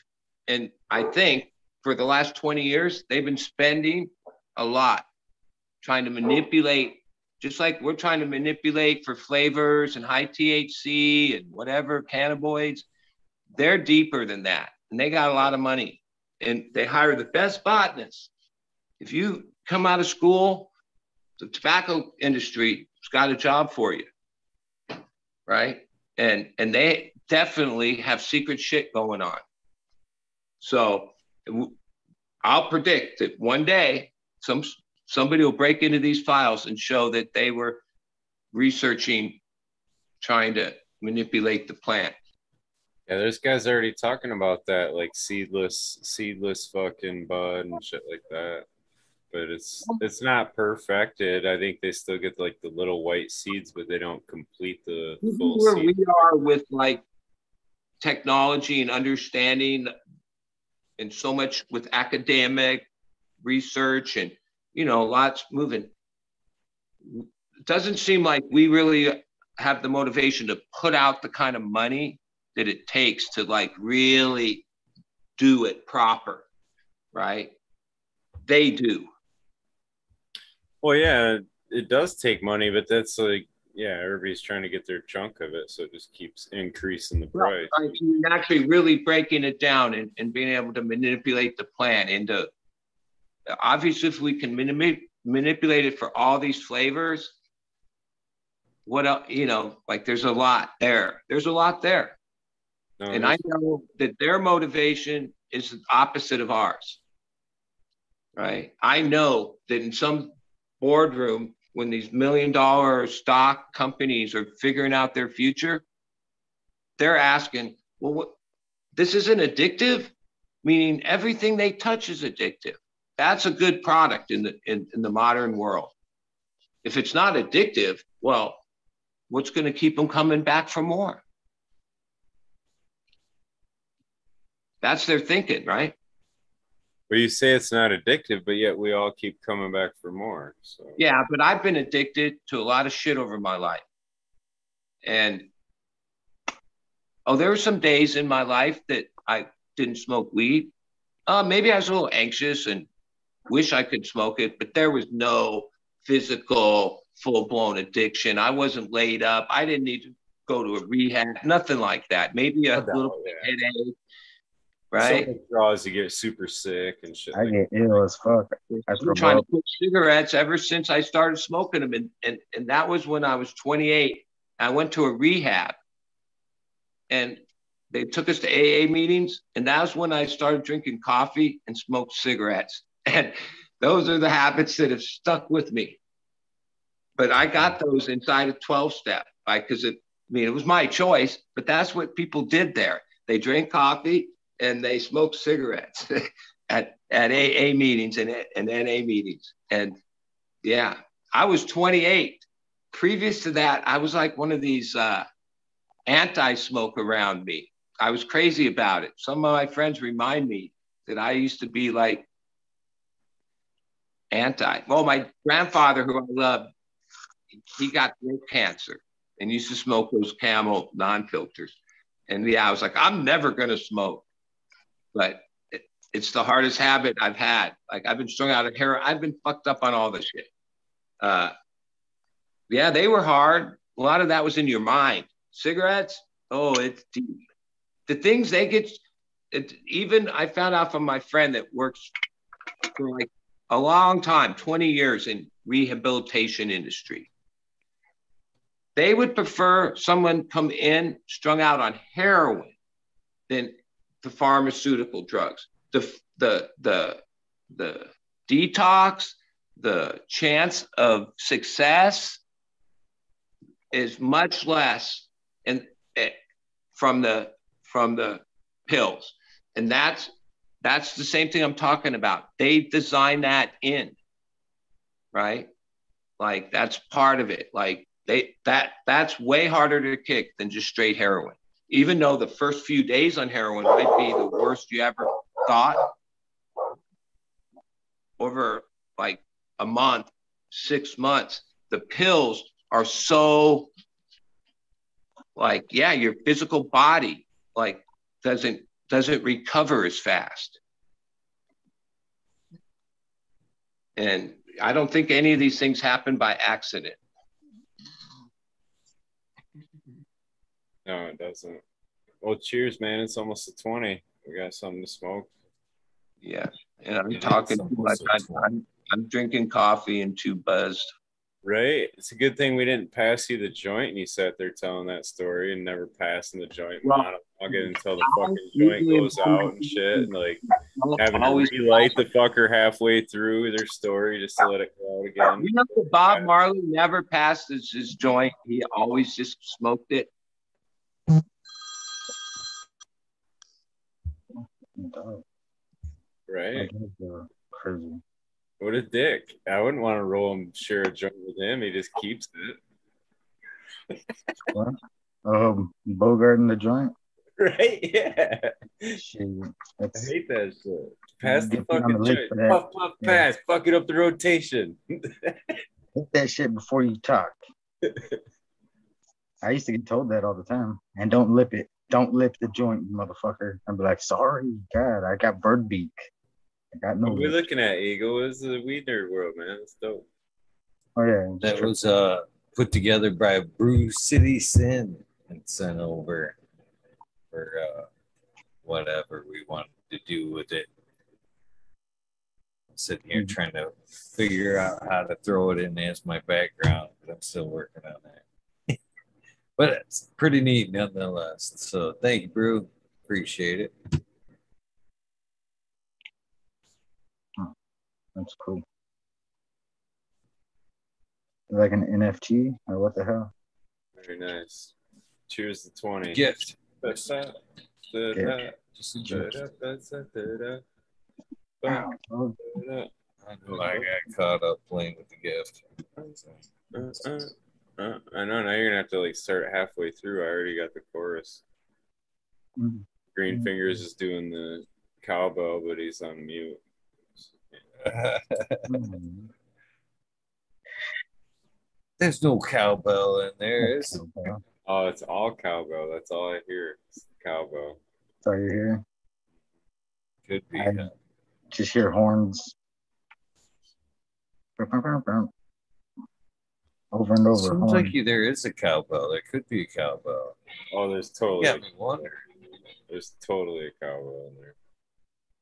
And I think for the last 20 years, they've been spending a lot trying to manipulate, just like we're trying to manipulate for flavors and high THC and whatever cannabinoids. They're deeper than that. And they got a lot of money and they hire the best botanists. If you come out of school, the tobacco industry has got a job for you. Right. And and they definitely have secret shit going on. So I'll predict that one day some somebody will break into these files and show that they were researching, trying to manipulate the plant. Yeah, there's guys already talking about that, like seedless, seedless fucking bud and shit like that. But it's it's not perfected. I think they still get like the little white seeds, but they don't complete the full Where seed. we are with like technology and understanding, and so much with academic research and you know lots moving. It doesn't seem like we really have the motivation to put out the kind of money that it takes to like really do it proper, right? They do. Well, yeah, it does take money, but that's like, yeah, everybody's trying to get their chunk of it, so it just keeps increasing the price. Right, actually really breaking it down and, and being able to manipulate the plan into obviously if we can manip- manipulate it for all these flavors what else you know like there's a lot there. There's a lot there. No, and i know that their motivation is the opposite of ours right? I know that in some boardroom when these million dollar stock companies are figuring out their future they're asking well what this isn't addictive? Meaning everything they touch is addictive that's a good product in the in, in the modern world if it's not addictive well what's going to keep them coming back for more that's their thinking right Well, you say it's not addictive, but yet we all keep coming back for more. So Yeah, but I've been addicted to a lot of shit over my life. And oh, there were some days in my life that I didn't smoke weed. Uh, maybe I was a little anxious and wish I could smoke it, but there was no physical full blown addiction. I wasn't laid up. I didn't need to go to a rehab, nothing like that. Maybe a No, little yeah. headache, right? Some draws you get super sick and shit. I like get ill as fuck. I I've been trying to up. quit cigarettes ever since I started smoking them. And, and, and that was when I was 28. I went to a rehab and they took us to AA meetings. And that was when I started drinking coffee and smoked cigarettes. And those are the habits that have stuck with me. But I got those inside a 12 step, like, because it, I mean, it was my choice, but that's what people did there. They drank coffee and they smoked cigarettes at, at AA meetings and, and NA meetings. And yeah, I was 28. Previous to that, I was like one of these uh, anti smoke around me. I was crazy about it. Some of my friends remind me that I used to be like anti. Well, my grandfather, who I loved, he got throat cancer and used to smoke those camel non-filters. And yeah, I was like, I'm never gonna smoke. But it, it's the hardest habit I've had. Like I've been strung out of heroin. I've been fucked up on all this shit. Uh, yeah, they were hard. A lot of that was in your mind. Cigarettes, oh, it's deep. The things they get, it, even I found out from my friend that works for like a long time, 20 years in rehabilitation industry. They would prefer someone come in strung out on heroin than the pharmaceutical drugs. The the the the detox, the chance of success is much less and eh, from the from the pills and that's that's the same thing i'm talking about. They design that in right? Like that's part of it. Like they that that's way harder to kick than just straight heroin. Even though the first few days on heroin might be the worst you ever thought over like a month six months the pills are so like yeah your physical body like doesn't doesn't recover as fast and i don't think any of these things happen by accident No, it doesn't. Well, cheers, man. It's almost a 20. We got something to smoke. yeah and i'm Yeah, talking it's too much almost I, I'm, I'm drinking coffee and too buzzed Right. It's a good thing we didn't pass you the joint and you sat there telling that story and never passing the joint Well, monologue until the fucking joint goes out and shit. And like having to always relight the fucker halfway through their story just to let it go out again. You know, that Bob Marley never passed his, his joint. He always just smoked it. Right. That is, uh, Crazy. What a dick. I wouldn't want to roll and share a joint with him. He just keeps it. Um, Bogart in the joint. Right? Yeah. Shit, I hate that shit. Pass the Get put on fucking the joint. Puff, puff, Yeah. pass. Fuck it up the rotation. hit that shit before you talk. I used to get told that all the time. And don't lip it. Don't lip the joint, you motherfucker. I'd be like, sorry, God, I got bird beak. I got no. What we lip." looking at, Eagle? This is a weed nerd world, man. It's dope. Oh yeah, That was uh put together by Brew City Sin and sent over for uh whatever we wanted to do with it. I'm sitting here Mhm. trying to figure out how to throw it in as my background, but I'm still working on that. but it's pretty neat nonetheless. So thank you, Brew. Appreciate it. that's cool. Like an NFT or what the hell? Very nice. Cheers to 20. Gift. Da-da, Yeah. da-da, Just a gift. da-da, da-da, Wow. I know I got caught up playing with the gift. Uh, uh, uh, I know now you're gonna have to like start halfway through. I already got the chorus. mm. Green Mm. Fingers is doing the cowbell, but he's on mute. Mm. There's no cowbell in there. Is That's Oh, it's all cowbell. That's all I hear. It's cowbell. That's all you hear. could be. I- Just hear horns. Over and over. Seems horns. like you, there is a cowbell. There could be a cowbell. Oh, there's totally Got me wondering. there's totally a cowbell in there.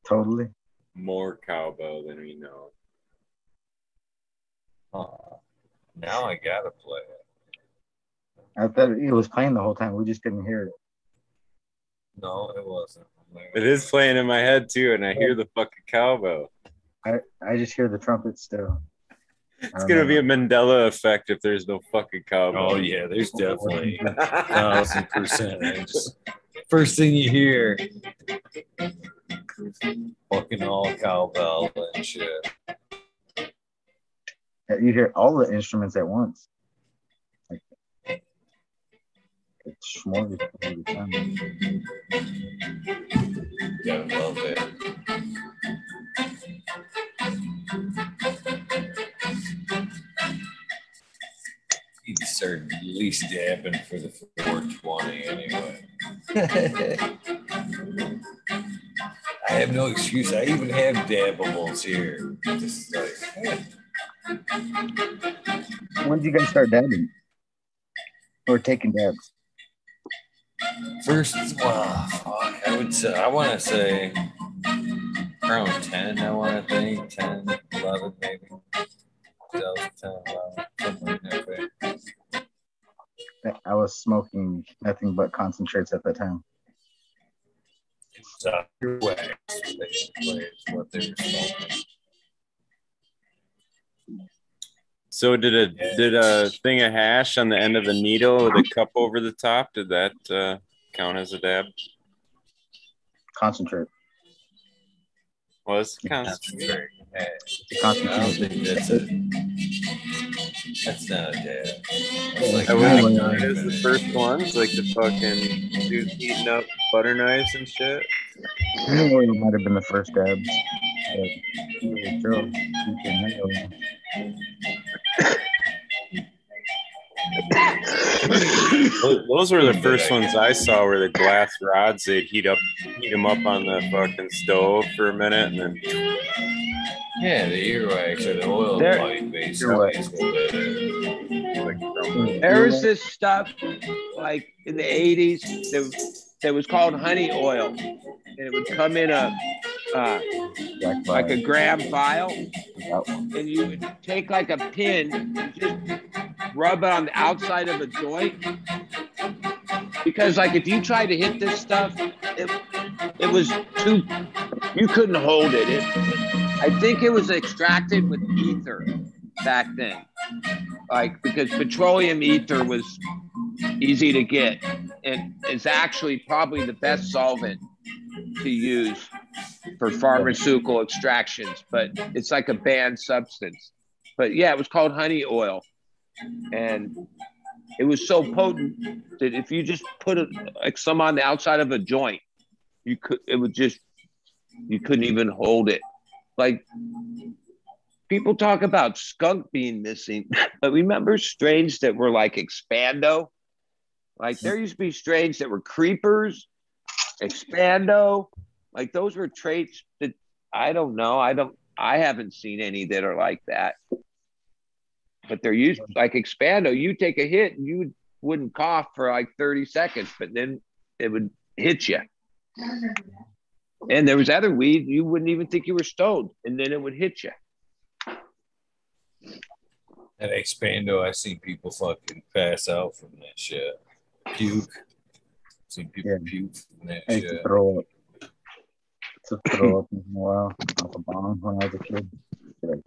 Totally. More cowbell than we know. Huh. Now I gotta play it. I thought it was playing the whole time. We just couldn't hear it. No, it wasn't. It is playing in my head too, and I hear the fucking cowbell. I, I just hear the trumpet still. It's gonna be a Mandela effect if there's no fucking cowbell. Oh yeah, there's definitely thousand percent. First thing you hear, fucking all cowbell and shit. You hear all the instruments at once. It's smorgasbord every time. Gotta love it. To start at least dabbing for the 420 anyway. I have no excuse. I even have dabbables here. Just like, eh. When did you guys start dabbing? Or taking dabs? First, well, fuck, I would say, I want to say around 10, I want to think 10, 11, maybe. 2010, 11, something like that. I was smoking nothing but concentrates at the time. So, your wax, basically, is what they were smoking. So did a did a thing of hash on the end of a needle with a cup over the top? Did that uh, count as a dab? Concentrate. Was Yeah. concentrate. Hey, The I don't think that's a, that's not a dab. That's like That Yeah, was yeah. it was the first ones, like the fucking dudes eating up butter knives and shit. Honey oil might have been the first dabs. But you can handle it. Those those were the first ones I saw were the glass rods. They'd heat up, heat them up on the fucking stove for a minute, and then Yeah, the earwax or the oil There- pipe, basically. is what that is. like There was this stuff like in the 80s that, that was called honey oil. And it would come in a uh, like a gram vial. and you would take like a pin just rub it on the outside of a joint because like if you tried to hit this stuff it, it was too you couldn't hold it. it i think it was extracted with ether back then like because petroleum ether was easy to get and it's actually probably the best solvent to use for pharmaceutical extractions, but it's like a banned substance. But yeah, it was called honey oil. And it was so potent that if you just put it like some on the outside of a joint, you could it would just you couldn't even hold it. Like people talk about skunk being missing, but remember strains that were like expando? Like hmm. there used to be strains that were creepers, expando, like those were traits that I don't know. I don't I haven't seen any that are like that. But they're used like expando, you take a hit and you wouldn't cough for like 30 seconds, but then it would hit you. And there was other weed you wouldn't even think you were stoned, and then it would hit you. At Expando, I've seen people fucking pass out from that shit. Puke. Seen people Yeah. puke from that I shit. throw up. To throw up in a while off a bomb when I was a kid. Like,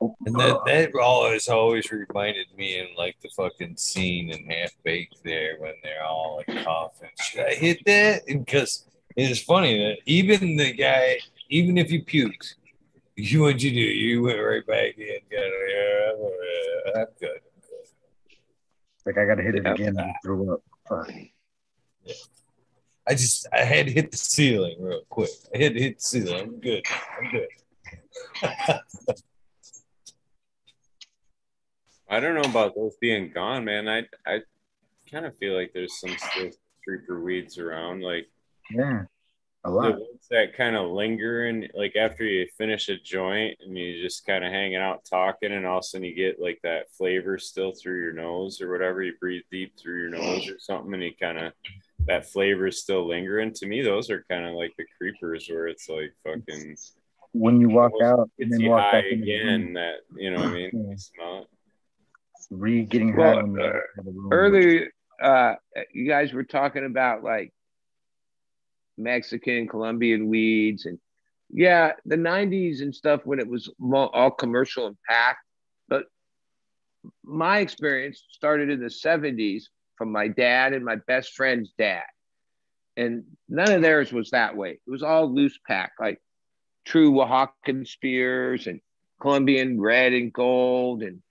oh, And that oh. that always always reminded me in like the fucking scene in Half Baked there when they're all like coughing. Should I hit that? Because it's funny that even the guy, even if you puked, you what you do? You went right back in. Got yeah, I'm, good. like I gotta hit it Yeah. again and threw up. Fuck. I just I had to hit the ceiling real quick. I had to hit the ceiling. I'm good. I'm good. I don't know about those being gone, man. I I kind of feel like there's some still creeper weeds around, like Yeah. A the lot. ones that kind of linger and like after you finish a joint and you just kind of hanging out talking, and all of a sudden you get like that flavor still through your nose or whatever. You breathe deep through your nose or something, and you kind of that flavor is still lingering. To me, those are kind of like the creepers where it's like fucking When you walk out and then walk back in the. That you know what I mean? Yeah. Smell it. re getting Well, high uh, walk out of the room. Earlier, uh, you guys were talking about like Mexican, Colombian weeds, and yeah, the '90s and stuff when it was all commercial and packed. But my experience started in the '70s from my dad and my best friend's dad, and none of theirs was that way. It was all loose pack, like true Oaxacan spears and Colombian red and gold, and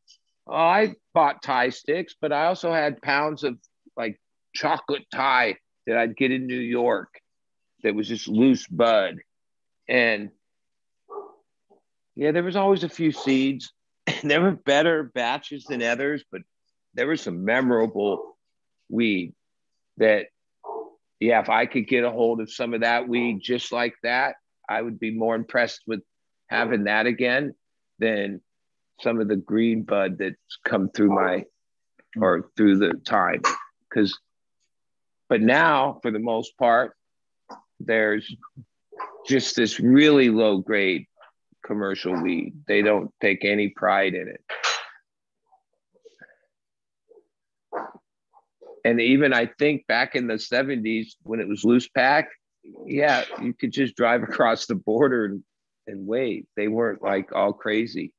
oh, I bought Thai sticks, but I also had pounds of like chocolate Thai that I'd get in New York that was just loose bud. And yeah, there was always a few seeds. there were better batches than others, but there was some memorable weed that, yeah, if I could get a hold of some of that weed just like that, I would be more impressed with having that again than some of the green bud that's come through my or through the time. Because, but now for the most part, there's just this really low grade commercial weed. They don't take any pride in it. And even I think back in the 70s when it was loose pack, yeah, you could just drive across the border and, and wait. They weren't like all crazy.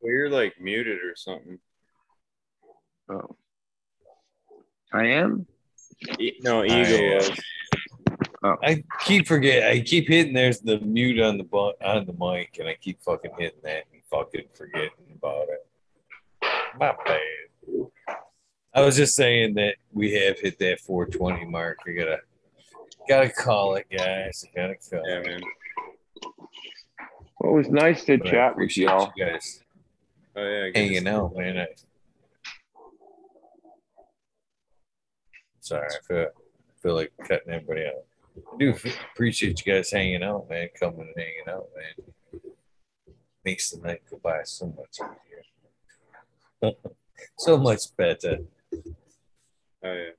Well, you're like muted or something. Oh. I am? E- No, Eagle was. Oh. I keep forget. I keep hitting. There's the mute on the bu- on the mic, and I keep fucking hitting that and fucking forgetting about it. My bad. I was just saying that we have hit that 420 mark. We gotta gotta call it, guys. Gotta call Yeah, it. man. Well, it was nice to But chat with y'all. you guys Oh yeah, hanging out, you. man. I, sorry, I feel I feel like cutting everybody out. I do appreciate you guys hanging out, man. Coming and hanging out, man. Makes the night go by so much easier. so much better. Oh yeah.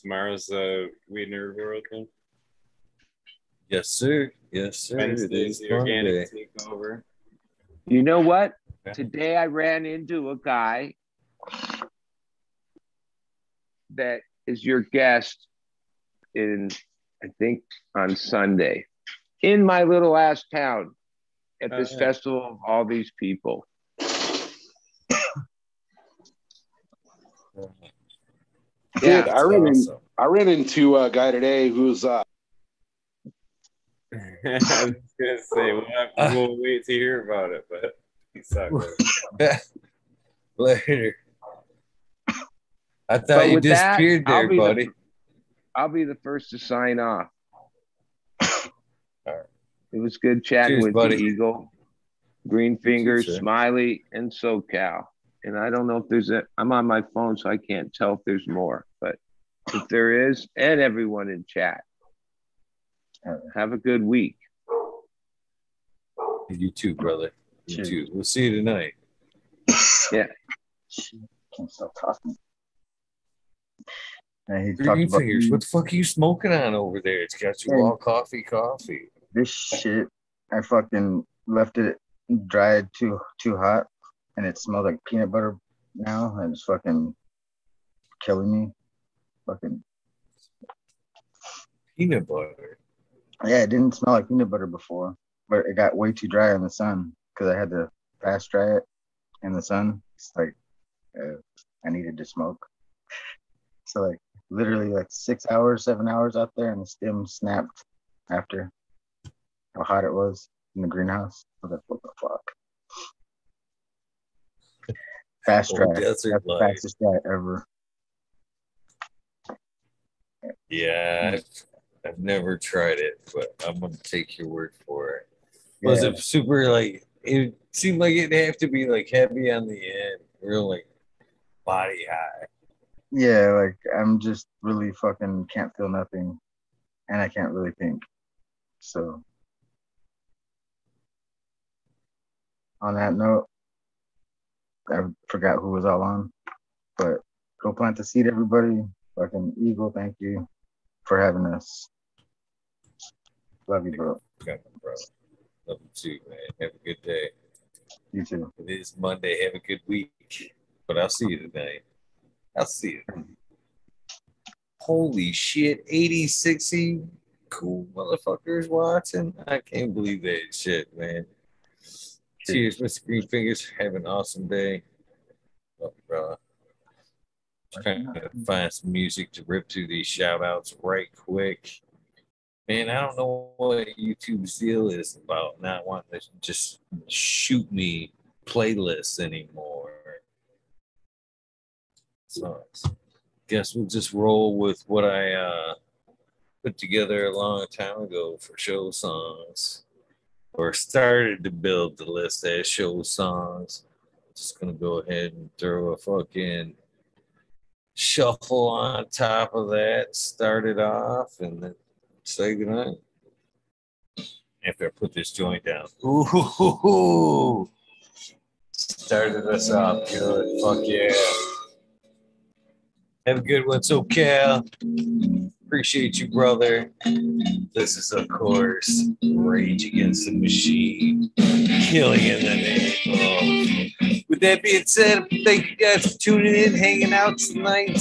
Tomorrow's uh Weed Nerd World then. Yes, sir. Yes, sir. It Wednesday's the organic Monday. takeover. You know what? Yeah. Today I ran into a guy that is your guest in, I think, on Sunday in my little ass town at this yeah. festival of all these people. Dude, I ran, in, Awesome. I ran into a guy today who's uh, I was gonna say we'll, have, we'll wait to hear about it, but he's not good. Later. I thought But you with that, disappeared I'll there, the- buddy. I'll be the first to sign off. right. It was good chatting Cheers, with buddy. you, Eagle, Green Fingers, sir. Smiley, and SoCal. And I don't know if there's a. I'm on my phone, so I can't tell if there's more. But if there is, and everyone in chat, have a good week. You too, brother. You Cheers. too. We'll see you tonight. Yeah. Can't stop talking. And he talked Green about fingers. What the fuck are you smoking on over there? It's got you Hey. all coffee, coffee. this shit. I fucking left it dried too too hot, and it smelled like peanut butter now, and it's fucking killing me. Fucking Peanut butter. yeah, it didn't smell like peanut butter before, but it got way too dry in the sun because I had to fast dry it in the sun. It's like uh, I needed to smoke. So like literally like six hours, seven hours out there, and the stem snapped after how hot it was in the greenhouse. I was like, what the fuck? Fast dry. That's the fastest dry ever. Yeah, I've, I've never tried it, but I'm gonna take your word for it. Was Yeah. it super like? It seemed like it'd have to be like heavy on the end, real like body high. Yeah, like I'm just really fucking can't feel nothing, and I can't really think. So, on that note, I forgot who was all on, but go plant the seed, everybody. Fucking Eagle, thank you for having us. Love you, bro. It, bro. Love you too, man. Have a good day. You too. It is Monday. Have a good week. But I'll see you tonight. I'll see you. Holy shit. 80, 60 cool motherfuckers watching. I can't believe that shit, man. Cheers, Mr. Green Fingers. Have an awesome day. Love you, brother. Trying to find some music to rip through these shout outs right quick. Man, I don't know what YouTube's deal is about not wanting to just shoot me playlists anymore. So guess we'll just roll with what I uh, put together a long time ago for show songs, or started to build the list as show songs. Just gonna go ahead and throw a fucking shuffle on top of that, start it off, and then say goodnight. After I put this joint down. Ooh, started us off good. Fuck yeah. Have a good one, SoCal. Appreciate you, brother. This is, of course, Rage Against the Machine. Killing in the name of. With that being said, thank you guys for tuning in, hanging out tonight.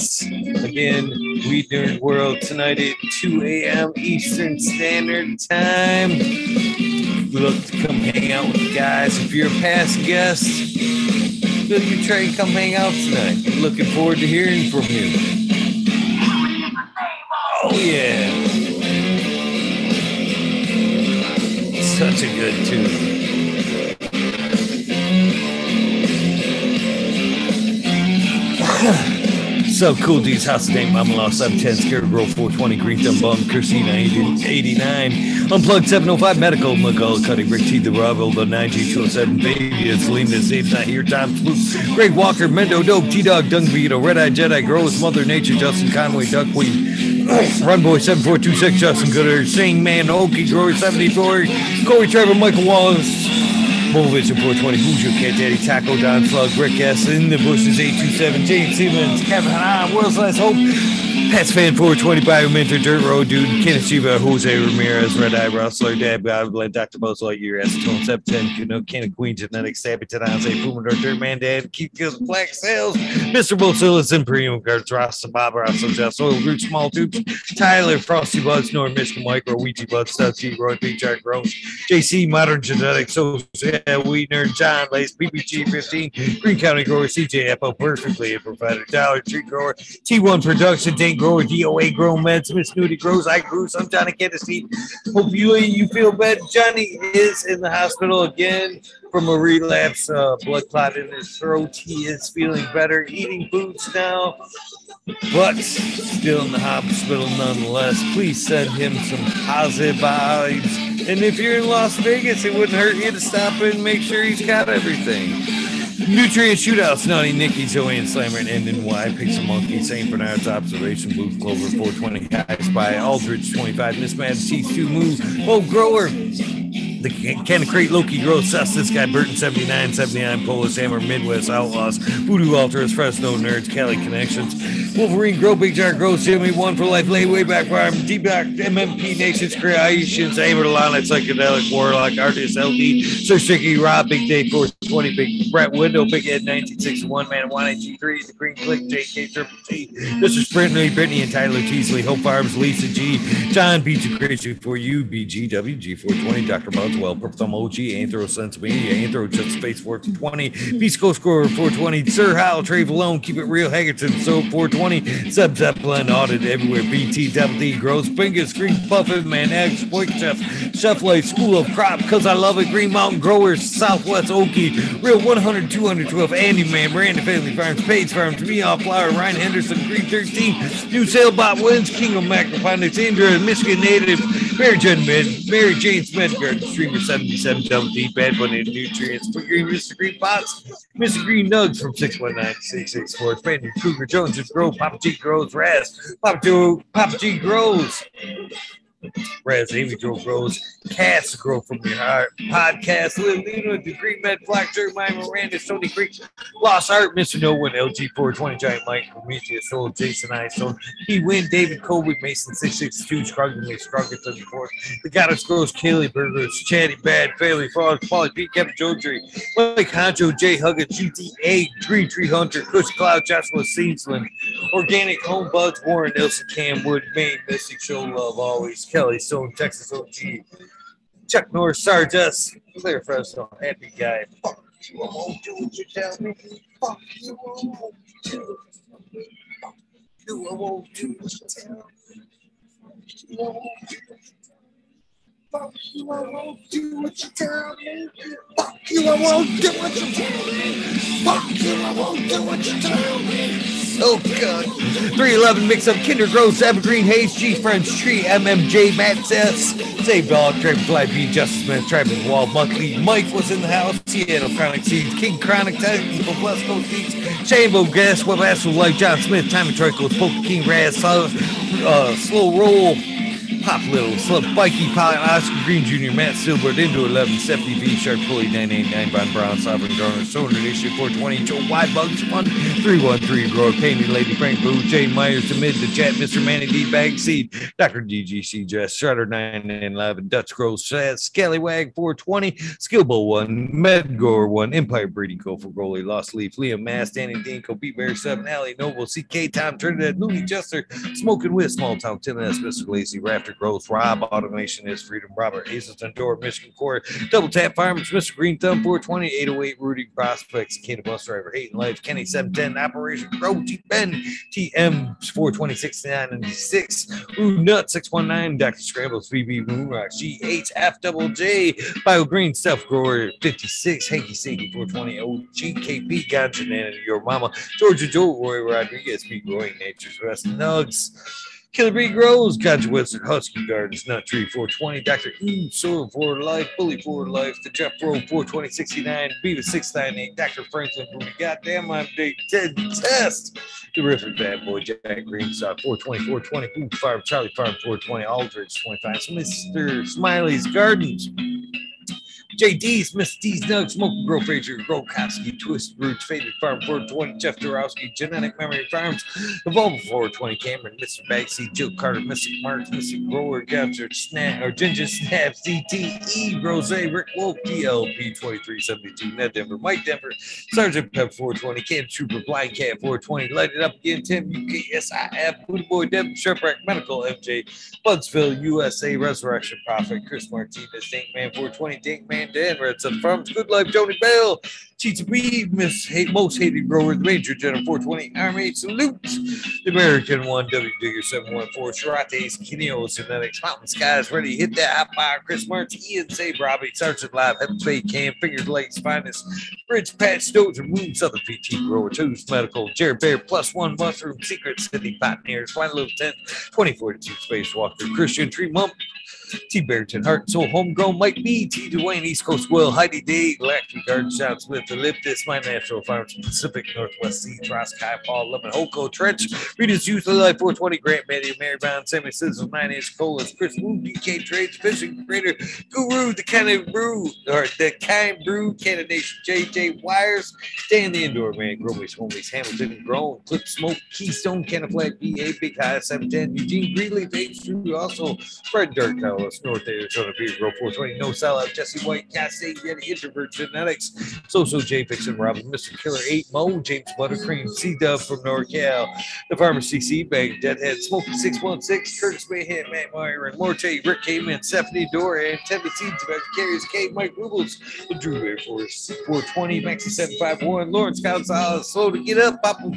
Again, Weed Nerd World tonight at 2 a.m. Eastern Standard Time. We look to come hang out with you guys. If you're a past guest, feel you try and come hang out tonight. Looking forward to hearing from you. Oh yeah. Such a good tune. So cool, D's house today. Mama lost 710, Scarecrow 420, Green Thumb Bum, Christina 89, Unplugged 705, Medical, McCall, Cutting, Rick T, The Ravel, The 9G207, Baby, it's Lena, Zabe's not here, Tom Sloop, Greg Walker, Mendo, Dope, T Dog, Dung Vito, Red Eye Jedi, Girl with Mother Nature, Justin Conway, Duckweed, Runboy 7426, Justin Gooder, Sing Man, Okie, Grower 74, Corey Trevor, Michael Wallace, Movage at 420, Who's Your Cat Daddy, Taco Don Slug, Rick S. In the Bushes, 827, James Simmons, Kevin Hahn, World's Last Hope, Pets Fan 420, Biomentor, Dirt Road Dude, Kenneth Shiva, Jose Ramirez, Red Eye Rustler, Dab Goblin, Dr. Buzz Lightyear, Acetone, Sep 10, you know, Ken Queen, Genetic, Sabby, Tanase, Pumador, Dirt Man Dad, Keep Kills, Black Sales, Mr. Bosilis, Imperium Guards, Rasta, Bob, Rasta, Jeff, Soil Root, Small Tubes, Tyler, Frosty Buds, Norm, Michigan Micro, Ouija Buds, Stuff Roy, Big Jack Gross, JC, Modern Genetics, So, We John, Lace, PPG 15, Green County Grower, CJ Apple, Perfectly, Provider, Dollar Tree Grower, T1 Production, Tank Grower, DOA Grow Meds, Miss Nudie Grows, I Grew, I'm Johnny Kennedy. Hope you you feel better. Johnny is in the hospital again from a relapse, uh, blood clot in his throat. He is feeling better, eating foods now, but still in the hospital nonetheless. Please send him some positive vibes. And if you're in Las Vegas, it wouldn't hurt you to stop and make sure he's got everything. Nutrient Shootouts, Naughty Nicky, and Slammer, and Endin Y, Pixel Monkey, St. Bernard's Observation Booth, Clover 420, Guys by Aldrich 25, Miss Mad Cheese 2 Move, Hope Grower, the Can Crate Loki Growth Sus, this guy Burton 79, 79 Polish Hammer, Midwest Outlaws, Voodoo Alters, Fresno Nerds, Cali Connections, Wolverine Grow Big Jar Gross, Jimmy One for Life, Lay Way Back Farm, D Back, MMP Nations, Creations, Hammer Lana, Psychedelic Warlock, Artist LD, Sir Sticky Rob, Big Day 420, Big Brett Window, Big Ed 1961, Man One Eighty Three. The Green Click, JK Triple T, This is Brittany, Brittany and Tyler Teasley, Hope Farms, Lisa G, John B. Crazy for you, BGWG420, Dr. Bob. 12, Purple OG, Anthro sense Sensimedia, Anthro Just Space 420, Beast Coast Scorer 420, Sir Hal, Trey Valone, Keep It Real, Haggerton, So 420, Sub Zeppelin, Audit Everywhere, BT, Double D, Gross, Fingers, Green Buffett, Man X, Boy Chef, Chef Life, School of Crop, Cause I Love It, Green Mountain Growers, Southwest Okie, Real 100, 212, Andy Man, Randy Family Farms, Page Farms, Meow Flower, Ryan Henderson, Green 13, New Sailbot Wins, King of Macroponics, Andrew, Michigan Native, Mary Jane, Mary Jane Smith, Garden Street, Smedgard, Streamer 77, Double D, Bad Bunny Nutrients, Put Green, Mr. Green Pots, Mr. Green Nugs from 619 664, Brandon Cougar Jones, Just Grow, Papa G Grows, Raz, Papa G, Papa G Grows. Raz, Amy Joe Grows, Cats Grow from Your Heart, Podcast, Lil Lino, The Green Med, Black Jeremiah, Miranda, Stony Creek, Lost Art, Mr. No One, LG 420, Giant Mike, Prometheus, Soul, Jason Eyestone, He Win, David Colby, Mason 662, Scruggan, May Scruggan 34, The Goddess Grows, Kaylee Burgers, Chatty Bad, Bailey Frog, Polly Pete, Kevin Jodry, Mike Honcho, Jay Huggins, GTA, Green Tree Hunter, Chris Cloud, Joshua Seansland, Organic Home Buds, Warren Nelson, Cam Wood, Maine, Mystic Show Love, Always, Kelly Stone, Texas OG, Chuck Norris, Sargis, Clear Fresno, Happy Guy. Fuck you, I won't do what you tell me. Fuck you, I won't do. Fuck you, I won't do what you tell me. Fuck you, I won't do what you tell me. Fuck you, I won't do what you tell me. Fuck you, I won't do what you tell me. So good. 311 mix up Kinder Gross, Evergreen Hayes, G French Tree, MMJ, Matt Sess, Save Dog, Dragonfly B, Justice Smith, Travis Wall, Buckley, Mike was in the house, Seattle Chronic Seeds, King Chronic, Technical West Coast Seeds, Shambo Gas, Web Astral Life, John Smith, Timmy Troicos, Poker King, Raz, uh, Slow Roll, Pop Little, Slip, Bikey, Pilot, Oscar Green Jr., Matt Silbert, Into 11, Stephanie V, Shark Pulley, 989, Von Brown, Sovereign Garner, Sonar Nation, 420, Joe White, Bugs, Fun, 313, Roy Painting, Lady Frank Boo, Jane Myers, to mid, the chat, Mr. Manny D, Bag Seed, Dr. DGC, Jess, Shredder, 911, Dutch Gross, Scallywag, 420, Skillbo 1, Medgore 1, Empire Breeding Co. for Goalie, Lost Leaf, Liam Mass, Danny Dinko, Beat Bear 7, Alley, Noble, CK, Tom, Trinidad, Looney, Jester, Smoking with Small Town, Tim S, Mr. Lazy, Rafter Growth, Rob, Automation is Freedom, Robert, Hazelton, Door, Michigan Court, Double Tap Farms, Mr. Green Thumb, 420, 808, Rudy Prospects, Kid Bus Driver, Hayden Life, Kenny 710, Operation Grow, T Ben, TM 420, 69, 96, Ooh Nut 619, Dr. Scrambles, VB Moonrock, G8, F Double J, Bio Green Stuff Grower 56, Hanky Saki 420, OGKP, Ganja Nana, Your Mama, Georgia Joe, Roy Rodriguez, Be Growing Nature's Rest, Nugs. Killer Bee Grows, Gotcha Wizard, Husky Gardens, Nut Tree 420, Dr. Ooh, Soil for Life, Bully for Life, The Jeff Rowe 42069, Beavis 698, Dr. Franklin Goddamn, I'm Big Ted Test, Terrific Bad Boy, Jack Greenstock 420, 420, Ooh, Farm, Charlie Farm 420, Aldridge 25, Mr. Smiley's Gardens. JD's, Miss D's Nugs, Smoke Grow Fraser, Grokowski, Twist Roots, Faded Farm 420, Jeff Dorowski, Genetic Memory Farms, Evolve 420, Cameron, Mr. Bagsy, Joe Carter, Mystic Marks, Mystic Grower, Goucher, Snap, or Ginger Snap, CTE, Rose, Rick Wolf, DLP 2372, Ned Denver, Mike Denver, Sergeant Pep 420, Cam Trooper, Blind Cat 420, Light It Up Again, Tim, UKSIF, Booty Boy, Devin Shipwreck, Medical, MJ, Budsville, USA, Resurrection Prophet, Chris Martinez, Dink Man 420, Dink Man, Dan, Red Sun Farms, Good Life, Joni Bell, Of Weed, Miss hate, Most Hated Grower, The Ranger General 420, Army Salute, The American One, W Digger 714, Shirates, Kineos, Genetics, Mountain Skies, Ready, Hit That Hot Fire, Chris Martin, Ian Save, Robbie, Sergeant Live, Heaven's Fate, Cam, Fingers Lakes, Finest, Bridge Patch, Stones, and Moon, Southern PT Grower, Two's Medical, Jared Bear, Plus One, Mushroom, Secret City, Pioneers, Final Little Tent, 2042 Space Walker, Christian Tree Mump, T. Barrington, Heart and Soul, Homegrown, Mike B, T. Dwayne, East Coast Will, Heidi Day, Electric Garden Shop, Smith, Elliptis, My Natural Farms, Pacific Northwest Sea, Tross, Kai, Paul, Lemon, Hoko, Trench, Readers Youth, Life 420, Grant, Betty, Mary Brown, Sammy Sizzle, Nine Inch Colas, Chris Wu, DK Trades, Fishing Creator, Guru, The Kind of Brew, or The Kind Brew, Canada Nation, JJ Wires, Dan the Indoor Man, Grobies, Homies, Hamilton, Grown, Clip Smoke, Keystone, Canada Flag, BA, Big High, 710, Eugene Greenleaf, H. Drew, also Fred Carlos, North Arizona, Beer Grow 420, No Sellout, Jesse White, Cassie, Yeti, Introvert Genetics, So-So J Fixin, Robin, Mr. Killer 8, Mo, James Buttercream, C Dub from NorCal, The Pharmacy Seed Bank, Deadhead, Smoky 616, Curtis Mayhem, Matt Meyer, and Morte, Rick Kamen, Stephanie Dore, and Tevin Seeds, Carriers, K, Mike Rubles, The Drew Air Force 420, Maxi 751, Lawrence Gonzalez, Slow to Get Up, Papa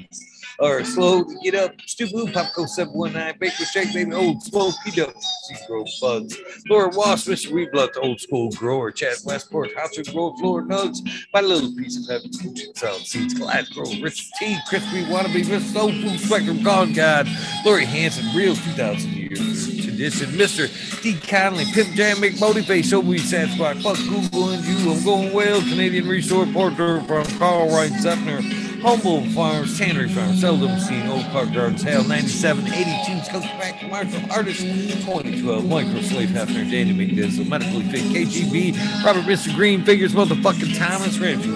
or slow to get up. Stu Blue, Popco 719, Baker Shake, Baby, Old Smoke, PWC Grow Buds, Laura Wasp, Mr. Reblood, Old School Grower, Chad Westport, House of Grow, Floor Nugs, My Little Piece of Heaven, Sound Seeds, Glad Grow, Rich T, Crispy Wannabe, Mr. Soul Food Spectrum, Gone God, Lori Hanson, Real 2000 Years Tradition, Mr. D. Conley, Pimp Jam, McMotivate, Show Me Sad Spot, Fuck Google and you, I'm going well, Canadian Resort Porter from Carl Wright Zepner, Humboldt Farms, Tannery Farms, Seldom Seen, Old Park Gardens, Hale, 97, 82, Skunks Back, Marshall Artist, 2012, Micro Slave Hefner, Danny McDizzle, Medically Fit, KGB, Robert Mr. Green, Figures, Motherfucking Thomas, Ramsey,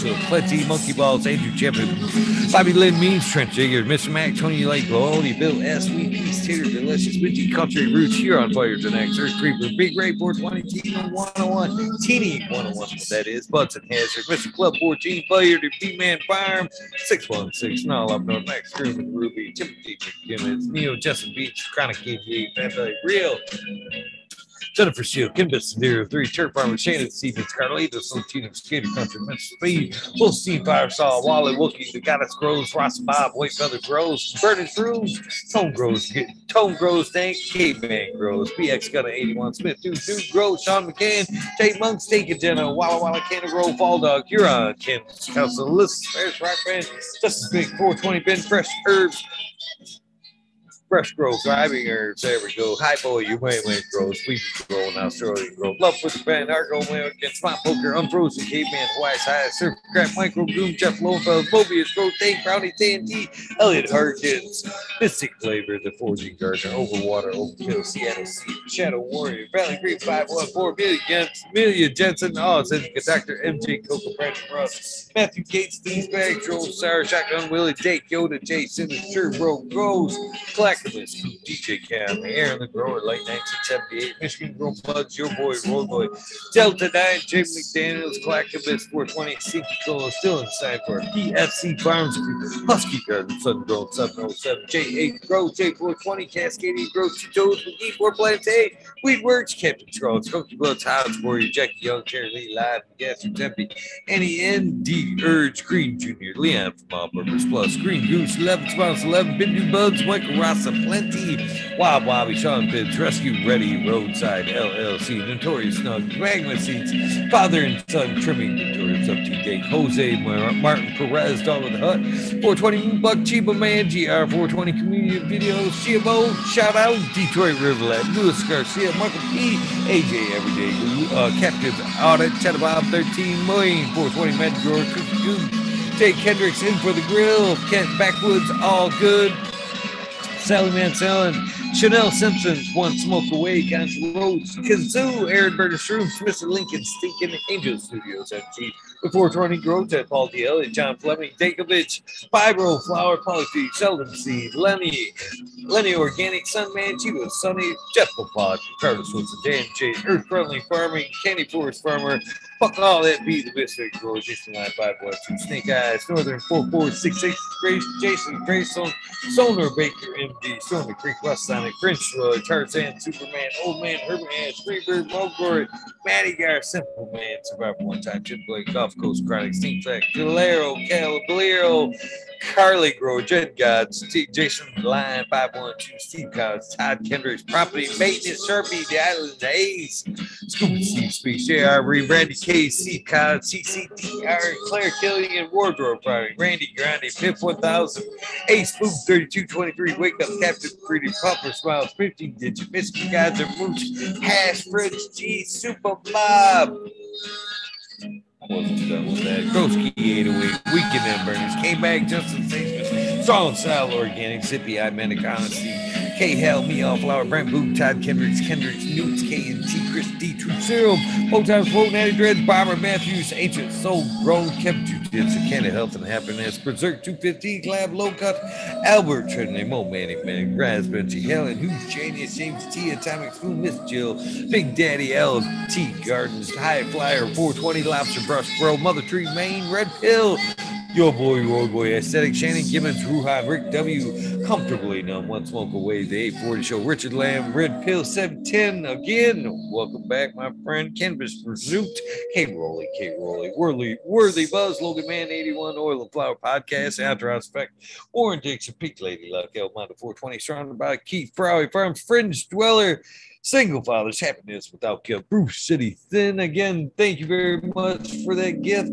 Culture, Plenty, Monkey Balls, Andrew Champion, Bobby Lynn Means, Trent Jigger, Mr. Mac, Tony Lake, Lowly, Bill S. Sweet Tater, Delicious, Witchy, Country Roots, here on Fire Tonight, Earth Creeper, Big Ray 420, Tina 101, Teeny 101, what that is, Bunsen Hazard, Mr. Club 14, Fire to B Man Farm, 616, Null Up North, Max Groom and Ruby, Timothy McGimmons, Neo, Justin Beach, Chronic KG, Family Real. Jennifer Shield, Kim Three, Turf Farmer, Shannon Stevens, Carlitos, Latino, Skater Country, Mr. Speed, Full Steam, Firesaw, Wally Wookie, The Goddess Grows, Ross Bob, White Feather Grows, Burning Through, Tone Grows, Tone Grows, Thank, Caveman Grows, BX Gunna 81, Smith, Dude, Dude Grows, Sean McCann, Jay Monk, Steak Jenna, Walla Walla, Canna Grove, Fall Dog, Huron, Kim, Council, List, Bears, Rock Band, Justice Big, 420, Ben Fresh, Herbs, Fresh growth, driving herbs. There we go. High boy, you may win grows. Sweet grow now, Australian grow. Love with the band, Argo, American, Spot Poker, Unfrozen, Caveman, White High, Surf Crap, Micro Goom, Jeff Lowenfeld, Mobius, Growth, Dave, Brownie, TNT, Elliot Harkins, Mystic Flavor, The Forging Gardener, Overwater, Overkill, Seattle Sea, Shadow Warrior, Valley Green 514, Amelia Jensen, Amelia Jensen, oh, Dr. MJ, Coco, Brandon Russ, Matthew Gates, These Bags, Joel Sour, Shotgun, Willie, Jake, Yoda, Jason, Sure Bro, Grows, Collect Activist, DJ Cam, Aaron the Grower, late 1978, Michigan Grow Buds, Your Boy, Road Boy, Delta 9, Jim McDaniels, Collectivist, 420, Seeking Cola, still inside for PFC Farms, Husky Garden, Sun Grown, 707, J8 Grow, J420, Cascading Grow, Two Toes, McGee, Four Plants 8, Weedworks, Captain Scrolls, Cookie Bloods, House Warrior, Jackie Young, Terry Lee, Live, Gas, Tempe, Annie N, D, Urge, Green Jr., Leon from All Purpose Plus, Green Goose, 11 Spots, 11, Bindu Buds, Michael Rasa, Plenty, Wild Bobby, Sean Bibbs, Rescue Ready, Roadside LLC, Notorious Snug, Magma Seats, Father and Son Trimming, Notorious Up to Date, Jose Martin Perez, Dog of the Hut, 420 Buck Chiba Man, GR 420 Community Video, Chiabo, shout out, Detroit Riverlet, Louis Garcia, Michael P, AJ Everyday, uh, Captive Audit, Bob 13 million, 420 Mad Drawer, Cookie Jay Kendricks in for the grill, Kent Backwoods, all good. Sally Mansell Chanel Simpsons, One Smoke Away, Guns Rhodes, Kazoo, Aaron Burger Shrooms, Mr. Lincoln, Stinking Angel Studios, MG, Before 20 Growth at Paul D. Elliott, John Fleming, Dakovich, Fibro, Flower, Polyfeed, Sheldon Seed, Lenny, Lenny Organic, Sunman, Chiba, Sunny, Jeff Pod, Carlos Wilson, Dan J, Earth Friendly Farming, Candy Forest Farmer, Fuck all that be the fake grows. Jason 9512, Snake Eyes, Northern 4466, Grace, Jason Grayson, Sonar Baker, MD, Stormy Creek, West Sonic, French Roy, Tarzan, Superman, Old Man, Herman Ash, Freebird, Mogor, Matty Gar, Simple Man, Survivor One Time, Jim Blake, Gulf Coast Chronic, Steam Galero, Calablero, Carly Grow, Jed Gods, Jason Line, 512, Steve Cobbs, Todd Kendricks, Property Maintenance, Sharpie, The Island Ace, Scuba Steve Speaks, J.R. Reed, Randy K, Steve Cobbs, CCTR, Claire Killian, Wardrobe Project, Randy Grande, Pip 1000, Ace Boom 3223, Wake Up Captain Freedom, Pumper Smiles, 15 Digit, Michigan Gods and Mooch, Hash Fridge G, Super Bob wasn't done with that. Groski 808, Weekend M Burners, came back just in station. Strong Style Organic, Zippy Eye Manic Honesty, K Hell, Me All Flower, Brent Boot, Todd Kendricks, Kendricks, Newts, K and T, Chris D, True Serum, Times Float, Natty Dreads, Bomber Matthews, Ancient Soul, Grown, Kept Jiu-Jitsu, Canada Health and Happiness, Berserk 250, Lab Low Cut, Albert Trinity, Mo Manning, Manning, Grass Benchy, Helen, Who's Genius, James T, Atomic Spoon, Miss Jill, Big Daddy L, T Gardens, High Flyer, 420, Lobster Brush, Bro, Mother Tree, Maine, Red Pill, Yo boy, road boy, aesthetic, Shannon Gibbons, Ruhan, Rick W, comfortably numb, one smoke away, the 840 show, Richard Lamb, Red Pill 710 again. Welcome back, my friend, Canvas Pursuit, K Rolly, K Rolly, Worthy, Worthy Buzz, Logan Man 81, Oil and Flower Podcast, Outro Spec, Warren Dixon, Peak Lady Luck, El Mondo 420, surrounded by Keith Frowie Farms, Fringe Dweller, Single Fathers, Happiness Without Kill, Bruce City Thin. Again, thank you very much for that gift.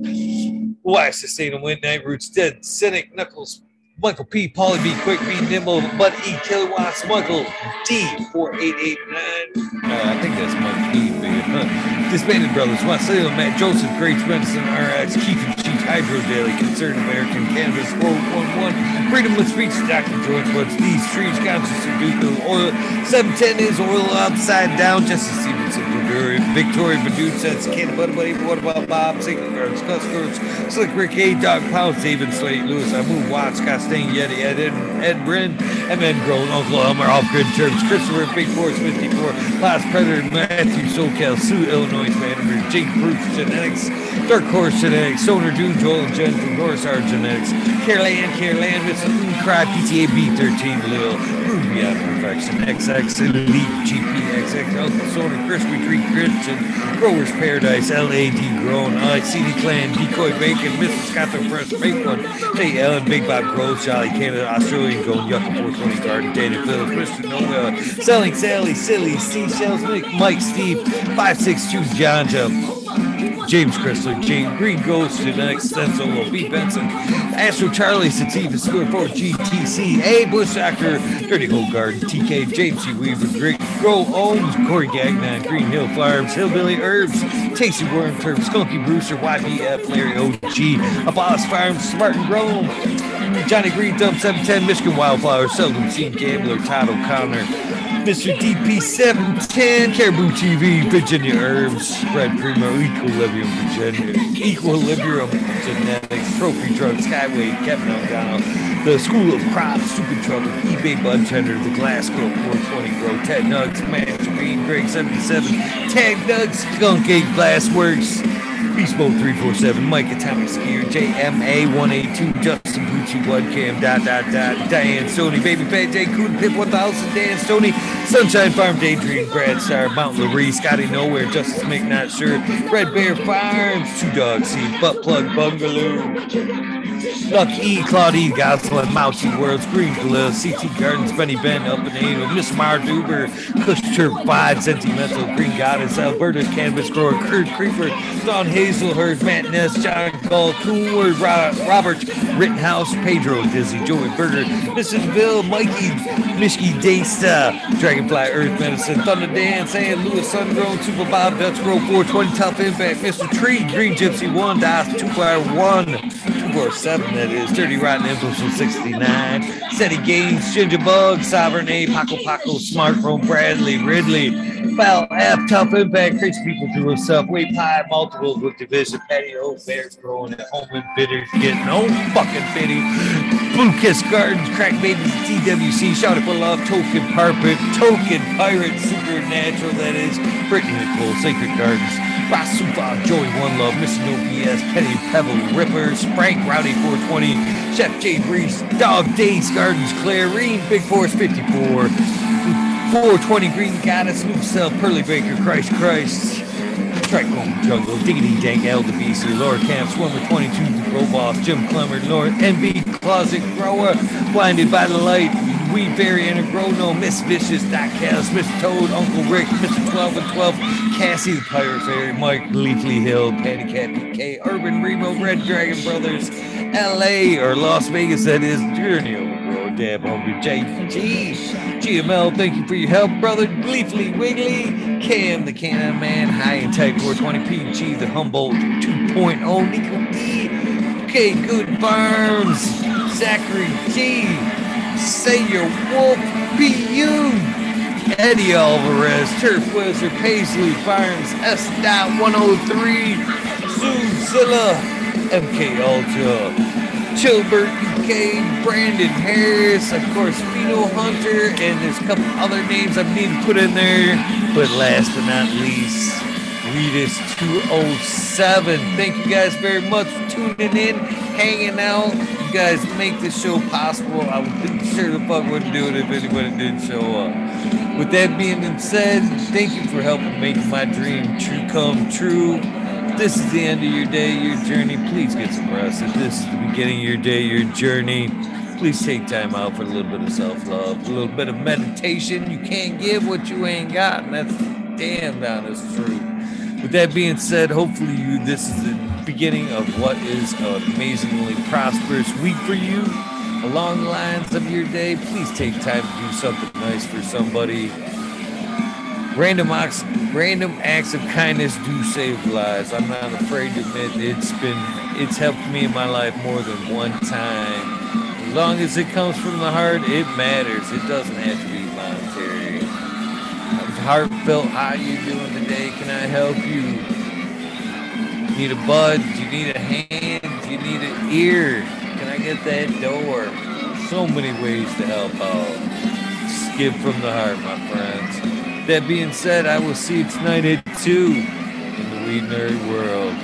Why sustain a win night roots dead. Cynic Knuckles, Michael P, Polly B, Quick B, Nimble, Bud E, Kilowatts, Michael D, 4889. Uh, I think that's E, man. Huh? Disbanded Brothers, Marcelo, Matt Joseph, Great Medicine, RX, Keith and Hydro Daily, Concerned American, Canvas, 411, Freedom of Speech, Dr. George Woods, These Streets, Conscious of Oil, 710 is Oil Upside Down, Justice Stevenson, Victoria, Victoria Badoo says, Canada Buddy Buddy, what about Bob, Single Guards, Cuskers, Slick Rick A, Dog Pounds, David Slate, Lewis, I move Watts, Costain, Yeti, Ed, Ed, Ed Brin, MN Grown, Uncle Elmer, Off Grid Terms, Christopher, Big Force 54, Last Predator, Matthew, SoCal, Sue, Illinois, Manager, Jake Bruce, Genetics, Dark Horse Genetics, Sonar Dude, Joel and Jen from Norris Art Genetics, Caroline, Caroline, Miss Cry, PTA B13, Lil, Ruby of Perfection, XX, Elite, GPXX, Uncle Sonar, Crispy Tree, Christian, Growers Paradise, LAD Grown, I, CD Clan, Decoy Bacon, Mrs. Scott the Fresh Fake One, Hey Ellen, Big Bob Groves, Jolly Canada, Australian Gold, Yucca 420 Garden, Data Phil, Christian Noel, Selling Sally, Silly, Seashells, Mike, Steve, 562 John Jeff. James Chrysler, James Green Ghost, Genetics, Stencil, B. Benson, Astro Charlie, Sativa, Square 4, GTC, A. Bush Doctor, Dirty Hole Garden, TK, James C. Weaver, Great Grow Owns, Corey Gagnon, Green Hill Farms, Hillbilly Herbs, Tasty Worm Turf, Skunky Brewster, YBF, Larry OG, Apollos Farms, Smart and Grown, Johnny Green Dump 710, Michigan Wildflower, Seldom Seen Gambler, Todd O'Connor, Mr. DP710, Caribou TV, Virginia Herbs, Red Primo, Equilibrium, Virginia, Equilibrium Genetics, Trophy Drugs, Skyway, Kevin O'Donnell, The School of Crops, Stupid Trouble, eBay Bud Tender, The Glass Girl, 420 Grow, Ted Nugs, Matt Green, Greg 77, Tag Nugs, Skunk Glassworks, Beast Mode 347, Mike Atomic Skier, JMA 182, Justin Gucci, Webcam, dot, dot, dot, Diane Sony, Baby Fat J, Coon Pip 1000, Dan Stoney, Sunshine Farm, Daydream, Brad Star, Mountain Laree, Scotty Nowhere, Justice Make Not Sure, Red Bear Farms, Two Dog Seed, Butt Plug Bungalow. Lucky, Claudie, Goslin, Mousy Worlds, Green Glove, CT Gardens, Benny Ben, Up and Angel, Miss Marduber, Kush Turf 5, Sentimental, Green Goddess, Alberta's Canvas Grower, Kurt Creeper, Don Hazelhurst, Matt Ness, John Gall, Coolward, Robert, Rittenhouse, Pedro, Dizzy, Joey Berger, Mrs. Bill, Mikey, Mishki Dasta, Dragonfly, Earth Medicine, Thunder Dan, Sam Lewis, Sungrown, Super Bob, Dutch Row, 420, Tough Impact, Mr. Tree, Green Gypsy 1, Das, 2 Fire 1, 247, that is, Dirty Rotten Influence from 69, Seti Gaines, Ginger Bug, Sovereign A, Paco Paco, Smartphone, Bradley, Ridley, Foul F, Tough Impact, Crazy People do Himself, Weight Pie, Multiples with Division, Patio, Bears growing at home and bitters, getting no fucking pity. Blue Kiss Gardens, Crack Babies, TWC, Shout It for Love, Token Carpet, Token Pirate, Supernatural, that is, Brittany Nicole, Sacred Gardens, Rasufa, Joey One Love, Missing No BS, Petty Pebble, Rippers, Frank, Rowdy 420, Chef J. Breeze, Dog Days Gardens, Clarine, Big Force 54, 420 Green Goddess, New Self, Pearly Baker, Christ Christ, Tricone Jungle, Diggity Dank, El DeBC, Laura Camp, Swimmer 22, The Grow Boss, Jim Clemmer, Laura NB, Closet Grower, Blinded by the Light, Weed Berry, and a No, Miss Vicious, Doc Cass, Miss Toad, Uncle Rick, Mr. 12 and 12, Cassie the Pirate Fairy, Mike Leafly Hill, Patty Cat PK, Urban Remo, Red Dragon Brothers, LA or Las Vegas, that is Journey over Road, Dab Hungry JG, GML, thank you for your help, brother. Gleefully Wiggly, Cam the Cannon Man, High and Tech 420 PG, the Humboldt 2.0, Nico D, okay, Good Farms, Zachary G, Say Your Wolf, be you. Eddie Alvarez, Turf Wizard, Paisley Farms, S. Dot 103, Zoozilla, MK Ultra, Chilbert UK, Brandon Harris, of course, Pheno Hunter, and there's a couple other names I need to put in there. But last but not least, Weedus 207. Thank you guys very much for tuning in, hanging out. You guys make this show possible. I would sure the fuck wouldn't do it if anybody didn't show up. With that being said, thank you for helping make my dream true come true. This is the end of your day, your journey. Please get some rest. If this is the beginning of your day, your journey, please take time out for a little bit of self love, a little bit of meditation. You can't give what you ain't got, and that's damn honest truth. With that being said, hopefully you this is the beginning of what is an amazingly prosperous week for you. Along the lines of your day, please take time to do something nice for somebody. Random acts, random acts of kindness do save lives. I'm not afraid to admit it's been it's helped me in my life more than one time. As long as it comes from the heart, it matters. It doesn't have to be. Heartfelt, how you doing today? Can I help you? Need a bud? You need a hand? You need an ear? Can I get that door? So many ways to help out. Give from the heart, my friends. That being said, I will see you tonight at 2 in the Weed Nerd World.